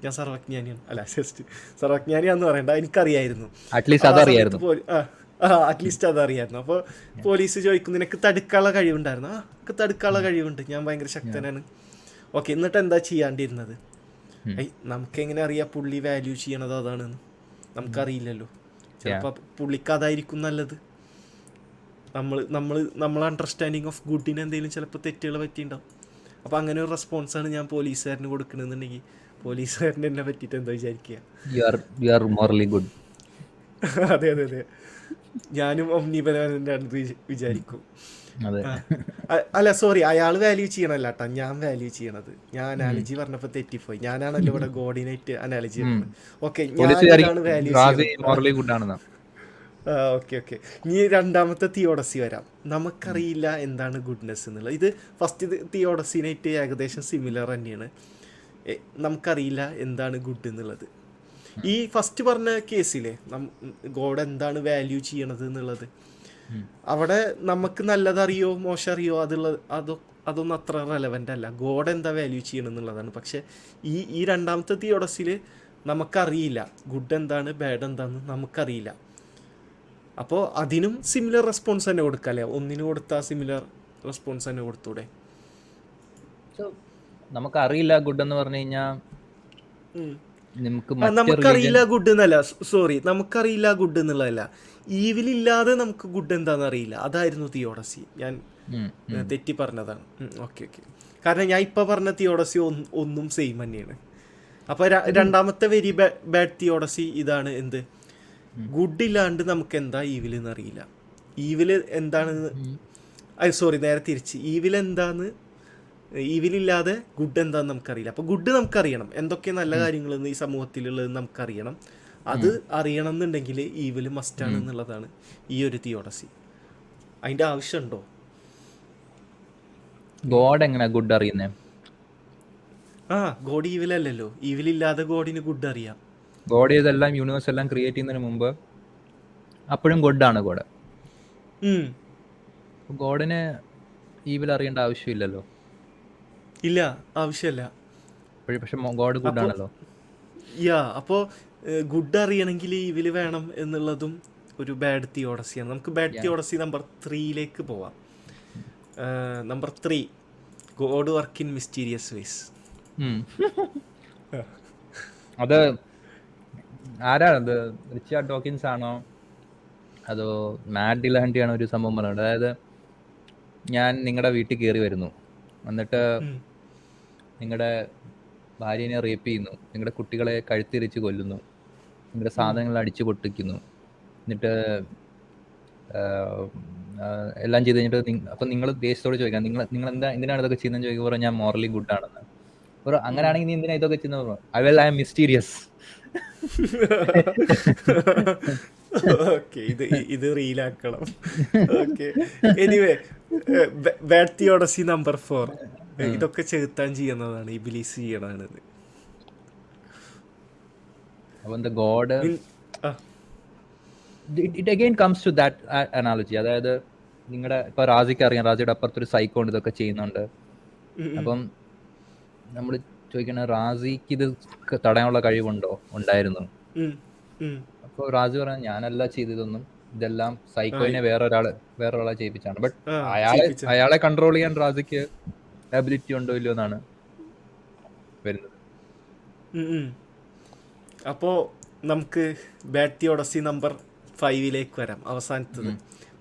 Speaker 1: ഞാൻ സർവജ്ഞാനിയാണ്. അല്ല ജസ്റ്റ് സർവജ്ഞാനിയാന്ന് പറയണ്ട എനിക്കറിയായിരുന്നു.
Speaker 2: അറ്റ്ലീസ്റ്റ് അതറിയായിരുന്നു.
Speaker 1: അപ്പോൾ പോലീസ് ചോദിക്കും നിനക്ക് തടുക്കാനുള്ള കഴിവുണ്ടായിരുന്നു? ആ എനിക്ക് തടുക്കാനുള്ള കഴിവുണ്ട്. ഞാൻ ഭയങ്കര ശക്തനാണ്. ഓക്കെ എന്നിട്ട് എന്താ ചെയ്യാണ്ടിരുന്നത് നമുക്ക് എങ്ങനെ അറിയാം പുള്ളി വാല്യൂ ചെയ്യണത് അതാണെന്ന് നമുക്കറിയില്ലല്ലോ. ചിലപ്പോൾ പുള്ളിക്ക് അതായിരിക്കും നല്ലത്. നമ്മൾ നമ്മൾ നമ്മൾ അണ്ടർസ്റ്റാൻഡിങ് ഓഫ് ഗുഡിന് എന്തെങ്കിലും ചിലപ്പോൾ തെറ്റുകൾ പറ്റിയിട്ടുണ്ടാവും. അപ്പോൾ അങ്ങനെ ഒരു റെസ്പോൺസാണ് ഞാൻ പോലീസുകാരന് കൊടുക്കണമെന്നുണ്ടെങ്കിൽ പോലീസുകാരന് എന്നെ പറ്റിയിട്ട് എന്താ വിചാരിക്കുക? അതെ അതെ അതെ. ഞാനും ഒമ്നിബലാനന്റെ അടുത്ത് വിചാരിക്കും. അല്ല സോറി അയാൾ വാല്യൂ ചെയ്യണല്ല കേട്ടോ ഞാൻ വാല്യൂ ചെയ്യണത്. ഞാൻ അനാലജി പറഞ്ഞപ്പോ തെറ്റിപ്പോയി. ഞാനാണല്ലോ ഇവിടെ കോർഡിനേറ്റ് അനാലജി ഓക്കെ ഞാനാണ് വാല്യൂ ഓക്കെ ഓക്കെ ഇനി രണ്ടാമത്തെ തിയോഡസി വരാം. നമുക്കറിയില്ല എന്താണ് ഗുഡ്നെസ് എന്നുള്ളത്. ഇത് ഫസ്റ്റ് ഇത് തിയോഡസിനായിട്ട് ഏകദേശം സിമിലർ തന്നെയാണ്. നമുക്കറിയില്ല എന്താണ് ഗുഡ് എന്നുള്ളത്. ഈ ഫസ്റ്റ് പറഞ്ഞ കേസിലെ ഗോഡ് എന്താണ് വാല്യൂ ചെയ്യണത് എന്നുള്ളത്. അവിടെ നമുക്ക് നല്ലതറിയോ മോശം അറിയോ അതുള്ള അതോ അതൊന്നും അത്ര റെലവന്റ് അല്ല. ഗോഡ് എന്താ വാല്യൂ ചെയ്യണം എന്നുള്ളതാണ് പക്ഷെ ഈ ഈ രണ്ടാമത്തെ തിയോഡസിൽ നമുക്കറിയില്ല. ഗുഡ് എന്താണ് ബാഡ് എന്താണെന്ന് നമുക്കറിയില്ല. അപ്പോൾ അതിനും സിമിലർ റെസ്പോൺസ് തന്നെ കൊടുക്കാം അല്ലേ? ഒന്നിന് കൊടുത്താൽ സിമിലർ റെസ്പോൺസ് തന്നെ കൊടുത്തൂടെ?
Speaker 2: നമുക്കറിയില്ല ഗുഡ് എന്ന് പറഞ്ഞു കഴിഞ്ഞാൽ
Speaker 1: നമുക്കറിയില്ല ഗുഡ് എന്നല്ല. സോറി നമുക്കറിയില്ല ഗുഡ് എന്നുള്ളതല്ല. ഈവിലില്ലാതെ നമുക്ക് ഗുഡ് എന്താണെന്ന് അറിയില്ല. അതായിരുന്നു തിയോഡസി ഞാൻ തെറ്റി പറഞ്ഞതാണ്. ഓക്കെ ഓക്കെ കാരണം ഞാൻ ഇപ്പം പറഞ്ഞ തിയോഡസി ഒന്നും സെയിം തന്നെയാണ്. അപ്പോൾ രണ്ടാമത്തെ വെരി ബാഡ് തിയോഡസി ഇതാണ് എന്ത്? ഗുഡ് ഇല്ലാണ്ട് നമുക്ക് എന്താ ഈവിൽ എന്നറിയില്ല ഈവിൽ എന്താണെന്ന് സോറി നേരെ തിരിച്ച്. ഈവിൽ എന്താന്ന് ഈവിലില്ലാതെ ഗുഡ് എന്താന്ന് നമുക്കറിയില്ല. അപ്പോൾ ഗുഡ് നമുക്കറിയണം. എന്തൊക്കെ നല്ല കാര്യങ്ങളെന്ന് ഈ സമൂഹത്തിലുള്ളത് നമുക്കറിയണം. അത് അറിയണം എന്നുണ്ടെങ്കിൽ ഈവിൽ മസ്റ്റാണ് എന്നുള്ളതാണ് ഈ ഒരു തിയോഡസി അതിന്റെ ആവശ്യമുണ്ടോ?
Speaker 2: ഗോഡ് എങ്ങനെ ഗുഡ് അറിയുന്നേ?
Speaker 1: ആ ഗോഡ് ഈവിലല്ലല്ലോ ഈവിലില്ലാതെ ഗോഡിന് ഗുഡ് അറിയാം.
Speaker 2: ഗോഡ് ഇതെല്ലാം യൂണിവേഴ്സ് എല്ലാം ക്രിയേറ്റ് ചെയ്യുന്നതിന് മുമ്പ് അപ്പോഴും ഗോഡാണ് ഗോഡ്. ഗോഡിന് ഈവിൽ അറിയേണ്ട ആവശ്യമില്ലല്ലോ?
Speaker 1: ഇല്ല ആവശ്യമില്ല.
Speaker 2: പക്ഷെ ഗോഡ് ഗുഡ് ആണല്ലോ?
Speaker 1: യാ അപ്പോൾ ഗുഡ് അറിയണമെങ്കിൽ ഈവിൽ വേണം എന്നുള്ളതും ഒരു ബാഡ് തിയോഡസിയാണ് നമുക്ക് ബാഡ് തിയോഡസി നമ്പർ ത്രീയിലേക്ക് പോവാം. Number three God work in mysterious ways.
Speaker 2: അത് ആരാണത് റിച്ചാർഡ് ഡോക്കിൻസ് ആണോ? അതോ മാഡ് ഡിലാൻഡി ആണോ ഒരു സംഭവം പറയുന്നത് അതായത് ഞാൻ നിങ്ങളുടെ വീട്ടിൽ കയറി വരുന്നു. എന്നിട്ട് നിങ്ങളുടെ ഭാര്യനെ റേപ്പ് ചെയ്യുന്നു. നിങ്ങളുടെ കുട്ടികളെ കഴുത്തിരിച്ച് കൊല്ലുന്നു. നിങ്ങളുടെ സാധനങ്ങൾ അടിച്ചു പൊട്ടിക്കുന്നു. എന്നിട്ട് എല്ലാം ചെയ്ത് കഴിഞ്ഞിട്ട് അപ്പം നിങ്ങൾ ദേശത്തോട് ചോദിക്കാം. നിങ്ങൾ നിങ്ങൾ എന്താ എന്തിനാണ് ഇതൊക്കെ ചെയ്യുന്നത് ചോദിക്കുമ്പോൾ ഞാൻ മോറലി ഗുഡ് ആണെന്ന്. അപ്പോൾ അങ്ങനെയാണെങ്കിൽ നീ എന്തിനാ ഇതൊക്കെ ചെയ്യുന്നത് I well I'm mysterious
Speaker 1: okay ഇത് ഇത് റീലാക്കണം okay anyway bad theodicy number four ഇതൊക്കെ ചെറുത്താൻ ചെയ്യുന്നതാണ് ഈ ബിലീസ് ചെയ്യണത്
Speaker 2: the God it again comes to that analogy അതായത് നിങ്ങളുടെ ഇപ്പൊ റാജിക്ക് അറിയാം റാജിയുടെ അപ്പുറത്തൊരു സൈക്കോ ഉണ്ട് ഇതൊക്കെ ചെയ്യുന്നുണ്ട്. അപ്പം നമ്മൾ ചോദിക്കണ റാസിക്ക് ഇത് തടയാനുള്ള കഴിവുണ്ടോ? ഉണ്ടായിരുന്നു.
Speaker 1: അപ്പൊ രാജു
Speaker 2: അപ്പോൾ റാസി പറഞ്ഞ ഞാനല്ല ചെയ്തതൊന്നും ഇതെല്ലാം സൈക്കോയിനെ വേറൊരാൾ വേറൊരാളെ ചെയ്യിപ്പിച്ചാണ്. ബട്ട് അയാളെ അയാളെ കൺട്രോൾ ചെയ്യാൻ റാജിക്ക് എബിലിറ്റി ഉണ്ടോ ഇല്ലയോ എന്നാണ് വരുന്നത്.
Speaker 1: ഉം, ഉം. അപ്പോ നമുക്ക് ബാറ്റി ഓടസി നമ്പർ ഫൈവിലേക്ക് വരാം അവസാനത്തത്.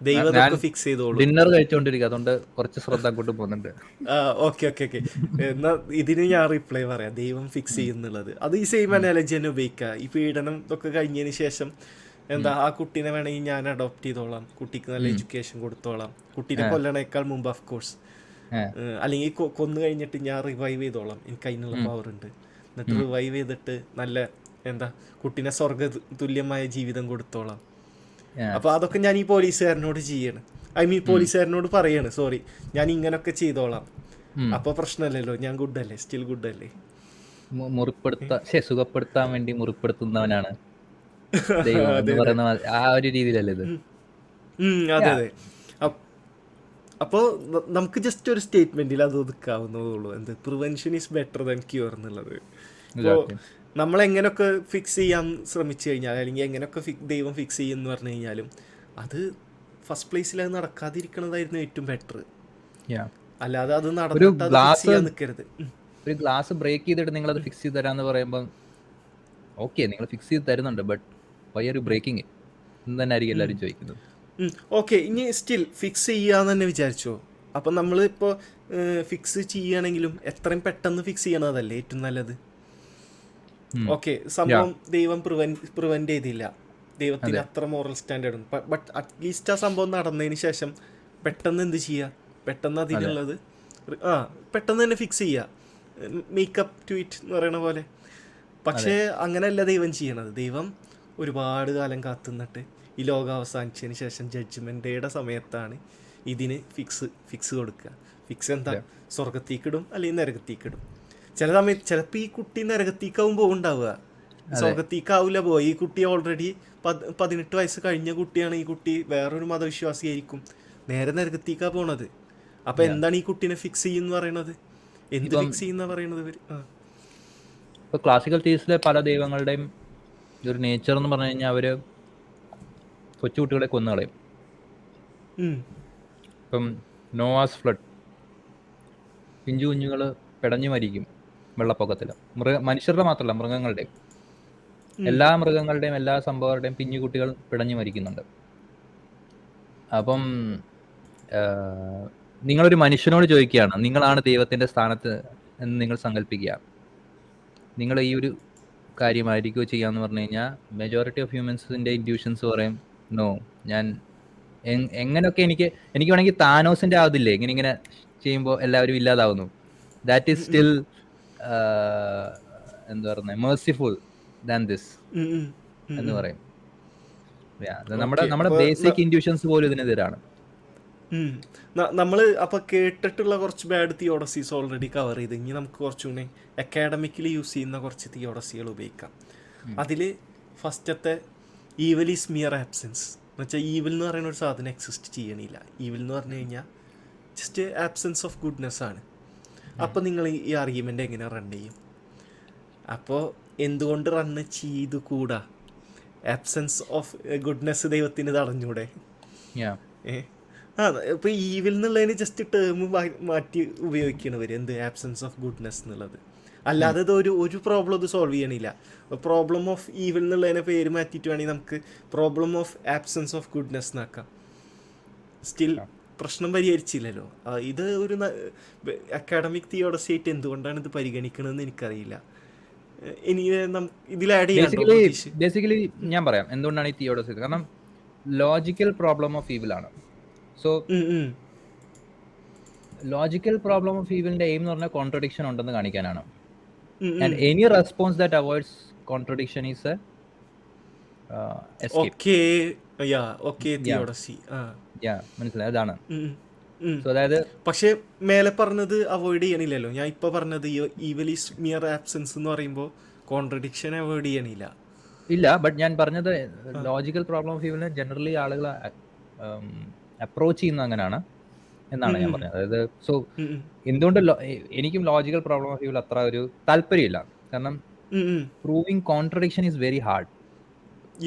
Speaker 1: ദൈവം ഫിക്സ് ചെയ്തോളൂ.
Speaker 2: ഡിന്നർ കഴിച്ചുകൊണ്ടിരിക്കുക അതുകൊണ്ട് കുറച്ച് ശ്രദ്ധ അങ്ങോട്ട് പോകുന്നുണ്ട്.
Speaker 1: ഓക്കെ ഓക്കെ ഓക്കെ എന്നാ ഇതിന് ഞാൻ റിപ്ലൈ പറയാം. ദൈവം ഫിക്സ് ചെയ്യുന്നുള്ളത്. അത് ഈ സെയിം അനാലജി തന്നെ ഉപയോഗിക്കുക ഈ പീഡനം ഒക്കെ കഴിഞ്ഞതിന് ശേഷം എന്താ ആ കുട്ടീനെ വേണമെങ്കിൽ ഞാൻ അഡോപ്റ്റ് ചെയ്തോളാം. കുട്ടിക്ക് നല്ല എഡ്യൂക്കേഷൻ കൊടുത്തോളാം. കുട്ടീനെ കൊല്ലണേക്കാൾ മുമ്പ് ഓഫ് കോഴ്സ് അല്ലെങ്കിൽ കൊന്നു കഴിഞ്ഞിട്ട് ഞാൻ റിവൈവ് ചെയ്തോളാം. എനിക്ക് അതിനുള്ള പവർ ഉണ്ട്. എന്നിട്ട് റിവൈവ് ചെയ്തിട്ട് നല്ല എന്താ കുട്ടീനെ സ്വർഗ തുല്യമായ ജീവിതം കൊടുത്തോളാം.
Speaker 2: അപ്പോൾ
Speaker 1: അപ്പൊ അതൊക്കെ ഞാൻ ഈ പോലീസുകാരനോട് ചെയ്യണം. ഐ മീൻ പോലീസുകാരനോട് പറയാണ് സോറി ഞാൻ ഇങ്ങനൊക്കെ ചെയ്തോളാം.
Speaker 2: അപ്പോൾ
Speaker 1: അപ്പൊ പ്രശ്നമല്ലല്ലോ ഞാൻ ഗുഡ് അല്ലേ സ്റ്റിൽ ഗുഡ് അല്ലേ
Speaker 2: മുറിപ്പെടുത്താൻ സുഖപ്പെടുത്താൻ വേണ്ടി മുറിപ്പെടുത്തുന്നവനാണ്. ആ ഒരു രീതിയിലല്ലേ ഇത്?
Speaker 1: അതെ അതെ. അപ്പോൾ അപ്പോ നമുക്ക് ജസ്റ്റ് ഒരു സ്റ്റേറ്റ്മെന്റിൽ അത് ഒതുക്കാവുന്നതേ ഉള്ളൂ. എന്ത് prevention is better than cure എന്നുള്ളത്. എങ്ങനെയൊക്കെ ഫിക്സ് ചെയ്യാൻ ശ്രമിച്ചു കഴിഞ്ഞാൽ അല്ലെങ്കിൽ എങ്ങനെയൊക്കെ ഫി- ദൈവം ഫിക്സ് ചെയ്യുമെന്ന് പറഞ്ഞു കഴിഞ്ഞാലും അത് ഫസ്റ്റ് പ്ലേസിൽ അത് നടക്കാതിരിക്കണതായിരുന്നു ഏറ്റവും ബെറ്റർ
Speaker 2: Yeah.
Speaker 1: അല്ലാതെ അത് നടന്നിട്ട് നിൽക്കരുത്
Speaker 2: ഒരു ഗ്ലാസ് ബ്രേക്ക് ചെയ്തിട്ട് നിങ്ങൾ അത് ഫിക്സ് ചെയ്ത് തരാന്ന് പറയുമ്പോൾ ഓക്കെ നിങ്ങൾ ഫിക്സ് ചെയ്ത് തരുന്നുണ്ട് but why are you breaking എന്ന് തന്നെ ആയിരിക്കും എല്ലാവരും ചോദിക്കുന്നത്.
Speaker 1: ഓക്കെ ഇനി സ്റ്റിൽ ഫിക്സ് ചെയ്യാന്ന് തന്നെ വിചാരിച്ചോ? അപ്പം നമ്മളിപ്പോൾ ഫിക്സ് ചെയ്യുകയാണെങ്കിലും എത്രയും പെട്ടെന്ന് ഫിക്സ് ചെയ്യണതല്ലേ ഏറ്റവും നല്ലത്. ഓക്കെ സംഭവം ദൈവം പ്രിവെന്റ് ചെയ്തില്ല. ദൈവത്തിന് അത്ര മോറൽ സ്റ്റാൻഡേർഡ് ബട്ട് അറ്റ്ലീസ്റ്റ് ആ സംഭവം നടന്നതിന് ശേഷം പെട്ടെന്ന് എന്ത് ചെയ്യുക പെട്ടെന്ന് അതിനുള്ളത് ആ പെട്ടെന്ന് തന്നെ ഫിക്സ് ചെയ്യുക മേക്കപ്പ് ട്വീറ്റ് എന്ന് പറയണ പോലെ. പക്ഷേ അങ്ങനെയല്ല ദൈവം ചെയ്യണത്. ദൈവം ഒരുപാട് കാലം കാത്തുനിന്നിട്ട് ഈ ലോകം അവസാനിച്ചതിന് ശേഷം ജഡ്ജ്മെന്റ് ഡേയുടെ സമയത്താണ് ഇതിന് ഫിക്സ് ഫിക്സ് കൊടുക്കുക. ഫിക്സ് എന്താ? സ്വർഗത്തേക്കിടും അല്ലെങ്കിൽ നരകത്തേക്കിടും. ചില സമയത്ത് ചിലപ്പോൾ ഈ കുട്ടി നരകത്തേക്കാവും പോകുണ്ടാവുക സ്വർഗത്തേക്കാവില്ല പോയി ഈ കുട്ടി ഓൾറെഡി പതിനെട്ട് വയസ്സ് കഴിഞ്ഞ കുട്ടിയാണ്. ഈ കുട്ടി വേറൊരു മതവിശ്വാസിയായിരിക്കും. നേരെ നരകത്തേക്കാ പോണത്. അപ്പൊ എന്താണ് ഈ കുട്ടീനെ ഫിക്സ് ചെയ്യുന്ന പറയണത്? എന്ത് ഫിക്സ് ചെയ്യുന്ന പറയണത് ഇവർ? ആ.
Speaker 2: ക്ലാസിക്കൽ തീസിലെ പല ദൈവങ്ങളുടെയും ഒരു നേച്ചർ എന്ന് പറഞ്ഞു കഴിഞ്ഞാൽ അവർ കൊച്ചുകുട്ടികളെ കൊന്നുകളയും. ഇപ്പം നോവാസ് ഫ്ലഡ്. പിഞ്ചു കുഞ്ഞുങ്ങൾ പിടഞ്ഞു മരിക്കും. വെള്ളപ്പൊക്കത്തിൽ മൃഗ മനുഷ്യരുടെ മാത്രമല്ല മൃഗങ്ങളുടെയും. എല്ലാ മൃഗങ്ങളുടെയും എല്ലാ സംഭവങ്ങളുടെയും പിഞ്ഞു കുട്ടികൾ പിടഞ്ഞു മരിക്കുന്നുണ്ട്. അപ്പം നിങ്ങളൊരു മനുഷ്യനോട് ചോദിക്കുകയാണ്. നിങ്ങളാണ് ദൈവത്തിന്റെ സ്ഥാനത്ത് എന്ന് നിങ്ങൾ സങ്കല്പിക്കുക നിങ്ങൾ ഈ ഒരു കാര്യമായിരിക്കുമോ ചെയ്യാന്ന് പറഞ്ഞു കഴിഞ്ഞാൽ മെജോറിറ്റി ഓഫ് ഹ്യൂമൻസിന്റെ ഇൻഡ്യൂഷൻസ് പറയും നോ ഞാൻ എങ്ങനെയൊക്കെ എനിക്ക് എനിക്ക് വേണമെങ്കിൽ താനോസിന്റെ ആവതില്ലേ? ഇങ്ങനെ ഇങ്ങനെ ചെയ്യുമ്പോൾ എല്ലാവരും ഇല്ലാതാവുന്നു. ദാറ്റ് ഈസ് സ്റ്റിൽ എന്താ പറയുന്നത് മേഴ്സിഫുൾ ദാൻ ദിസ് എന്ന് പറയും. നമ്മുടെ നമ്മുടെ ബേസിക് ഇൻഡ്യൂഷൻസ് പോലും ഇതിനെതിരാണ്.
Speaker 1: ഉം. ന- നമ്മൾ അപ്പൊ കേട്ടിട്ടുള്ള കുറച്ച് ബാഡ് തിയോഡസീസ് ഓൾറെഡി കവർ ചെയ്ത്. ഇനി നമുക്ക് കുറച്ചുകൂടി അക്കാഡമിക്കലി യൂസ് ചെയ്യുന്ന കുറച്ച് തിയോഡസികൾ ഉപയോഗിക്കാം. അതിൽ ഫസ്റ്റത്തെ ഈവൽ ഈസ് മിയർ ആബ്സെൻസ് എന്ന് വെച്ചാൽ ഈവിൽ എന്ന് പറയുന്ന ഒരു സാധനം എക്സിസ്റ്റ് ചെയ്യണില്ല. ഈവിൽ എന്ന് പറഞ്ഞു കഴിഞ്ഞാൽ ജസ്റ്റ് ആബ്സെൻസ് ഓഫ് ഗുഡ്നെസ് ആണ്. അപ്പോൾ നിങ്ങൾ ഈ ആർഗ്യുമെന്റ് എങ്ങനെ റൺ ചെയ്യും? അപ്പോൾ എന്തുകൊണ്ട് റണ്ണ് ചെയ്തു കൂടാ? ആബ്സെൻസ് ഓഫ് ഗുഡ്നെസ് ദൈവത്തിന് തടഞ്ഞൂടെ. ആ ഇപ്പോൾ ഈവിൽ എന്നുള്ളതിന് ജസ്റ്റ് ടേം മാറ്റി ഉപയോഗിക്കണവർ എന്ത്? ആബ്സെൻസ് ഓഫ് ഗുഡ്നെസ് എന്നുള്ളത്. അല്ലാതെ ഇത് ഒരു ഒരു പ്രോബ്ലം ഇത് സോൾവ് ചെയ്യണില്ല. പ്രോബ്ലം ഓഫ് ഈവിൽ എന്നുള്ളതിനെ പേര് മാറ്റിയിട്ട് വേണമെങ്കിൽ നമുക്ക് problem of absence of goodness എന്നാക്കാം still പ്രശ്നം പരിഹരിച്ചില്ലല്ലോ. ഇത് ഒരു അക്കാഡമിക് തിയോഡസി ആയിട്ട് എന്തുകൊണ്ടാണ് ഇത് പരിഗണിക്കണമെന്ന് എനിക്കറിയില്ല. ഇനി ഇതിൽ ആഡ്
Speaker 2: ബേസിക്കലി ഞാൻ പറയാം എന്തുകൊണ്ടാണ് ഈ തിയോഡസി കാരണം ലോജിക്കൽ പ്രോബ്ലം ഓഫ് ഈവിൽ ആണ്. സോ ലോജിക്കൽ പ്രോബ്ലം ഓഫ് ഈവിലിന്റെ എയിം എന്ന് പറഞ്ഞാൽ കോൺട്രഡിക്ഷൻ ഉണ്ടെന്ന് കാണിക്കാനാണ്. And any response that avoids contradiction is a
Speaker 1: okay yeah okay ആ.
Speaker 2: മനസ്സിലായി. അതാണ്. അതായത്
Speaker 1: പക്ഷെ മേലെ പറഞ്ഞത് അവോയ്ഡ് ചെയ്യണില്ലല്ലോ. ഞാൻ ഇപ്പൊ പറഞ്ഞത് ഈവൽ മിയർ ആബ്സെൻസ് എന്ന് പറയുമ്പോൾ കോൺട്രഡിക്ഷൻ അവോയ്ഡ് ചെയ്യണില്ല.
Speaker 2: ഇല്ല ബട്ട് ഞാൻ പറഞ്ഞത് ലോജിക്കൽ പ്രോബ്ലം ഓഫ് ഈവിലിന് ജനറലി ആളുകൾ അപ്രോച്ച് ചെയ്യുന്ന അങ്ങനെയാണ് എന്നാണ് ഞാൻ. പറഞ്ഞത്. അതായത് സോ. എന്തുകൊണ്ട് എനിക്കും ലോജിക്കൽ പ്രോബ്ലം ഓഫ് വ്യൂവിൽ അത്ര ഒരു താല്പര്യമില്ല. കാരണം. Proving contradiction is very hard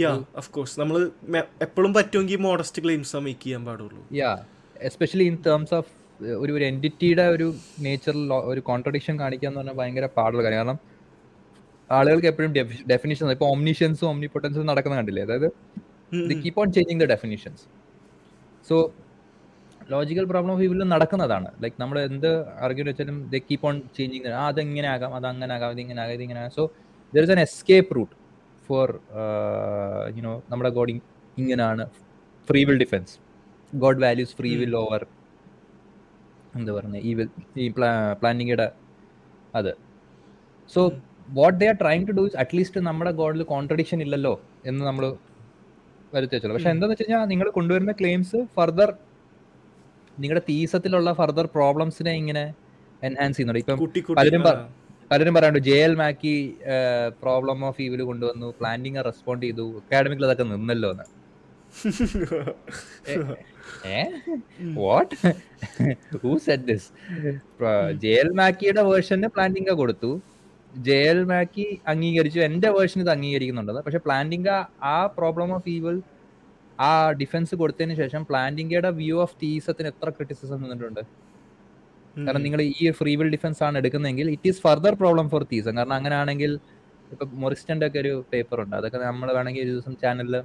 Speaker 1: yeah of course നമ്മൾ എപ്പോഴും പറ്റുമെങ്കിൽ മോഡസ്റ്റ് ക്ലെയിംസ് മേക്ക് ചെയ്യാൻ പാടുള്ളൂ.
Speaker 2: Yeah especially in terms of ഒരു ഒരു എന്റിറ്റിയുടെ ഒരു നേച്ചറിൽ ഒരു കോൺട്രഡിക്ഷൻ കാണിക്കുക എന്ന് പറഞ്ഞാൽ ഭയങ്കര പാടുള്ള കാര്യം. കാരണം ആളുകൾക്ക് എപ്പോഴും ഡെഫിനിഷൻ ഇപ്പോൾ ഒംനിഷ്യൻസും ഒംനിപൊട്ടൻസും നടക്കുന്ന കണ്ടില്ലേ? അതായത് the keep on changing the definitions so logical problem of ഇവിലും നടക്കുന്നതാണ്. ലൈക്ക് നമ്മൾ എന്ത് ആർഗ്യൂ വെച്ചാലും ദ കീപ്പ് ഓൺ ചേഞ്ചിങ് ആ അതെങ്ങനെ ആകാം അത് അങ്ങനെ ആകാം ഇതിങ്ങനെ ആകാം ഇതിങ്ങനെ ആകാം so there is an escape route for you know നമ്മുടെ ഗോഡ് ഇങ്ങനെയാണ് free will defence God values free will over എന്താ പറയുന്നത് ഈ വിൽ ഈ പ്ലാനിങ്ങയുടെ അത് so what they are trying to do at least നമ്മുടെ ഗോഡിൽ കോൺട്രഡിക്ഷൻ ഇല്ലല്ലോ എന്ന് നമ്മൾ വരുത്തി വെച്ചോളൂ. പക്ഷെ എന്താന്ന് വെച്ച് കഴിഞ്ഞാൽ നിങ്ങൾ കൊണ്ടുവരുന്ന ക്ലെയിംസ് ഫർദർ നിങ്ങളുടെ തീസത്തിലുള്ള ഫർദർ പ്രോബ്ലംസിനെ ഇങ്ങനെ എൻഹാൻസ് ചെയ്യുന്നുണ്ട്. ഇപ്പം പലരും പലരും പറയാറുണ്ട് J L Mackie problem of evil കൊണ്ടുവന്നു പ്ലാനിങ് റെസ്പോണ്ട് ചെയ്തു അക്കാഡമിക്കിൽ അതൊക്കെ നിന്നല്ലോ എന്ന്. What who said this J L മാക്കിയുടെ വേർഷന് പ്ലാന്റിംഗ കൊടുത്തു. ജെ എൽ മാക്കി അംഗീകരിച്ചു. എന്റെ വേർഷൻ ഇത് അംഗീകരിക്കുന്നുണ്ട് പക്ഷെ പ്ലാന്റിംഗ ആ പ്രോബ്ലം ഓഫ് ഈവൽ ആ ഡിഫൻസ് കൊടുത്തതിന് ശേഷം പ്ലാന്റിംഗയുടെ വ്യൂ ഓഫ് തീസത്തിന് എത്ര ക്രിറ്റിസിസം നിന്നിട്ടുണ്ട്. കാരണം നിങ്ങൾ ഈ ഫ്രീ വിൽ ഡിഫൻസ് ആണ് എടുക്കുന്നതെങ്കിൽ it is further problem for theism കാരണം അങ്ങനെയാണെങ്കിൽ ഇപ്പൊ മൊറിസ്റ്റന്റെ ഒക്കെ ഒരു പേപ്പർ ഉണ്ട്. അതൊക്കെ നമ്മൾ വേണമെങ്കിൽ ഒരു ദിവസം ചാനലിൽ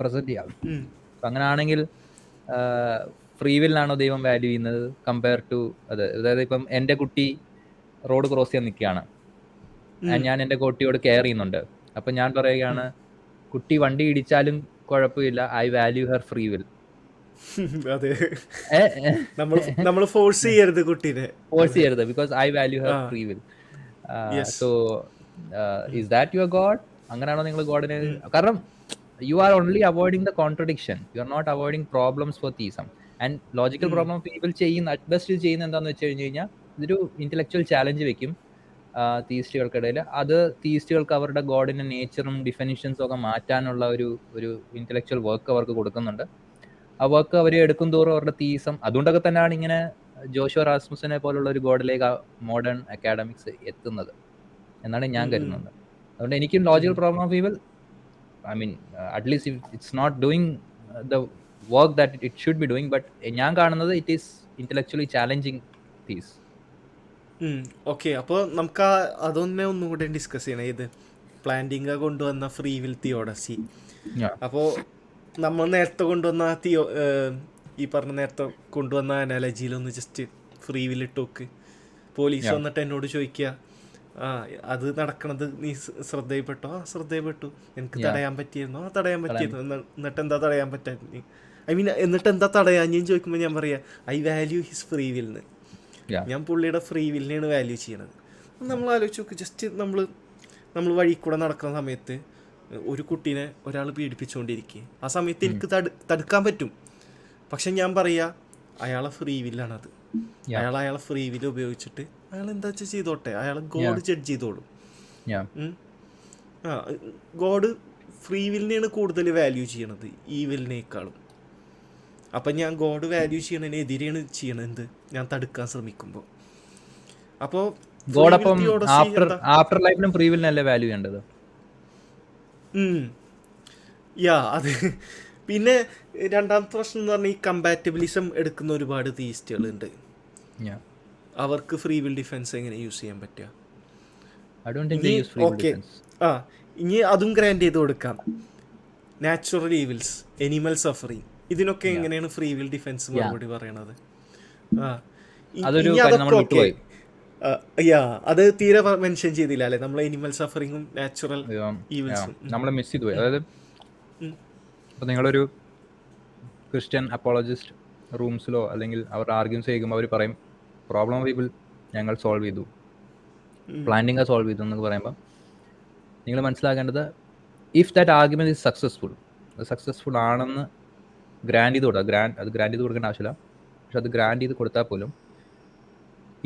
Speaker 2: പ്രസന്റ് ചെയ്യാം. അപ്പൊ അങ്ങനെയാണെങ്കിൽ ഫ്രീ വില്ലാണോ ദൈവം വാല്യൂ ചെയ്യുന്നത്? കമ്പയർ ടു അത്. അതായത് ഇപ്പം എന്റെ കുട്ടി റോഡ് ക്രോസ് ചെയ്യാൻ നിൽക്കുകയാണ്. ഞാൻ എന്റെ കുട്ടിയോട് കെയർ ചെയ്യുന്നുണ്ട്. അപ്പൊ ഞാൻ പറയുകയാണ് കുട്ടി വണ്ടി ഇടിച്ചാലും കുഴപ്പമില്ല. I value her free will
Speaker 1: അതെ. നമ്മൾ നമ്മൾ ഫോഴ്സ് ചെയ്യരുത് കുട്ടീനെ.
Speaker 2: ഫോഴ്സ് ചെയ്യരുത് because I value her free will so is that your God അങ്ങനെയാണോ നിങ്ങൾ ഗോഡിനെ കാരണം you are only avoiding the contradiction you are not avoiding problems for theism and logical. Problem people ചെയ്യുന്ന അറ്റ് ബെസ്റ്റ് ചെയ്യുന്ന എന്താണെന്ന് വെച്ച് കഴിഞ്ഞ് കഴിഞ്ഞാൽ ഇതൊരു ഇന്റലക്ച്വൽ ചാലഞ്ച് വെക്കും തീസ്റ്റുകൾക്കിടയിൽ അത് തീസ്റ്റുകൾക്ക് അവരുടെ ഗോഡിന്റെ നേച്ചറും ഡിഫിനിഷൻസും ഒക്കെ മാറ്റാനുള്ള ഒരു ഒരു ഇന്റലക്ച്വൽ വർക്ക് അവർക്ക് കൊടുക്കുന്നുണ്ട്. ആ വർക്ക് അവർ എടുക്കും തോറും അവരുടെ തീസം അതുകൊണ്ടൊക്കെ തന്നെയാണ് ഇങ്ങനെ ജോഷോ റാസ്മുസിനെ പോലുള്ള ഒരു ഗോഡിലേക്ക് മോഡേൺ അക്കാഡമിക്സ് എത്തുന്നത്. എന്നാണ് ഞാൻ. കരുതുന്നത്. അതുകൊണ്ട് എനിക്കും logical problem of evil I mean at least it's not doing the work that it should be doing but ഞാൻ കാണുന്നത് it is intellectually challenging these
Speaker 1: okay അപ്പോൾ നമുക്ക് അതൊന്നെ ഒന്നുകൂടെ ഡിസ്കസ് ചെയ്യണം. ഇത് പ്ലാന്റിങ് കൊണ്ടുവന്ന ഫ്രീ വിൽ തിയോഡസി അപ്പോൾ നമ്മൾ നേരത്തെ കൊണ്ടുവന്ന തിയോ ഈ പറഞ്ഞ നേരത്തെ കൊണ്ടുവന്ന അനാലജിയിലൊന്ന് ജസ്റ്റ് ഫ്രീ വിൽ ഇട്ട് നോക്ക് പോലീസ്. വന്നിട്ട് എന്നോട് ചോദിക്കുക ആ അത് നടക്കണത് നീ ശ്രദ്ധയിൽപ്പെട്ടോ? ആ ശ്രദ്ധയിൽപ്പെട്ടു. എനിക്ക് തടയാൻ പറ്റിയിരുന്നോ. ആ തടയാൻ പറ്റിയിരുന്നു. എന്നിട്ട് എന്താ തടയാൻ പറ്റാ ഐ മീൻ എന്നിട്ട് എന്താ തടയാഞ്ഞെന്ന് ചോദിക്കുമ്പോൾ ഞാൻ പറയാ ഐ വാല്യൂ ഹിസ് ഫ്രീ വിൽന്ന് ഞാൻ പുള്ളിയുടെ ഫ്രീ വില്ലിനെയാണ് വാല്യൂ ചെയ്യണത്. നമ്മൾ ആലോചിച്ച് നോക്ക് ജസ്റ്റ് നമ്മൾ നമ്മൾ വഴി കൂടെ നടക്കുന്ന സമയത്ത് ഒരു കുട്ടീനെ ഒരാൾ പീഡിപ്പിച്ചുകൊണ്ടിരിക്കുക ആ സമയത്ത് എനിക്ക് തടു തടുക്കാൻ പറ്റും. പക്ഷെ ഞാൻ പറയാ അയാളെ ഫ്രീ വില്ലാണത്
Speaker 2: അത്
Speaker 1: അയാൾ അയാളെ ഫ്രീ വില്ല് ഉപയോഗിച്ചിട്ട് അയാൾ എന്താ വെച്ചാൽ ചെയ്തോട്ടെ. അയാൾ ഗോഡ് ജഡ്ജ് ചെയ്തോളും. ആ ഗോഡ് ഫ്രീ വില്ലിനെയാണ് കൂടുതൽ വാല്യൂ ചെയ്യണത് ഈ വില്ലിനേക്കാളും അപ്പം ഞാൻ ഗോഡ് വാല്യൂ ചെയ്യണതിന് എതിരെയാണ് ചെയ്യണത് എന്ത്? ഞാൻ തടുക്കാൻ ശ്രമിക്കുമ്പോൾ അപ്പോൾ
Speaker 2: ഗോഡ് അപ്പം ആഫ്റ്റർ ആഫ്റ്റർ ലൈഫിലും ഫ്രീ വില്ലിനല്ലേ വാല്യൂ ചെയ്യേണ്ടത്?
Speaker 1: യാ അത് പിന്നെ രണ്ടാമത്തെ പ്രശ്നം എന്ന് പറഞ്ഞാൽ ഈ കമ്പാറ്റബിലിസം എടുക്കുന്ന ഒരുപാട് തീസ്റ്റുകളുണ്ട്. അവർക്ക് ഫ്രീ വിൽ ഡിഫെൻസ് എങ്ങനെ യൂസ് ചെയ്യാൻ പറ്റുക?
Speaker 2: ഓക്കെ.
Speaker 1: ആ ഇനി അതും ഗ്രാൻഡ് ചെയ്ത് കൊടുക്കാം. നാച്ചുറൽ ഈവിൽസ് എനിമൽ സഫറിങ് ഇതിനൊക്കെ എങ്ങനെയാണ് ഫ്രീ വിൽ ഡിഫെൻസ് മറുപടി പറയണത്? ആ ഇനി അതൊക്കെ യാ അത് തീരെ മെൻഷൻ ചെയ്തില്ല അല്ലേ? നമ്മൾ എനിമൽ സഫറിങ്ങും നാച്ചുറൽ
Speaker 2: നമ്മൾ മിസ് ചെയ്തു പോയി അതായത്. ഇപ്പൊ നിങ്ങളൊരു ക്രിസ്ത്യൻ അപ്പോളജിസ്റ്റ് റൂംസിലോ അല്ലെങ്കിൽ അവർ ആർഗ്യൂസ് ചെയ്യുമ്പോൾ അവർ പറയും പ്രോബ്ലം ഓഫ് പീപ്പിൾ ഞങ്ങൾ സോൾവ് ചെയ്തു. പ്ലാനിങ് സോൾവ് ചെയ്തു എന്നൊക്കെ പറയുമ്പോൾ നിങ്ങൾ മനസ്സിലാക്കേണ്ടത് if that argument is successful അത് സക്സസ്ഫുൾ ആണെന്ന് ഗ്രാൻഡ് ചെയ്ത് കൊടുക്കുക. ഗ്രാൻഡ് അത് ഗ്രാൻഡ് ചെയ്ത് കൊടുക്കേണ്ട ആവശ്യമില്ല. പക്ഷെ അത് ഗ്രാൻഡ് ചെയ്ത് കൊടുത്താൽ പോലും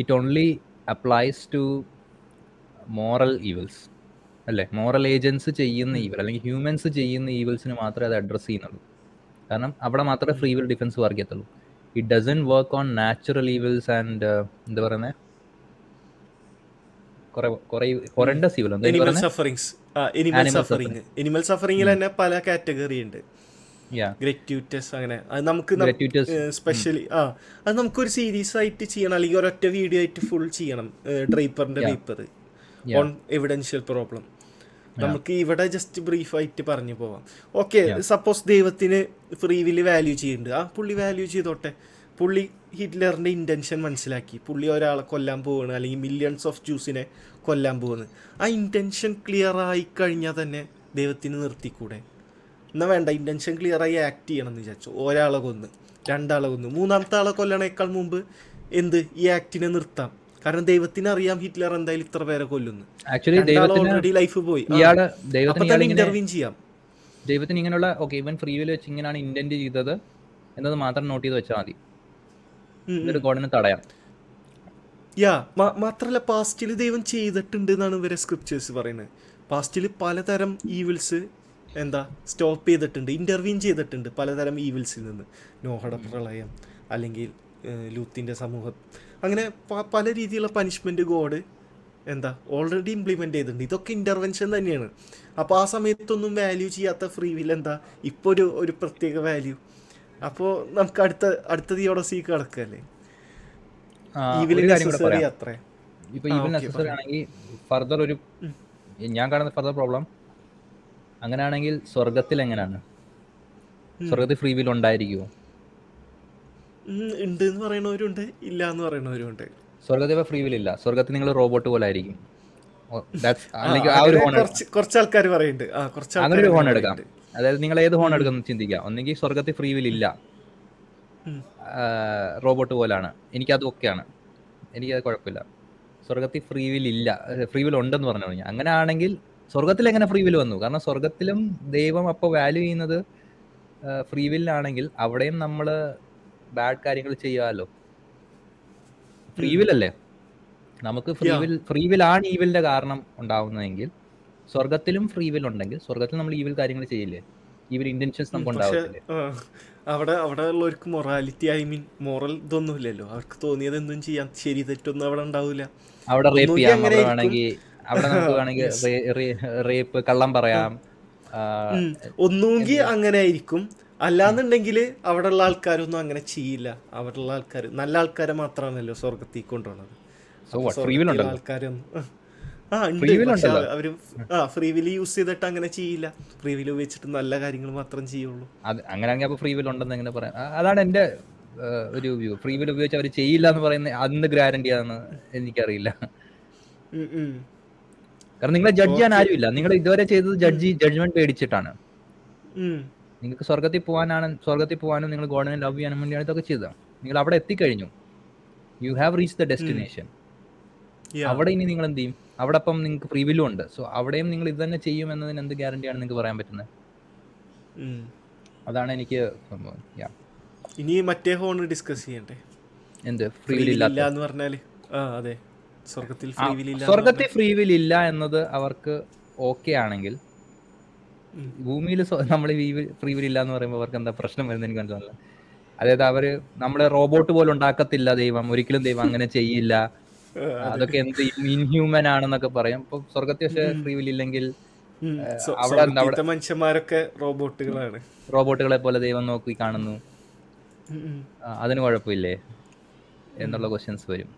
Speaker 2: it only applies to moral evils അല്ലേ? മോറൽ ഏജൻസ് ചെയ്യുന്ന ഈവൽ അല്ലെങ്കിൽ ഹ്യൂമൻസ് ചെയ്യുന്ന ഈവിൽസിന് മാത്രമേ അത് അഡ്രസ്സ് ചെയ്യുന്നുള്ളൂ. കാരണം അവിടെ മാത്രമേ ഫ്രീ വിൽ ഡിഫൻസ് വർക്ക് ചെയ്യത്തുള്ളൂ. It doesn't work on natural evils and എന്താ പറയുന്നത്
Speaker 1: എനിമൽ സഫറിങ്ങിൽ തന്നെ പല കാറ്റഗറി ഉണ്ട്. ഗ്രറ്റ്യൂറ്റസ് അങ്ങനെ. അത് നമുക്ക് സ്പെഷ്യലി ആ. അത് നമുക്കൊരു സീരീസ് ആയിട്ട് ചെയ്യണം. അല്ലെങ്കിൽ ഒരൊറ്റ വീഡിയോ ആയിട്ട് ഫുൾ ചെയ്യണം. ഡ്രൈപ്പറിന്റെ പേപ്പർ ഓൺ എവിഡൻഷ്യൽ പ്രോബ്ലം നമുക്ക് ഇവിടെ ജസ്റ്റ് ബ്രീഫ് ആയിട്ട് പറഞ്ഞു പോവാം. ഓക്കെ സപ്പോസ് ദൈവത്തിന് ഫ്രീ വില്ല് വാല്യൂ ചെയ്യുന്നുണ്ട്. ആ പുള്ളി വാല്യൂ ചെയ്തോട്ടെ. പുള്ളി ഹിറ്റ്ലറിന്റെ ഇന്റൻഷൻ മനസ്സിലാക്കി. പുള്ളി ഒരാളെ കൊല്ലാൻ പോവാണ്. അല്ലെങ്കിൽ മില്യൺസ് ഓഫ് ജ്യൂസിനെ കൊല്ലാൻ പോകുന്നത് ആ ഇന്റൻഷൻ ക്ലിയർ ആയി കഴിഞ്ഞാൽ തന്നെ ദൈവത്തിന് നിർത്തിക്കൂടെ? എന്നാൽ വേണ്ട ഇന്റൻഷൻ ക്ലിയറായി ആക്ട് ചെയ്യണം എന്ന് വിചാരിച്ചു. ഒരാളെ കൊന്ന് രണ്ടാളെ കൊന്ന്. മൂന്നാമത്തെ ആളെ കൊല്ലണേക്കാൾ മുമ്പ് എന്ത്? ഈ ആക്ടിനെ നിർത്താം. കാരണം ദൈവത്തിന് അറിയാം ഹിറ്റ്ലർ എന്തായാലും ഇത്ര പേരെ കൊല്ലുന്നു. ഓൾറെഡി ലൈഫ് പോയി. അപ്പൊ തന്നെ ഇന്റർവ്യൂ ചെയ്യാം.
Speaker 2: ദൈവത്തിന് ഇങ്ങനെയുള്ള ഓക്കെ ഇവൻ ഫ്രീ വിൽ വെച്ച് ഇങ്ങനെയാണ് ഇന്റന്റ് ചെയ്തത് എന്നത് മാത്രം നോട്ട് ചെയ്ത് വെച്ചാൽ മതി. ഇതൊരു ഗോഡിനെ തടയാം.
Speaker 1: യാ മാത്രല്ല പാസ്റ്റിൽ ദൈവം ചെയ്തിട്ടുണ്ട് എന്നാണ് ഇവരെ സ്ക്രിപ്റ്റേഴ്സ് പറയുന്നത്. പാസ്റ്റിൽ പലതരം ഈവിൾസ് എന്താ സ്റ്റോപ്പ് ചെയ്തിട്ടുണ്ട് ഇന്റർവ്യൂ ചെയ്തിട്ടുണ്ട് പലതരം ഈവിൽസിൽ നിന്ന്. നോഹയുടെ പ്രളയം അല്ലെങ്കിൽ ലൂത്തിന്റെ സമൂഹം. അങ്ങനെ പല രീതിയിലുള്ള പണിഷ്മെന്റ് ഗോഡ് എന്താ ഓൾറെഡി ഇംപ്ലിമെന്റ് ചെയ്തിട്ടുണ്ട്. ഇതൊക്കെ ഇന്റർവെൻഷൻ തന്നെയാണ്. അപ്പോൾ ആ സമയത്തൊന്നും വാല്യൂ ചെയ്യാത്ത ഫ്രീ വിൽ എന്താ ഇപ്പോൾ ഒരു ഒരു പ്രത്യേക വാല്യൂ അപ്പോൾ നമുക്ക് അടുത്ത അടുത്ത തിയോടസി കിടക്കല്ലേ?
Speaker 2: ഇപ്പൊ ഈവൻ നെസസറി ആണെങ്കിൽ ഫർദർ ഒരു ഞാൻ കാണുന്ന ഫർദർ പ്രോബ്ലം അങ്ങനെയാണെങ്കിൽ സ്വർഗത്തിൽ എങ്ങനെയാണ് സ്വർഗത്തിൽ ഫ്രീ വിൽ ഉണ്ടായിരിക്കുമോ
Speaker 1: ഉണ്ട് എന്ന് പറയണവരുണ്ട് ഇല്ല എന്ന് പറയണവരുണ്ട്
Speaker 2: സ്വർഗത്തിൽ ഫ്രീ വിൽ ഇല്ല. സ്വർഗത്തിൽ നിങ്ങൾ റോബോട്ട് പോലെ ആയിരിക്കും.
Speaker 1: കുറച്ച് ആൾക്കാർ പറയുന്നുണ്ട്
Speaker 2: അങ്ങനെ ഒരു ഹോൺ എടുക്കാം. അതായത് നിങ്ങൾ ഏത് ഹോൺ എടുക്കുന്നു ചിന്തിക്കുക. ഒന്നെങ്കിൽ സ്വർഗത്തിൽ ഫ്രീ വിൽ ഇല്ല. റോബോട്ട് പോലാണ്. എനിക്കത് ഓക്കെയാണ് എനിക്കത് കുഴപ്പമില്ല. സ്വർഗത്തിൽ ഫ്രീ വിൽ ഇല്ല. ഫ്രീ വിൽ ഉണ്ടെന്ന് പറഞ്ഞു കഴിഞ്ഞാൽ. അങ്ങനെ ആണെങ്കിൽ സ്വർഗത്തിൽ എങ്ങനെ ഫ്രീ വിൽ വന്നു? കാരണം സ്വർഗത്തിലും ദൈവം അപ്പോൾ വാല്യൂ ചെയ്യുന്നത് ഫ്രീ വില്ലാണെങ്കിൽ അവിടെയും നമ്മൾ ബാഡ് കാര്യങ്ങൾ ചെയ്യാമല്ലോ ഫ്രീ വിൽ അല്ലേ? നമുക്ക് ഫ്രീ. വിൽ ഫ്രീ വിൽ ആണ് ഈവിലിന്റെ കാരണം ഉണ്ടാവുന്നതെങ്കിൽ സ്വർഗത്തിലും ഫ്രീ വിൽ ഉണ്ടെങ്കിൽ സ്വർഗത്തിൽ നമ്മൾ ഈവിൽ കാര്യങ്ങൾ ചെയ്യില്ലേ? ഈവിൽ ഇന്റൻഷൻസ് നമുക്ക്
Speaker 1: ഉണ്ടാവില്ലേ അവിടെ അവിടെ ഉള്ളവർക്ക് മൊറാലിറ്റി ഐ മീൻ മോറൽ ഇതൊന്നുമില്ലല്ലോ. അവർക്ക് തോന്നിയത് എന്തും ചെയ്യാം ശരി തെറ്റൊന്നും അവിടെ ഉണ്ടാവില്ല
Speaker 2: അവിടെ റേപ്പ്
Speaker 1: ചെയ്യാൻ.
Speaker 2: വേണമെങ്കിൽ അവിടെ നമുക്ക് വേണമെങ്കിൽ റേപ്പ് കള്ളം പറയാം.
Speaker 1: ഒന്നുകിൽ അങ്ങനെ ആയിരിക്കും. അല്ലാന്നുണ്ടെങ്കിൽ അവിടെയുള്ള ആൾക്കാരൊന്നും അങ്ങനെ ചെയ്യില്ല. അവിടെയുള്ള ആൾക്കാർ നല്ല ആൾക്കാരെ മാത്രമാണല്ലോ സ്വർഗത്തിൽ
Speaker 2: കൊണ്ടുപോണത്.
Speaker 1: ആൾക്കാരൊന്നും ആ ഉണ്ട്. അവർ ആ ഫ്രീ വിൽ യൂസ് ചെയ്തിട്ട് അങ്ങനെ ചെയ്യില്ല. ഫ്രീ വിൽ ഉപയോഗിച്ചിട്ട് നല്ല കാര്യങ്ങൾ മാത്രം ചെയ്യുള്ളൂ.
Speaker 2: അങ്ങനെയാണെങ്കിൽ അപ്പൊ ഫ്രീ വിൽ ഉണ്ടെന്ന് എങ്ങനെ പറയാം? അതാണ് എന്റെ ഒരു വ്യൂ ഫ്രീ വിൽ ഉപയോഗിച്ച് അവർ ചെയ്യില്ല എന്ന് പറയുന്ന അന്ന് ഗ്യാരണ്ടി ആണെന്ന് എനിക്കറിയില്ല. കാരണം നിങ്ങളെ ജഡ്ജ് ചെയ്യാൻ ആരുമില്ല. നിങ്ങൾ ഇതുവരെ ചെയ്തത് ജഡ്ജി ജഡ്ജ്മെന്റ് പേടിച്ചിട്ടാണ്. നിങ്ങൾക്ക് സ്വർഗത്തിൽ പോകാനാണ് സ്വർഗത്തിൽ പോകാനും നിങ്ങൾ ഗോഡനെ ലവ് ചെയ്യാനും വേണ്ടിയാണ് ഇതൊക്കെ ചെയ്തത്. നിങ്ങൾ അവിടെ എത്തിക്കഴിഞ്ഞു. You have reach the destination. അവിടെ ഇനി നിങ്ങൾ എന്ത് ചെയ്യും? അവിടെ അപ്പം നിങ്ങൾക്ക് ഫ്രീ വില്ലും ഉണ്ട്. സോ അവിടെയും നിങ്ങൾ ഇത് തന്നെ ചെയ്യും എന്നതിന് എന്ത് ഗ്യാരണ്ടിയാണ് നിങ്ങൾക്ക് പറയാൻ പറ്റുന്നത്? അതാണ് എനിക്ക്.
Speaker 1: ഇനി മറ്റേ ഫോൺ ഡിസ്കസ് ചെയ്യണ്ടേ?
Speaker 2: എന്ത്? ഫ്രീ
Speaker 1: ഇല്ല എന്ന് പറഞ്ഞാൽ. ആ അതെ. സ്വർഗത്തിൽ ഫ്രീ വിൽ ഇല്ല എന്ന്
Speaker 2: സ്വർഗത്തിൽ ഫ്രീ വിൽ ഇല്ല എന്നത് അവർക്ക് ഓക്കെ ആണെങ്കിൽ ഭൂമിയിൽ നമ്മൾ ഫ്രീ വിൽ ഇല്ല എന്ന് പറയുമ്പോൾ അവർക്ക് എന്താ പ്രശ്നം വരുന്നത് എനിക്ക് മനസ്സിലാവില്ല അതായത് അവർ നമ്മളെ റോബോട്ട് പോലും ഉണ്ടാക്കത്തില്ല ദൈവം. ഒരിക്കലും ദൈവം അങ്ങനെ ചെയ്യില്ല. അതൊക്കെ എന്ത് ഇൻഹ്യൂമൻ ആണെന്നൊക്കെ പറയും. ഇപ്പൊ സ്വർഗത്തിൽ പക്ഷേ ഫ്രീ വിൽ ഇല്ലെങ്കിൽ അവിടെ
Speaker 1: മനുഷ്യന്മാരൊക്കെ റോബോട്ടുകളാണ്.
Speaker 2: റോബോട്ടുകളെ പോലെ ദൈവം നോക്കി കാണുന്നു. അതിന് കുഴപ്പമില്ലേ? എന്നുള്ള ക്വസ്റ്റ്യൻസ് വരും.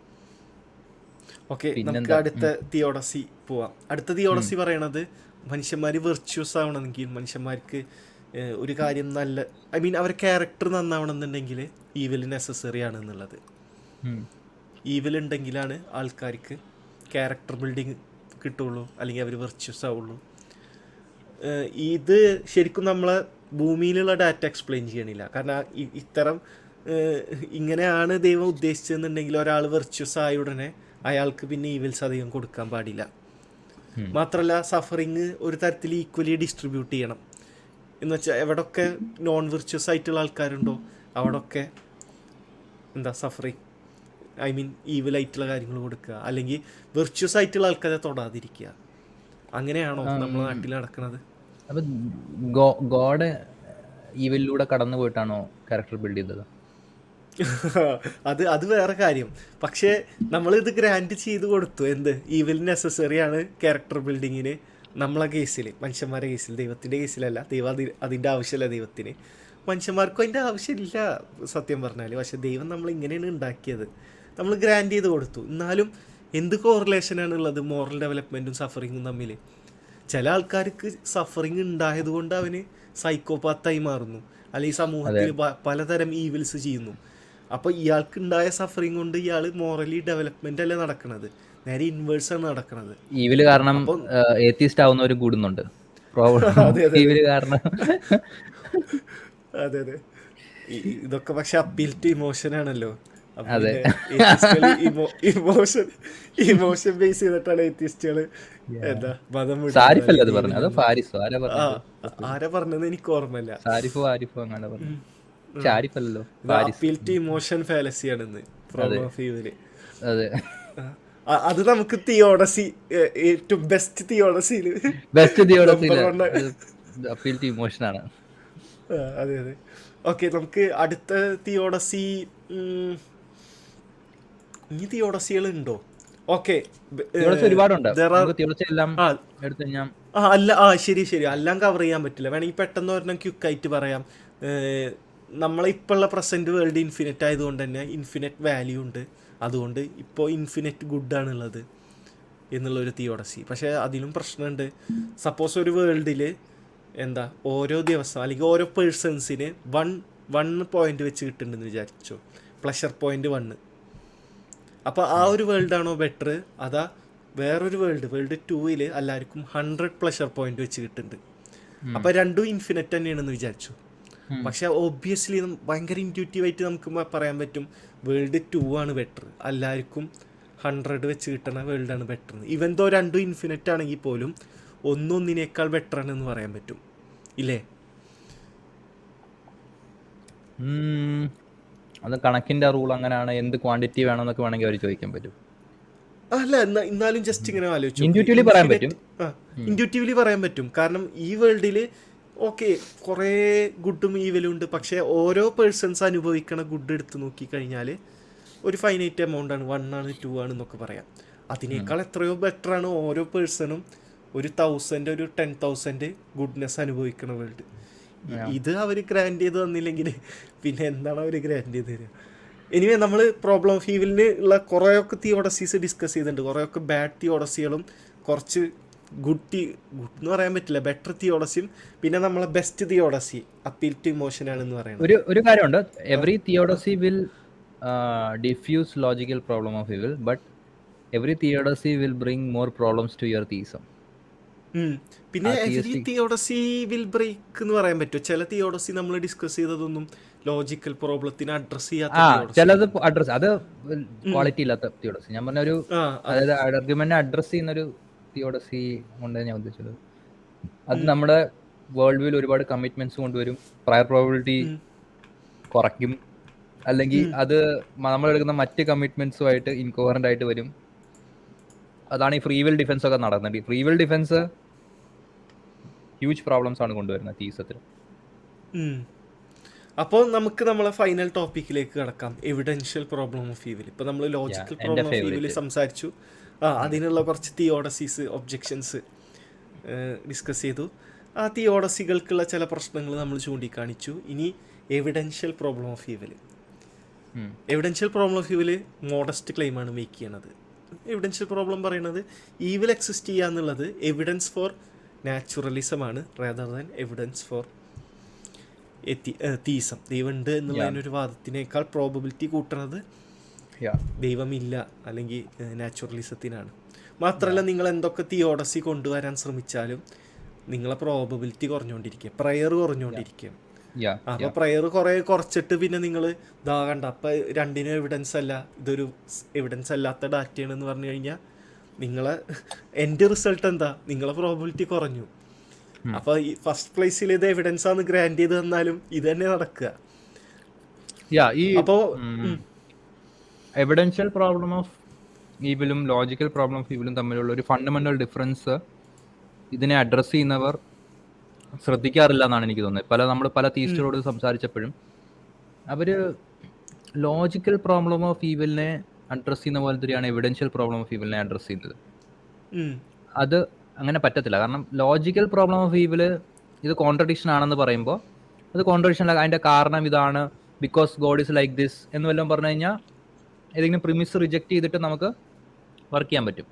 Speaker 1: ഓക്കെ? നമുക്ക് അടുത്ത തിയോഡസി പോവാം. അടുത്ത തിയോഡസി പറയണത് മനുഷ്യന്മാർ വെർച്വസ് ആവണമെങ്കിൽ മനുഷ്യന്മാർക്ക് ഒരു കാര്യം നല്ല ഐ മീൻ അവരുടെ ക്യാരക്ടർ നന്നാവണമെന്നുണ്ടെങ്കിൽ ഈവൽ നെസസറി ആണ് എന്നുള്ളത്.
Speaker 2: ഈവൽ
Speaker 1: ഈവിൽ ഉണ്ടെങ്കിലാണ് ആൾക്കാർക്ക് ക്യാരക്ടർ ബിൽഡിങ് കിട്ടുള്ളൂ അല്ലെങ്കിൽ അവർ വെർച്വസ് ആവുള്ളൂ. ഇത് ശരിക്കും നമ്മളെ ഭൂമിയിലുള്ള ഡാറ്റ എക്സ്പ്ലെയിൻ ചെയ്യണില്ല. കാരണം ഇത്തരം ഇങ്ങനെയാണ് ദൈവം ഉദ്ദേശിച്ചതെന്നുണ്ടെങ്കിൽ ഒരാൾ വെർച്വസ് ആയ ഉടനെ അയാൾക്ക് പിന്നെ ഈവിൽസ് അധികം കൊടുക്കാൻ പാടില്ല. മാത്രമല്ല സഫറിങ് ഒരു തരത്തിൽ ഈക്വലി ഡിസ്ട്രിബ്യൂട്ട് ചെയ്യണം. എന്ന് വെച്ചാൽ എവിടൊക്കെ നോൺ വിർച്വസ് ആയിട്ടുള്ള ആൾക്കാരുണ്ടോ അവിടൊക്കെ എന്താ സഫറിങ് ഐ മീൻ ഈവൽ ആയിട്ടുള്ള കാര്യങ്ങൾ കൊടുക്കുക. അല്ലെങ്കിൽ വെർച്വസ് ആയിട്ടുള്ള ആൾക്കാരെ തൊടാതിരിക്കുക. അങ്ങനെയാണോ നമ്മുടെ നാട്ടിൽ നടക്കുന്നത്
Speaker 2: അപ്പൊ ഗോഡ് ഈവിലൂടെ കടന്നു പോയിട്ടാണോ ക്യാരക്ടർ ബിൽഡ് ചെയ്തത്?
Speaker 1: അത് അത് വേറെ കാര്യം. പക്ഷേ നമ്മൾ ഇത് ഗ്രാൻഡ് ചെയ്ത് കൊടുത്തു. എന്ത്? ഈവിൽ നെസസറി ആണ് ക്യാരക്ടർ ബിൽഡിങ്ങിന് നമ്മളെ കേസിൽ മനുഷ്യന്മാരുടെ കേസിൽ ദൈവത്തിന്റെ കേസിലല്ല ദൈവം അതി അതിന്റെ ആവശ്യമില്ല ദൈവത്തിന്. മനുഷ്യന്മാർക്കും അതിന്റെ ആവശ്യമില്ല സത്യം പറഞ്ഞാൽ പക്ഷെ ദൈവം നമ്മൾ ഇങ്ങനെയാണ് ഉണ്ടാക്കിയത്. നമ്മൾ ഗ്രാൻഡ് ചെയ്ത് കൊടുത്തു. എന്നാലും എന്ത് കോറിലേഷനാണ് ഉള്ളത് മോറൽ ഡെവലപ്മെന്റും സഫറിങ്ങും തമ്മിൽ ചില ആൾക്കാർക്ക് സഫറിങ് ഉണ്ടായതുകൊണ്ട് അവന് സൈക്കോപാത്തായി മാറുന്നു. അല്ലെങ്കിൽ സമൂഹത്തിൽ പലതരം ഈവിൽസ് ചെയ്യുന്നു. അപ്പോൾ ഇയാൾക്ക് ഉണ്ടായ സഫറിങ് കൊണ്ട് ഇയാൾ മോറലി ഡെവലപ്മെന്റ് അല്ല നടക്കുന്നത് നേരെ ഇൻവേഴ്സ് ആണ് നടക്കുന്നത്
Speaker 2: ഈവിൽ കാരണം ഏത്തിസ്റ്റ് ഒരു കൂടുന്നുണ്ട് കാരണം.
Speaker 1: അതെ അതെ. ഇതൊക്കെ പക്ഷെ അപ്പീൽ ടു ഇമോഷൻ ആണല്ലോ.
Speaker 2: അതെ.
Speaker 1: ഇമോഷൻ ഇമോഷൻ ബേസ് ചെയ്തിട്ടാണ് എത്തിസ്റ്റുകൾ എന്താ മതം
Speaker 2: ആരാ പറഞ്ഞത്?
Speaker 1: ആരാ പറഞ്ഞത് എനിക്ക് ഓർമ്മയില്ല.
Speaker 2: സാരിഫോ ആരിഫോ അങ്ങനെ പറഞ്ഞു
Speaker 1: അപ്പീൽ ടു ഇമോഷൻ
Speaker 2: അതെ.
Speaker 1: അത്. നമുക്ക് തിയോഡസി ഏറ്റവും best തിയോഡസിയിൽ.
Speaker 2: Best theology appeal to emotion ആണ്.
Speaker 1: അതെ അതെ. ഓക്കെ നമുക്ക് അടുത്ത തിയോഡസി ഉം, ഇനി തിയോഡസികൾ ഉണ്ടോ ഓക്കെ അല്ല ആ ശരി ശരി. എല്ലാം കവർ ചെയ്യാൻ പറ്റില്ല. വേണമെങ്കിൽ പെട്ടെന്ന് ഒരെണ്ണം ക്യുക്കായിട്ട് പറയാം. നമ്മളെ ഇപ്പോഴുള്ള പ്രസന്റ് വേൾഡ് ഇൻഫിനിറ്റ് ആയതുകൊണ്ട് തന്നെ ഇൻഫിനിറ്റ് വാല്യൂ ഉണ്ട്. അതുകൊണ്ട് ഇപ്പോൾ ഇൻഫിനിറ്റ് ഗുഡാണുള്ളത് എന്നുള്ളൊരു തിയോഡസി പക്ഷേ അതിലും പ്രശ്നമുണ്ട് സപ്പോസ് ഒരു വേൾഡിൽ എന്താ ഓരോ ദിവസം അല്ലെങ്കിൽ ഓരോ പേഴ്സൺസിന് വൺ വൺ പോയിന്റ് വെച്ച് കിട്ടുന്നുണ്ടെന്ന് വിചാരിച്ചോ. പ്ലഷർ പോയിന്റ് വണ്ണ് അപ്പോൾ ആ ഒരു വേൾഡാണോ ബെറ്റർ അതാ വേറൊരു വേൾഡ് വേൾഡ് ടൂവിൽ എല്ലാവർക്കും ഹൺഡ്രഡ് പ്ലഷർ പോയിന്റ് വെച്ച് കിട്ടുന്നുണ്ട്. അപ്പോൾ രണ്ടും ഇൻഫിനിറ്റ് തന്നെയാണെന്ന് വിചാരിച്ചു. പക്ഷെ ഒബ്വിയസ്ലി ഭയങ്കര ഇന്റ്യൂറ്റീവായിട്ട് നമുക്ക് പറയാൻ പറ്റും. വേൾഡ് ടു ആണ് ബെറ്റർ എല്ലാവർക്കും ഹൺഡ്രഡ് വെച്ച് വേൾഡ് വേൾഡാണ് ബെറ്റർ ഇവൻ തോ രണ്ടും ഇൻഫിനിറ്റ് ആണെങ്കിൽ പോലും ഒന്നൊന്നിനേക്കാൾ ബെറ്റർ ആണെന്ന് പറയാൻ പറ്റും. ഇല്ലേ?
Speaker 2: അത് കണക്കിന്റെ റൂൾ അങ്ങനെയാണ്. എന്ത് ക്വാണ്ടിറ്റി വേണമെന്നൊക്കെ വേണമെങ്കിൽ അവർ ചോദിക്കാൻ പറ്റും.
Speaker 1: അല്ല എന്നാ എന്നാലും ജസ്റ്റ് ഇങ്ങനെ ആലോചിച്ചു
Speaker 2: ഇൻഡ്യൂറ്റീവ്ലി പറയാൻ പറ്റും.
Speaker 1: ഇൻഡ്യൂറ്റീവ്ലി പറയാൻ പറ്റും. കാരണം ഈ വേൾഡിൽ ഓക്കെ കുറേ ഗുഡും ഈവലും ഉണ്ട്. പക്ഷേ ഓരോ പേഴ്സൺസ് അനുഭവിക്കണ ഗുഡ് എടുത്ത് നോക്കിക്കഴിഞ്ഞാൽ ഒരു ഫൈനൈറ്റ് എമൗണ്ട് ആണ്. വൺ ആണ് ടു ആണ് എന്നൊക്കെ പറയാം. അതിനേക്കാൾ എത്രയോ ബെറ്റർ ആണ് ഓരോ പേഴ്സണും ഒരു തൗസൻഡ് ഒരു ടെൻ തൗസൻഡ് ഗുഡ്നെസ് അനുഭവിക്കണ വേൾഡ് ഇത് അവർ ഗ്രാൻഡ് ചെയ്ത് തന്നില്ലെങ്കിൽ പിന്നെ എന്താണ് അവർ ഗ്രാൻഡ് ചെയ്ത് തരിക എനിവേ നമ്മൾ പ്രോബ്ലം ഓഫ് ഈവിലിന് ഉള്ള കുറേയൊക്കെ തിയോഡസീസ് ഡിസ്കസ് ചെയ്തിട്ടുണ്ട്. കുറേയൊക്കെ ബാഡ് തിയോഡസികളും കുറച്ച് ഗുഡ് തി ഗുഡ് എന്ന് പറയാൻ പറ്റില്ല. ബെറ്റർ തിയോഡസിയും പിന്നെ നമ്മളെ best theodicy appeal to emotion ആണെന്ന് പറയുന്നത്.
Speaker 2: ഒരു ഒരു കാര്യമുണ്ട്. Every theodicy will defuse logical problem of evil but every theodicy will bring more problems to your theism
Speaker 1: പിന്നെ എവരി തിയോഡസി വിൽ ബ്രേക്ക് എന്ന് പറയാൻ പറ്റും ചില തിയോഡസി നമ്മൾ ഡിസ്കസ് ചെയ്തതൊന്നും ലോജിക്കൽ പ്രോബ്ലത്തിന് അഡ്രസ് ചെയ്യാത്ത.
Speaker 2: ചിലത് അഡ്രസ് അത് ക്വാളിറ്റി ഇല്ലാത്ത തിയോഡസി ഞാൻ പറഞ്ഞ ഒരു അതായത് ആർഗ്യുമെന്റ് അഡ്രസ് ചെയ്യുന്ന ഒരു തിയോഡസി കൊണ്ട് ഞാൻ ഉദ്ദേശിച്ചത്. അത് നമ്മുടെ വേൾഡ് വ്യൂവിൽ ഒരുപാട് കമ്മിറ്റ്മെന്റ്സ് കൊണ്ടുവരും. പ്രയർ പ്രോബിലിറ്റി കുറയ്ക്കും. അല്ലെങ്കിൽ അത് നമ്മൾ എടുക്കുന്ന മറ്റ് കമ്മിറ്റ്മെന്റ്സുമായിട്ട് ഇൻകോഹറന്റ് ആയിട്ട് വരും. അതാണ് ഈ ഫ്രീ വിൽ ഡിഫൻസ് ഒക്കെ നടക്കുന്നത് free will defence huge problems ആണ് കൊണ്ടുവരുന്നത് തീസത്തിൽ
Speaker 1: അപ്പോൾ നമുക്ക് നമ്മളെ ഫൈനൽ ടോപ്പിക്കിലേക്ക് കടക്കാം. എവിഡൻഷ്യൽ പ്രോബ്ലം ഓഫ് ഈവിൽ ഇപ്പോൾ നമ്മൾ ലോജിക്കൽ പ്രോബ്ലം ഓഫ് ഈവിൽ സംസാരിച്ചു. ആ അതിനുള്ള കുറച്ച് തിയോഡസീസ് ഒബ്ജെക്ഷൻസ് ഡിസ്കസ് ചെയ്തു. ആ തിയോഡസികൾക്കുള്ള ചില പ്രശ്നങ്ങൾ നമ്മൾ ചൂണ്ടിക്കാണിച്ചു. ഇനി evidential problem of evil evidential problem of evil modest ക്ലെയിമാണ് make ചെയ്യണത്. എവിഡൻഷ്യൽ പ്രോബ്ലം പറയുന്നത് ഈവിൽ എക്സിസ്റ്റ് ചെയ്യുക എന്നുള്ളത് എവിഡൻസ് ഫോർ നാച്ചുറലിസം ആണ് rather than evidence for theism ദൈവമുണ്ട് എന്നുള്ളതിനൊരു വാദത്തിനേക്കാൾ പ്രോബബിലിറ്റി കൂട്ടുന്നത് ദൈവമില്ല അല്ലെങ്കിൽ നാച്ചുറലിസത്തിനാണ്. മാത്രമല്ല നിങ്ങൾ എന്തൊക്കെ തിയോഡസി കൊണ്ടുവരാൻ ശ്രമിച്ചാലും നിങ്ങളെ പ്രോബബിലിറ്റി കുറഞ്ഞുകൊണ്ടിരിക്കുക പ്രയർ കുറഞ്ഞുകൊണ്ടിരിക്കുക അപ്പൊ പ്രയർ കുറെ കുറച്ചിട്ട് പിന്നെ നിങ്ങൾ ഇതാ കണ്ട അപ്പൊ രണ്ടിനും എവിഡൻസ് അല്ല ഇതൊരു എവിഡൻസ് അല്ലാത്ത ഡാറ്റയാണ് എന്ന് പറഞ്ഞു കഴിഞ്ഞാൽ നിങ്ങളെ എന്റെ റിസൾട്ട് എന്താ? നിങ്ങളെ പ്രോബിലിറ്റി കുറഞ്ഞു. അപ്പൊ ഈ ഫസ്റ്റ് പ്ലേസിൽ ഇത് എവിഡൻസ് ആണ് ഗ്രാൻഡ് ചെയ്ത് തന്നാലും ഇത് തന്നെ നടക്കുക അപ്പോ
Speaker 2: എവിഡൻഷ്യൽ പ്രോബ്ലം ഓഫ് ഈവിലും ലോജിക്കൽ പ്രോബ്ലം ഓഫ് ഈവിലും തമ്മിലുള്ള ഒരു ഫണ്ടമെന്റൽ ഡിഫറൻസ് ഇതിനെ അഡ്രസ്സ് ചെയ്യുന്നവർ ശ്രദ്ധിക്കാറില്ല എന്നാണ് എനിക്ക് തോന്നുന്നത്. പല നമ്മൾ പല തീസ്റ്റുകളോട് സംസാരിച്ചപ്പോഴും അവർ ലോജിക്കൽ പ്രോബ്ലം ഓഫ് ഈവിലിനെ അഡ്രസ് ചെയ്യുന്ന പോലെ തന്നെയാണ് എവിഡൻഷ്യൽ പ്രോബ്ലം ഓഫ് ഈവിലിനെ അഡ്രസ് ചെയ്യുന്നത്. അത് അങ്ങനെ പറ്റത്തില്ല. കാരണം ലോജിക്കൽ പ്രോബ്ലം ഓഫ് ഈവിൽ ഇത് കോൺട്രഡിക്ഷൻ ആണെന്ന് പറയുമ്പോൾ അത് കോൺട്രഡിക്ഷൻ അതിന്റെ കാരണം ഇതാണ് because God is like this എന്ന് വല്ലതും പറഞ്ഞു കഴിഞ്ഞാൽ ഏതെങ്കിലും പ്രിമിസ് റിജക്ട് ചെയ്തിട്ട് നമുക്ക് വർക്ക് ചെയ്യാൻ പറ്റും.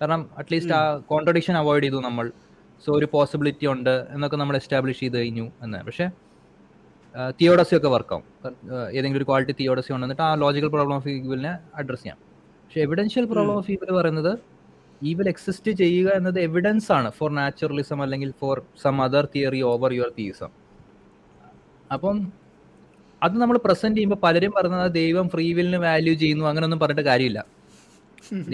Speaker 2: കാരണം അറ്റ്ലീസ്റ്റ് ആ കോൺട്രഡിക്ഷൻ അവോയ്ഡ് ചെയ്തു നമ്മൾ. സോ ഒരു പോസിബിലിറ്റി ഉണ്ട് എന്നൊക്കെ നമ്മൾ എസ്റ്റാബ്ലിഷ് ചെയ്ത് കഴിഞ്ഞു എന്ന്. പക്ഷേ തിയോഡസി ഒക്കെ വർക്കാവും ഏതെങ്കിലും ഒരു ക്വാളിറ്റി തിയോഡസി ഉണ്ടെന്നിട്ട് ആ ലോജിക്കൽ പ്രോബ്ലം ഓഫ് ഈവിലിനെ അഡ്രസ് ചെയ്യാം. പക്ഷേ എവിഡൻഷ്യൽ പ്രോബ്ലം ഓഫ് ഈവിൽ പറയുന്നത് ഈവൽ എക്സിസ്റ്റ് ചെയ്യുക എന്നത് എവിഡൻസ് ആണ് ഫോർ നാച്ചുറലിസം അല്ലെങ്കിൽ for some other theory over your theism അപ്പം അത് നമ്മൾ പ്രസന്റ് ചെയ്യുമ്പോൾ പലരും പറഞ്ഞത് ദൈവം ഫ്രീ വില്ലിന് വാല്യൂ ചെയ്യുന്നു അങ്ങനെയൊന്നും പറഞ്ഞിട്ട് കാര്യമില്ല.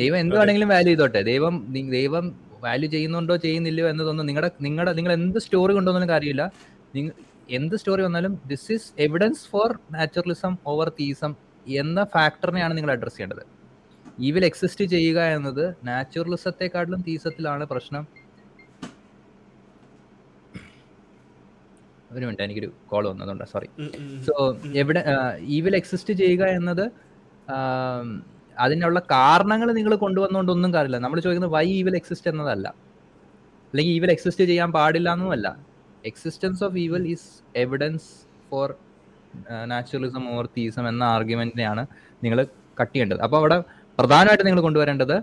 Speaker 2: ദൈവം എന്ത് വേണമെങ്കിലും വാല്യൂ ചെയ്തോട്ടെ. ദൈവം ദൈവം വാല്യൂ ചെയ്യുന്നുണ്ടോ ചെയ്യുന്നില്ലയോ എന്നതൊന്നും നിങ്ങളുടെ നിങ്ങളുടെ നിങ്ങൾ എന്ത് സ്റ്റോറി കൊണ്ടുവന്നാലും കാര്യമില്ല. നിങ്ങൾ എന്ത് സ്റ്റോറി വന്നാലും this is evidence for naturalism over theism എന്ന ഫാക്ടറിനെയാണ് നിങ്ങൾ അഡ്രസ് ചെയ്യേണ്ടത്. ഈ വിൽ എക്സിസ്റ്റ് ചെയ്യുക എന്നത് നാച്ചുറലിസത്തെക്കാട്ടിലും തീസത്തിലാണ് പ്രശ്നം. ഒരു മിനിറ്റ് എനിക്കൊരു കോൾ വന്നതുകൊണ്ട് സോറി. സോ എവിടെ ഈവിൽ എക്സിസ്റ്റ് ചെയ്യുക എന്നത് അതിനുള്ള കാരണങ്ങൾ നിങ്ങൾ കൊണ്ടുവന്നുകൊണ്ടൊന്നും കാര്യമില്ല. നമ്മൾ ചോദിക്കുന്നത് വൈ ഈവിൽ എക്സിസ്റ്റ് എന്നതല്ല. അല്ലെങ്കിൽ ഈവിൽ എക്സിസ്റ്റ് ചെയ്യാൻ പാടില്ല എന്നുമല്ല existence of evil is evidence for naturalism or theism എന്ന ആർഗ്യുമെന്റിനെയാണ് നിങ്ങൾ കട്ട് ചെയ്യേണ്ടത് അപ്പോൾ അവിടെ പ്രധാനമായിട്ട് നിങ്ങൾ കൊണ്ടുവരേണ്ടത്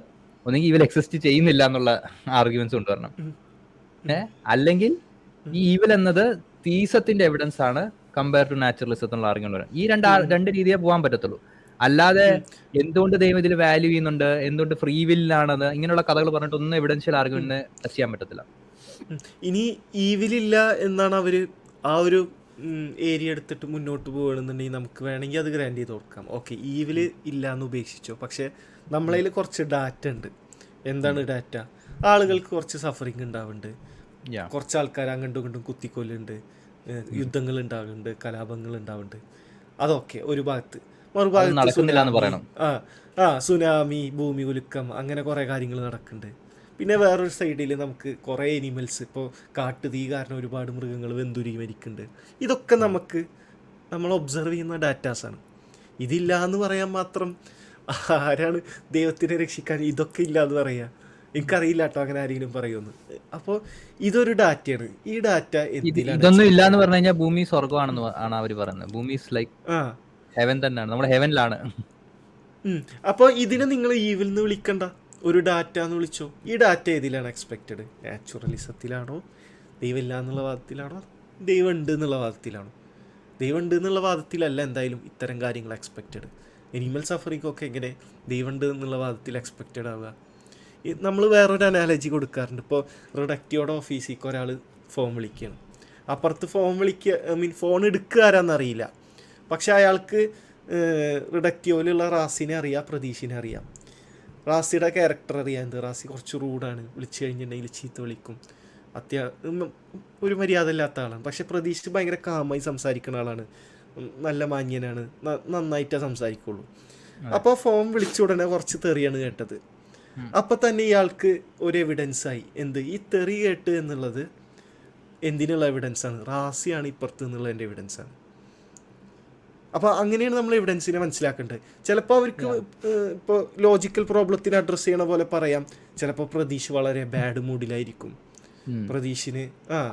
Speaker 2: ഒന്നെങ്കിൽ ഈവിൽ എക്സിസ്റ്റ് ചെയ്യുന്നില്ല എന്നുള്ള ആർഗ്യുമെന്റ്സ് കൊണ്ടുവരണം. അല്ലെങ്കിൽ ഈ ഈവിൽ എന്നത് തീസത്തിന്റെ എവിഡൻസ് ആണ് കമ്പയർ ടു നാച്ചുറലിസത്തിനുള്ള ആർഗ്യുമെന്റ് ഈ രണ്ട് രണ്ട് രീതിയെ പോകാൻ പറ്റത്തുള്ളൂ. അല്ലാതെ എന്തുകൊണ്ട് ദൈവം ഇതിൽ വാല്യൂ ചെയ്യുന്നുണ്ട്? എന്തുകൊണ്ട് ഫ്രീ വില്ലാണത് ഇങ്ങനെയുള്ള കഥകൾ പറഞ്ഞിട്ട് ഒന്നും എവിഡൻഷ്യൽ ആർഗ്യുമെന്റ് ടച്ച് ചെയ്യാൻ പറ്റത്തില്ല.
Speaker 1: ഇനി ഈവിലില്ല എന്നാണ് അവർ ആ ഒരു ഏരിയ എടുത്തിട്ട് മുന്നോട്ട് പോകണമെന്നുണ്ടെങ്കിൽ നമുക്ക് വേണമെങ്കിൽ അത് ഗ്രാൻഡ് ചെയ്ത് കൊടുക്കാം. ഓക്കെ ഈവിൽ ഇല്ല എന്ന് ഉപേക്ഷിച്ചോ. പക്ഷെ നമ്മളതിൽ കുറച്ച് ഡാറ്റ ഉണ്ട്. എന്താണ് ഡാറ്റ ആളുകൾക്ക് കുറച്ച് സഫറിങ് ഉണ്ടാവുന്നുണ്ട്. കുറച്ച് ആൾക്കാർ അങ്ങോട്ടും ഇങ്ങോട്ടും യുദ്ധങ്ങൾ ഉണ്ടാകുന്നുണ്ട് കലാപങ്ങൾ ഉണ്ടാവുന്നുണ്ട് അതൊക്കെ ഒരു ഭാഗത്ത്. മറുഭാഗത്ത്. ആ ആ സുനാമി ഭൂമി ഉലുക്കം അങ്ങനെ കുറേ കാര്യങ്ങൾ നടക്കുന്നുണ്ട്. പിന്നെ വേറൊരു സൈഡിൽ നമുക്ക് കുറേ എനിമൽസ് ഇപ്പോൾ കാട്ടുതീ കാരണം ഒരുപാട് മൃഗങ്ങൾ വെന്തുരി മരിക്കുന്നുണ്ട്. ഇതൊക്കെ നമുക്ക് നമ്മൾ ഒബ്സർവ് ചെയ്യുന്ന ഡാറ്റാസാണ് ഇതില്ല എന്ന് പറയാൻ മാത്രം ആരാണ് ദൈവത്തിനെ രക്ഷിക്കാൻ ഇതൊക്കെ ഇല്ല എന്ന് പറയാ? എനിക്കറിയില്ല കേട്ടോ അങ്ങനെ ആരെങ്കിലും പറയുമെന്ന്. അപ്പോൾ ഇതൊരു ഡാറ്റയാണ്. ഈ ഡാറ്റ
Speaker 2: ഇതൊന്നും ഇല്ല എന്ന് പറഞ്ഞു കഴിഞ്ഞാൽ ഭൂമി സ്വർഗമാണെന്ന് ആണ് അവർ പറയുന്നത്. ഭൂമി ഇസ് ലൈക്ക് ഹെവൻ തന്നെയാണ്. നമ്മൾ ഹെവനിലാണ്
Speaker 1: അപ്പോൾ ഇതിനെ നിങ്ങൾ ഈവിൽ നിന്ന് വിളിക്കണ്ട. ഒരു ഡാറ്റ എന്ന് വിളിച്ചോ? ഈ ഡാറ്റ ഏതിലാണ് എക്സ്പെക്റ്റഡ് നാച്ചുറലിസത്തിലാണോ ദൈവമില്ല എന്നുള്ള വാദത്തിലാണോ? ദൈവം ഉണ്ട് എന്നുള്ള വാദത്തിലാണോ? ദൈവം ഉണ്ട് എന്നുള്ള വാദത്തിലല്ല എന്തായാലും ഇത്തരം കാര്യങ്ങൾ എക്സ്പെക്റ്റഡ് എനിമൽ സഫറിങ്ങൊക്കെ ഒക്കെ എങ്ങനെ ദൈവം ഉണ്ട് എന്നുള്ള വാദത്തിൽ എക്സ്പെക്റ്റഡ് ആവുക? നമ്മൾ വേറൊരു അനാലജി കൊടുക്കാറുണ്ട്. ഇപ്പോൾ റിഡക്റ്റിയോടെ ഓഫീസിലേക്ക് ഒരാൾ ഫോൺ വിളിക്കുകയാണ് അപ്പുറത്ത് ഫോം വിളിക്കുക ഐ മീൻ ഫോൺ എടുക്കുക ആരാന്നറിയില്ല പക്ഷെ അയാൾക്ക് റിഡക്റ്റീവിലുള്ള റാസിനെ അറിയാം പ്രതീഷിനെ അറിയാം. റാസിയുടെ ക്യാരക്ടർ അറിയാം എന്ത്? റാസി കുറച്ച് റൂഡാണ് വിളിച്ചു കഴിഞ്ഞിട്ടുണ്ടെങ്കിൽ ചീത്ത വിളിക്കും. അത്യാ ഒരു മര്യാദ ഇല്ലാത്ത ആളാണ്. പക്ഷെ പ്രതീക്ഷ ഭയങ്കര കാമായി സംസാരിക്കുന്ന ആളാണ്. നല്ല മാന്യനാണ്. നന്നായിട്ടേ സംസാരിക്കുള്ളൂ. അപ്പോൾ ഫോം വിളിച്ച ഉടനെ കുറച്ച് തെറിയാണ് കേട്ടത്. അപ്പം തന്നെ ഇയാൾക്ക് ഒരു എവിഡൻസ് ആയി. എന്ത്? ഈ തെറി കേട്ട് എന്നുള്ളത് എന്തിനുള്ള എവിഡൻസ് ആണ്? റാസിയാണ് ഇപ്പുറത്ത് എന്നുള്ളതിന്റെ എവിഡൻസ് ആണ്. അപ്പോൾ അങ്ങനെയാണ് നമ്മൾ എവിഡൻസിനെ മനസ്സിലാക്കേണ്ടത്. ചിലപ്പോൾ അവർക്ക് ഇപ്പോൾ ലോജിക്കൽ പ്രോബ്ലത്തിന് അഡ്രസ്സ് ചെയ്യണ പോലെ പറയാം. ചിലപ്പോൾ പ്രതീക്ഷ വളരെ ബാഡ് മൂഡിലായിരിക്കും. പ്രതീഷിന്.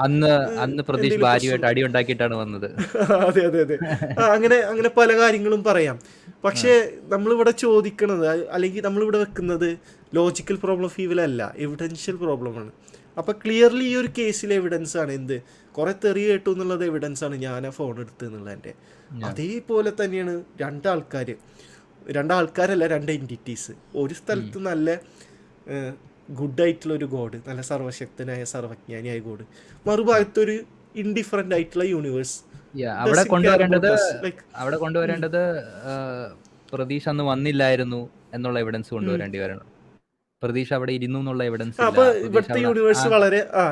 Speaker 2: അന്ന് അന്ന് പ്രതീഷ് ഭാര്യയായിട്ട് അടി ഉണ്ടാക്കിയിട്ടാണ് വന്നത്.
Speaker 1: അതെ അതെ അതെ. അങ്ങനെ അങ്ങനെ പല കാര്യങ്ങളും പറയാം. പക്ഷേ നമ്മളിവിടെ ചോദിക്കണത് അല്ലെങ്കിൽ നമ്മളിവിടെ വെക്കുന്നത് ലോജിക്കൽ പ്രോബ്ലം അല്ല എവിഡൻഷ്യൽ പ്രോബ്ലമാണ് അപ്പോൾ ക്ലിയർലി ഈ ഒരു കേസിൽ എവിഡൻസ് ആണ് എന്ത്? കുറെ തെറി കേട്ടു എന്നുള്ളത് എവിഡൻസ് ആണ് ഞാൻ ആ ഫോൺ എടുത്തു എന്നുള്ളതിന്റെ അതേപോലെ തന്നെയാണ് രണ്ടാൾക്കാർ രണ്ടാൾക്കാരല്ല രണ്ട് എന്റിറ്റീസ് ഒരു സ്ഥലത്ത് നല്ല ഗുഡ് ആയിട്ടുള്ള ഒരു ഗോഡ് നല്ല സർവശക്തനായ സർവജ്ഞാനിയായ ഗോഡ് മറുഭാഗത്തൊരു ഇൻഡിഫറന്റ് ആയിട്ടുള്ള യൂണിവേഴ്സ്
Speaker 2: അവിടെ കൊണ്ടുവരേണ്ടത് അവിടെ കൊണ്ടുവരേണ്ടത് പ്രതീഷ് അന്ന് വന്നില്ലായിരുന്നു എന്നുള്ള എവിഡൻസ് കൊണ്ടുവരേണ്ടി വരണം. പ്രതീഷ് അവിടെ ഇരുന്നു എന്നുള്ള എവിഡൻസ്
Speaker 1: അപ്പൊ ഇവിടുത്തെ യൂണിവേഴ്സ് വളരെ ആ.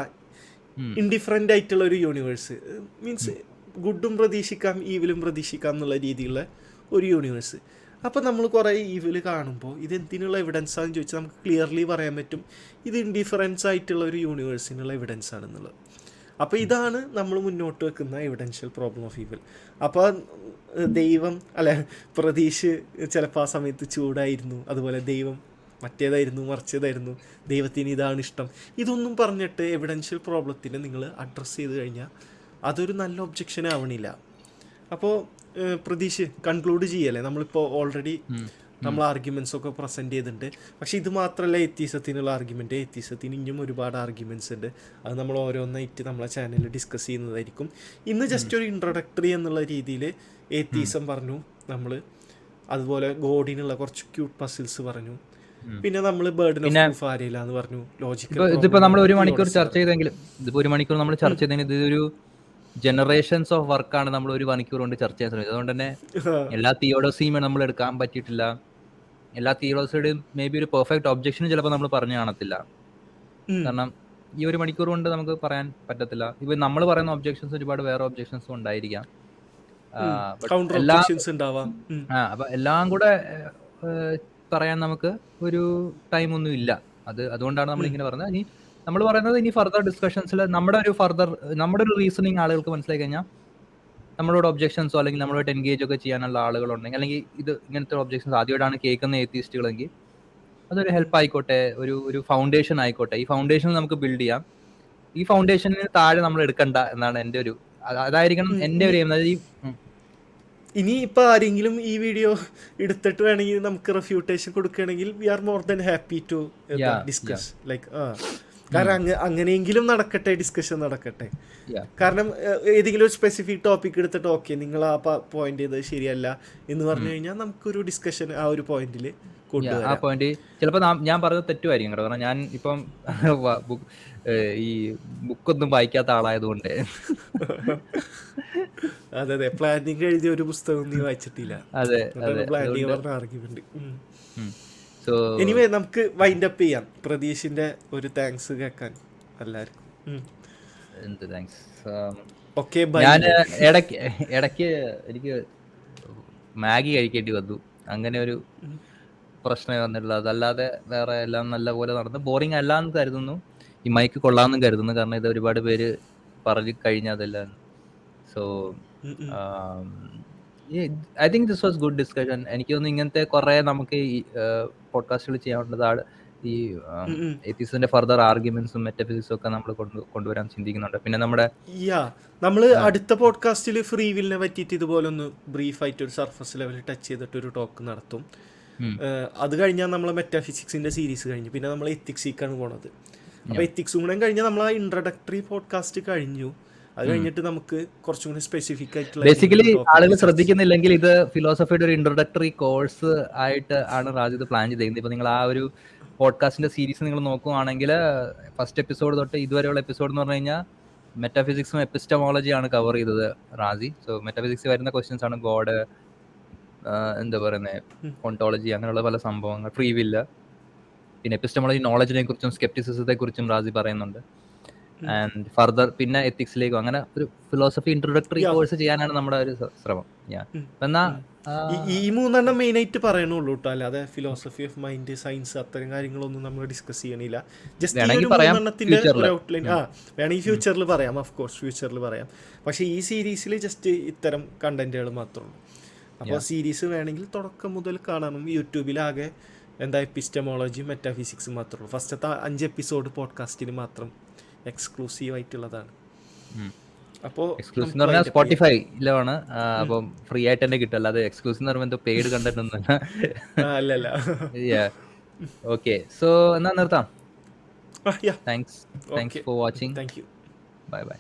Speaker 1: ഇൻഡിഫറന്റ് ആയിട്ടുള്ള ഒരു യൂണിവേഴ്സ് മീൻസ് ഗുഡും പ്രതീക്ഷിക്കാം ഈവിലും പ്രതീക്ഷിക്കാം എന്നുള്ള രീതിയിലുള്ള ഒരു യൂണിവേഴ്സ് അപ്പോൾ നമ്മൾ കുറേ ഈവിൽ കാണുമ്പോൾ ഇത് എന്തിനുള്ള എവിഡൻസ് ആണെന്ന് ചോദിച്ചാൽ നമുക്ക് ക്ലിയർലി പറയാൻ പറ്റും. ഇത് ഇൻഡിഫറൻസ് ആയിട്ടുള്ള ഒരു യൂണിവേഴ്സിനുള്ള എവിഡൻസ് ആണെന്നുള്ളത്. അപ്പോൾ ഇതാണ് നമ്മൾ മുന്നോട്ട് വെക്കുന്ന എവിഡൻഷ്യൽ പ്രോബ്ലം ഓഫ് ഈവിൽ അപ്പോൾ ദൈവം അല്ലെ പ്രതീക്ഷ ചിലപ്പോൾ ആ സമയത്ത് ചൂടായിരുന്നു. അതുപോലെ ദൈവം മറ്റേതായിരുന്നു മറിച്ചതായിരുന്നു. ദൈവത്തിന് ഇതാണ് ഇഷ്ടം. ഇതൊന്നും പറഞ്ഞിട്ട് എവിഡൻഷ്യൽ പ്രോബ്ലത്തിന് നിങ്ങൾ അഡ്രസ്സ് ചെയ്ത് കഴിഞ്ഞാൽ അതൊരു നല്ല ഒബ്ജക്ഷൻ ആവണില്ല. അപ്പോൾ പ്രതീക്ഷ കൺക്ലൂഡ് ചെയ്യല്ലേ? നമ്മളിപ്പോൾ ഓൾറെഡി നമ്മൾ ആർഗ്യുമെന്റ്സ് ഒക്കെ പ്രസന്റ് ചെയ്തിട്ടുണ്ട്. പക്ഷെ ഇത് മാത്രമല്ല എത്തീസത്തിനുള്ള ആർഗ്യുമെന്റ് എത്തീസത്തിന് ഇനിയും ഒരുപാട് ആർഗ്യുമെന്റ്സ് ഉണ്ട്. അത് നമ്മൾ ഓരോന്നായിട്ട് നമ്മളെ ചാനലിൽ ഡിസ്കസ് ചെയ്യുന്നതായിരിക്കും. ഇന്ന് ജസ്റ്റ് ഒരു ഇൻട്രൊഡക്ടറി എന്നുള്ള രീതിയിൽ എത്തീസം പറഞ്ഞു. നമ്മൾ അതുപോലെ ഗോഡിനുള്ള കുറച്ച് ക്യൂട്ട് പസിൽസ് പറഞ്ഞു. പിന്നെ നമ്മൾ ബേർഡൻ ഓഫ് എന്ന് പറഞ്ഞു. ലോജിക്കൽ
Speaker 2: ഇതിപ്പോ നമ്മൾ ഒരു മണിക്കൂർ ചർച്ച ചെയ്തെങ്കിലും ഇതിപ്പോ ഒരു മണിക്കൂർ നമ്മൾ ചർച്ച ചെയ്തെങ്കിലും ഇതൊരു ജനറേഷൻസ് ഓഫ് വർക്കാണ് നമ്മൾ ഒരു മണിക്കൂർ കൊണ്ട് ചർച്ച ചെയ്യാൻ ശ്രമിച്ചത്. അതുകൊണ്ട് തന്നെ എല്ലാ തിയോഡോസിയും നമ്മൾ എടുക്കാൻ പറ്റിയിട്ടില്ല. എല്ലാ തിയോഡോസിയുടെയും മേ ബി ഒരു പെർഫെക്റ്റ് ഒബ്ജക്ഷൻ ചിലപ്പോൾ നമ്മൾ പറഞ്ഞു കാണത്തില്ല. കാരണം ഈ ഒരു മണിക്കൂർ കൊണ്ട് നമുക്ക് പറയാൻ പറ്റത്തില്ല. ഇപ്പൊ നമ്മൾ പറയുന്ന ഒബ്ജക്ഷൻസ് ഒരുപാട് വേറെ ഒബ്ജക്ഷൻസും ഉണ്ടായിരിക്കാം. അപ്പൊ എല്ലാം കൂടെ പറയാൻ നമുക്ക് ഒരു ടൈം ഒന്നും ഇല്ല അത് അതുകൊണ്ടാണ് നമ്മൾ ഇങ്ങനെ പറഞ്ഞത്. ഇനി നമ്മൾ പറയുന്നത് ഇനി ഫർദർ ഡിസ്കഷൻസിൽ നമ്മുടെ ഒരു ഫർദർ നമ്മുടെ ഒരു റീസണിങ് ആളുകൾക്ക് മനസ്സിലായി കഴിഞ്ഞാൽ നമ്മളോട് ഒബ്ജെക്ഷൻസോ അല്ലെങ്കിൽ നമ്മളോട് എൻഗേജ് ഒക്കെ ചെയ്യാനുള്ള ആളുകളുണ്ടെങ്കിൽ അല്ലെങ്കിൽ ഇത് ഇങ്ങനത്തെ ഒബ്ജെക്ഷൻസ് ആദ്യമായിട്ടാണ് കേൾക്കുന്ന ഏത്തിസ്റ്റുകളെങ്കിൽ അതൊരു ഹെൽപ്പ് ആയിക്കോട്ടെ ഒരു ഒരു ഫൗണ്ടേഷൻ ആയിക്കോട്ടെ. ഈ ഫൗണ്ടേഷൻ നമുക്ക് ബിൽഡ് ചെയ്യാം. ഈ ഫൗണ്ടേഷനിന് താഴെ നമ്മൾ എടുക്കണ്ട എന്നാണ് എന്റെ ഒരു അതായിരിക്കണം എന്റെ ഒരു.
Speaker 1: ഇനി ഇപ്പൊ ആരെങ്കിലും ഈ വീഡിയോ എടുത്തിട്ട് വേണമെങ്കിൽ നമുക്ക് റെഫ്യൂട്ടേഷൻ കൊടുക്കുകയാണെങ്കിൽ we are more than happy to discuss like ആ. കാരണം അങ്ങ അങ്ങനെയെങ്കിലും നടക്കട്ടെ ഡിസ്കഷൻ നടക്കട്ടെ. കാരണം ഏതെങ്കിലും ഒരു സ്പെസിഫിക് ടോപ്പിക് എടുത്തിട്ട് ഓക്കെ നിങ്ങൾ ആ പോയിന്റ് ചെയ്തത് ശരിയല്ല എന്ന് പറഞ്ഞു കഴിഞ്ഞാൽ നമുക്കൊരു ഡിസ്കഷൻ ആ ഒരു പോയിന്റിൽ
Speaker 2: ആ പോയിന്റ് ചിലപ്പോ ഞാൻ പറഞ്ഞത് തെറ്റുമായിരിക്കും കേട്ടോ. കാരണം ഞാൻ ഇപ്പം ഈ ബുക്കൊന്നും വായിക്കാത്ത ആളായതുകൊണ്ട്.
Speaker 1: അതെ അതെ. പ്ലാനിങ് എഴുതിയ ഒരു പുസ്തകം നീ വായിച്ചിട്ടില്ല.
Speaker 2: അതെ അതെ.
Speaker 1: പ്ലാനിങ് പറഞ്ഞ ആർഗ്യുമെന്റ് എനിവേ നമുക്ക് വൈൻഡ് അപ്പ് ചെയ്യാം. പ്രതീഷിന്റെ ഒരു താങ്ക്സ് കേൾക്കാൻ എല്ലാവർക്കും.
Speaker 2: എന്ത് താങ്ക്സ്
Speaker 1: ഓക്കെ
Speaker 2: ഞാൻ ഇടയ്ക്ക് ഇടയ്ക്ക് എനിക്ക് മാഗി കഴിക്കേണ്ടി വന്നു. അങ്ങനെ ഒരു പ്രശ്നമേ വന്നിട്ടുള്ളൂ അതല്ലാതെ വേറെ എല്ലാം നല്ല പോലെ നടന്നു. ബോറിംഗ് അല്ല എന്ന് കരുതുന്നു. ഈ മൈക്ക് കൊള്ളാമെന്നും കരുതുന്നു. കാരണം ഇത് ഒരുപാട് പേര് പറഞ്ഞു കഴിഞ്ഞതെല്ലാം. So I think this was good discussion എനിക്ക് തോന്നുന്നു ഇങ്ങനത്തെ കുറെ നമുക്ക് ഈ പോഡ്കാസ്റ്റുകൾ ചെയ്യാനുള്ളതാണ് ഈ എത്തിസിന്റെ ഫർദർ ആർഗ്യുമെന്റ്സും മെറ്റഫിസിക്സും ഒക്കെ നമ്മൾ കൊണ്ട് കൊണ്ടുവരാൻ ചിന്തിക്കുന്നുണ്ട്. പിന്നെ നമ്മുടെ
Speaker 1: യാ നമ്മൾ അടുത്ത പോഡ്കാസ്റ്റിൽ ഫ്രീ വില്ലിനെ പറ്റിയിട്ട് ഇതുപോലെ ഒന്ന് ബ്രീഫ് ആയിട്ട് ഒരു സർഫസ് ലെവലിൽ ടച്ച് ചെയ്തിട്ട് ഒരു ടോക്ക് നടത്തും. അത് കഴിഞ്ഞാൽ നമ്മൾ മെറ്റാഫിസിക്സിന്റെ സീരീസ് കഴിഞ്ഞു. പിന്നെ നമ്മൾ എത്തിക്സിക്കാണ് പോണത്. അപ്പോൾ എത്തിക്സും കൂടെ കഴിഞ്ഞാൽ നമ്മൾ ആ ഇൻട്രഡക്ടറി പോഡ്കാസ്റ്റ് കഴിഞ്ഞു. അത് കഴിഞ്ഞിട്ട് നമുക്ക് കുറച്ചും കൂടി സ്പെസിഫിക് ആയിട്ടുള്ള
Speaker 2: ബേസിക്കലി ആളുകൾ ശ്രദ്ധിക്കുന്നില്ലെങ്കിൽ ഇത് ഫിലോസഫിയുടെ ഒരു ഇൻട്രൊഡക്ടറി കോഴ്സ് ആയിട്ട് ആണ് രാജ്യത്ത് പ്ലാൻ ചെയ്തിരിക്കുന്നത് ഇപ്പൊ നിങ്ങൾ ആ ഒരു പോഡ്കാസ്റ്റിന്റെ സീരീസ് നിങ്ങൾ നോക്കുവാണെങ്കിൽ ഫസ്റ്റ് എപ്പിസോഡ് തൊട്ട് ഇതുവരെയുള്ള എപ്പിസോഡ് എന്ന് പറഞ്ഞു കഴിഞ്ഞാൽ മെറ്റാഫിസിക്സും എപ്പിസ്റ്റമോളജിയാണ് കവർ ചെയ്തത് റാസി സോ മെറ്റാഫിസിക്സ് വരുന്ന ക്വസ്റ്റ്യൻസ് ആണ് ഗോഡ് എന്താ പറയുന്നത് കോണ്ടോളജി അങ്ങനെയുള്ള പല സംഭവങ്ങൾ ഫ്രീ വില്ല പിന്നെ എപ്പിസ്റ്റമോളജി നോളജിനെ കുറിച്ചും സ്കെപ്റ്റിസിസത്തെ കുറിച്ചും റാസി പറയുന്നുണ്ട്. ആൻഡ് ഫർദർ പിന്നെ എത്തിക്സിലേക്കും അങ്ങനെ ഒരു ഫിലോസഫി ഇൻട്രൊഡക്ടറി. കോഴ്സ് ചെയ്യാനാണ് നമ്മുടെ ഒരു ശ്രമം. ഞാൻ. എന്നാ
Speaker 1: ഈ- മൂന്നെണ്ണം മെയിൻ ആയിട്ട് പറയണുള്ളൂ കേട്ടോ അല്ലാതെ ഫിലോസഫി ഓഫ് മൈൻഡ് സയൻസ് അത്തരം കാര്യങ്ങളൊന്നും നമ്മൾ ഡിസ്കസ് ചെയ്യണില്ല. ജസ്റ്റ് മൂന്നെണ്ണത്തിന്റെ. ഒരു ഔട്ട്ലൈൻ ആ വേണമെങ്കിൽ ഫ്യൂച്ചറിൽ പറയാം ഓഫ് കോഴ്സ് ഫ്യൂച്ചറിൽ പറയാം. പക്ഷേ ഈ സീരീസിൽ ജസ്റ്റ് ഇത്തരം കണ്ടന്റുകൾ മാത്രമേ ഉള്ളൂ. അപ്പോൾ സീരീസ് വേണമെങ്കിൽ തുടക്കം മുതൽ കാണാനും യൂട്യൂബിലാകെ എന്താ എപ്പിസ്റ്റമോളജി മെറ്റാഫിസിക്സ് മാത്രമേ ഉള്ളൂ. ഫസ്റ്റത്തെ അഞ്ച് എപ്പിസോഡ് പോഡ്കാസ്റ്റിന് മാത്രം എക്സ്ക്ലൂസീവ് ആയിട്ടുള്ളതാണ്. അപ്പോൾ
Speaker 2: എക്സ്ക്ലൂസീവ് എന്ന് പറഞ്ഞാൽ സ്പോട്ടിഫൈയിലാണ് അപ്പം ഫ്രീ ആയിട്ട് തന്നെ കിട്ടും. അല്ലാതെ എക്സ്ക്ലൂസീവ് എന്ന് പറയുമ്പോൾ പെയ്ഡ് കണ്ടന്റ് ഒന്നും
Speaker 1: അല്ല. അല്ല
Speaker 2: ഓക്കെ സോ എന്നാ നിർത്താം. Thanks thanks for watching
Speaker 1: thank you
Speaker 2: bye bye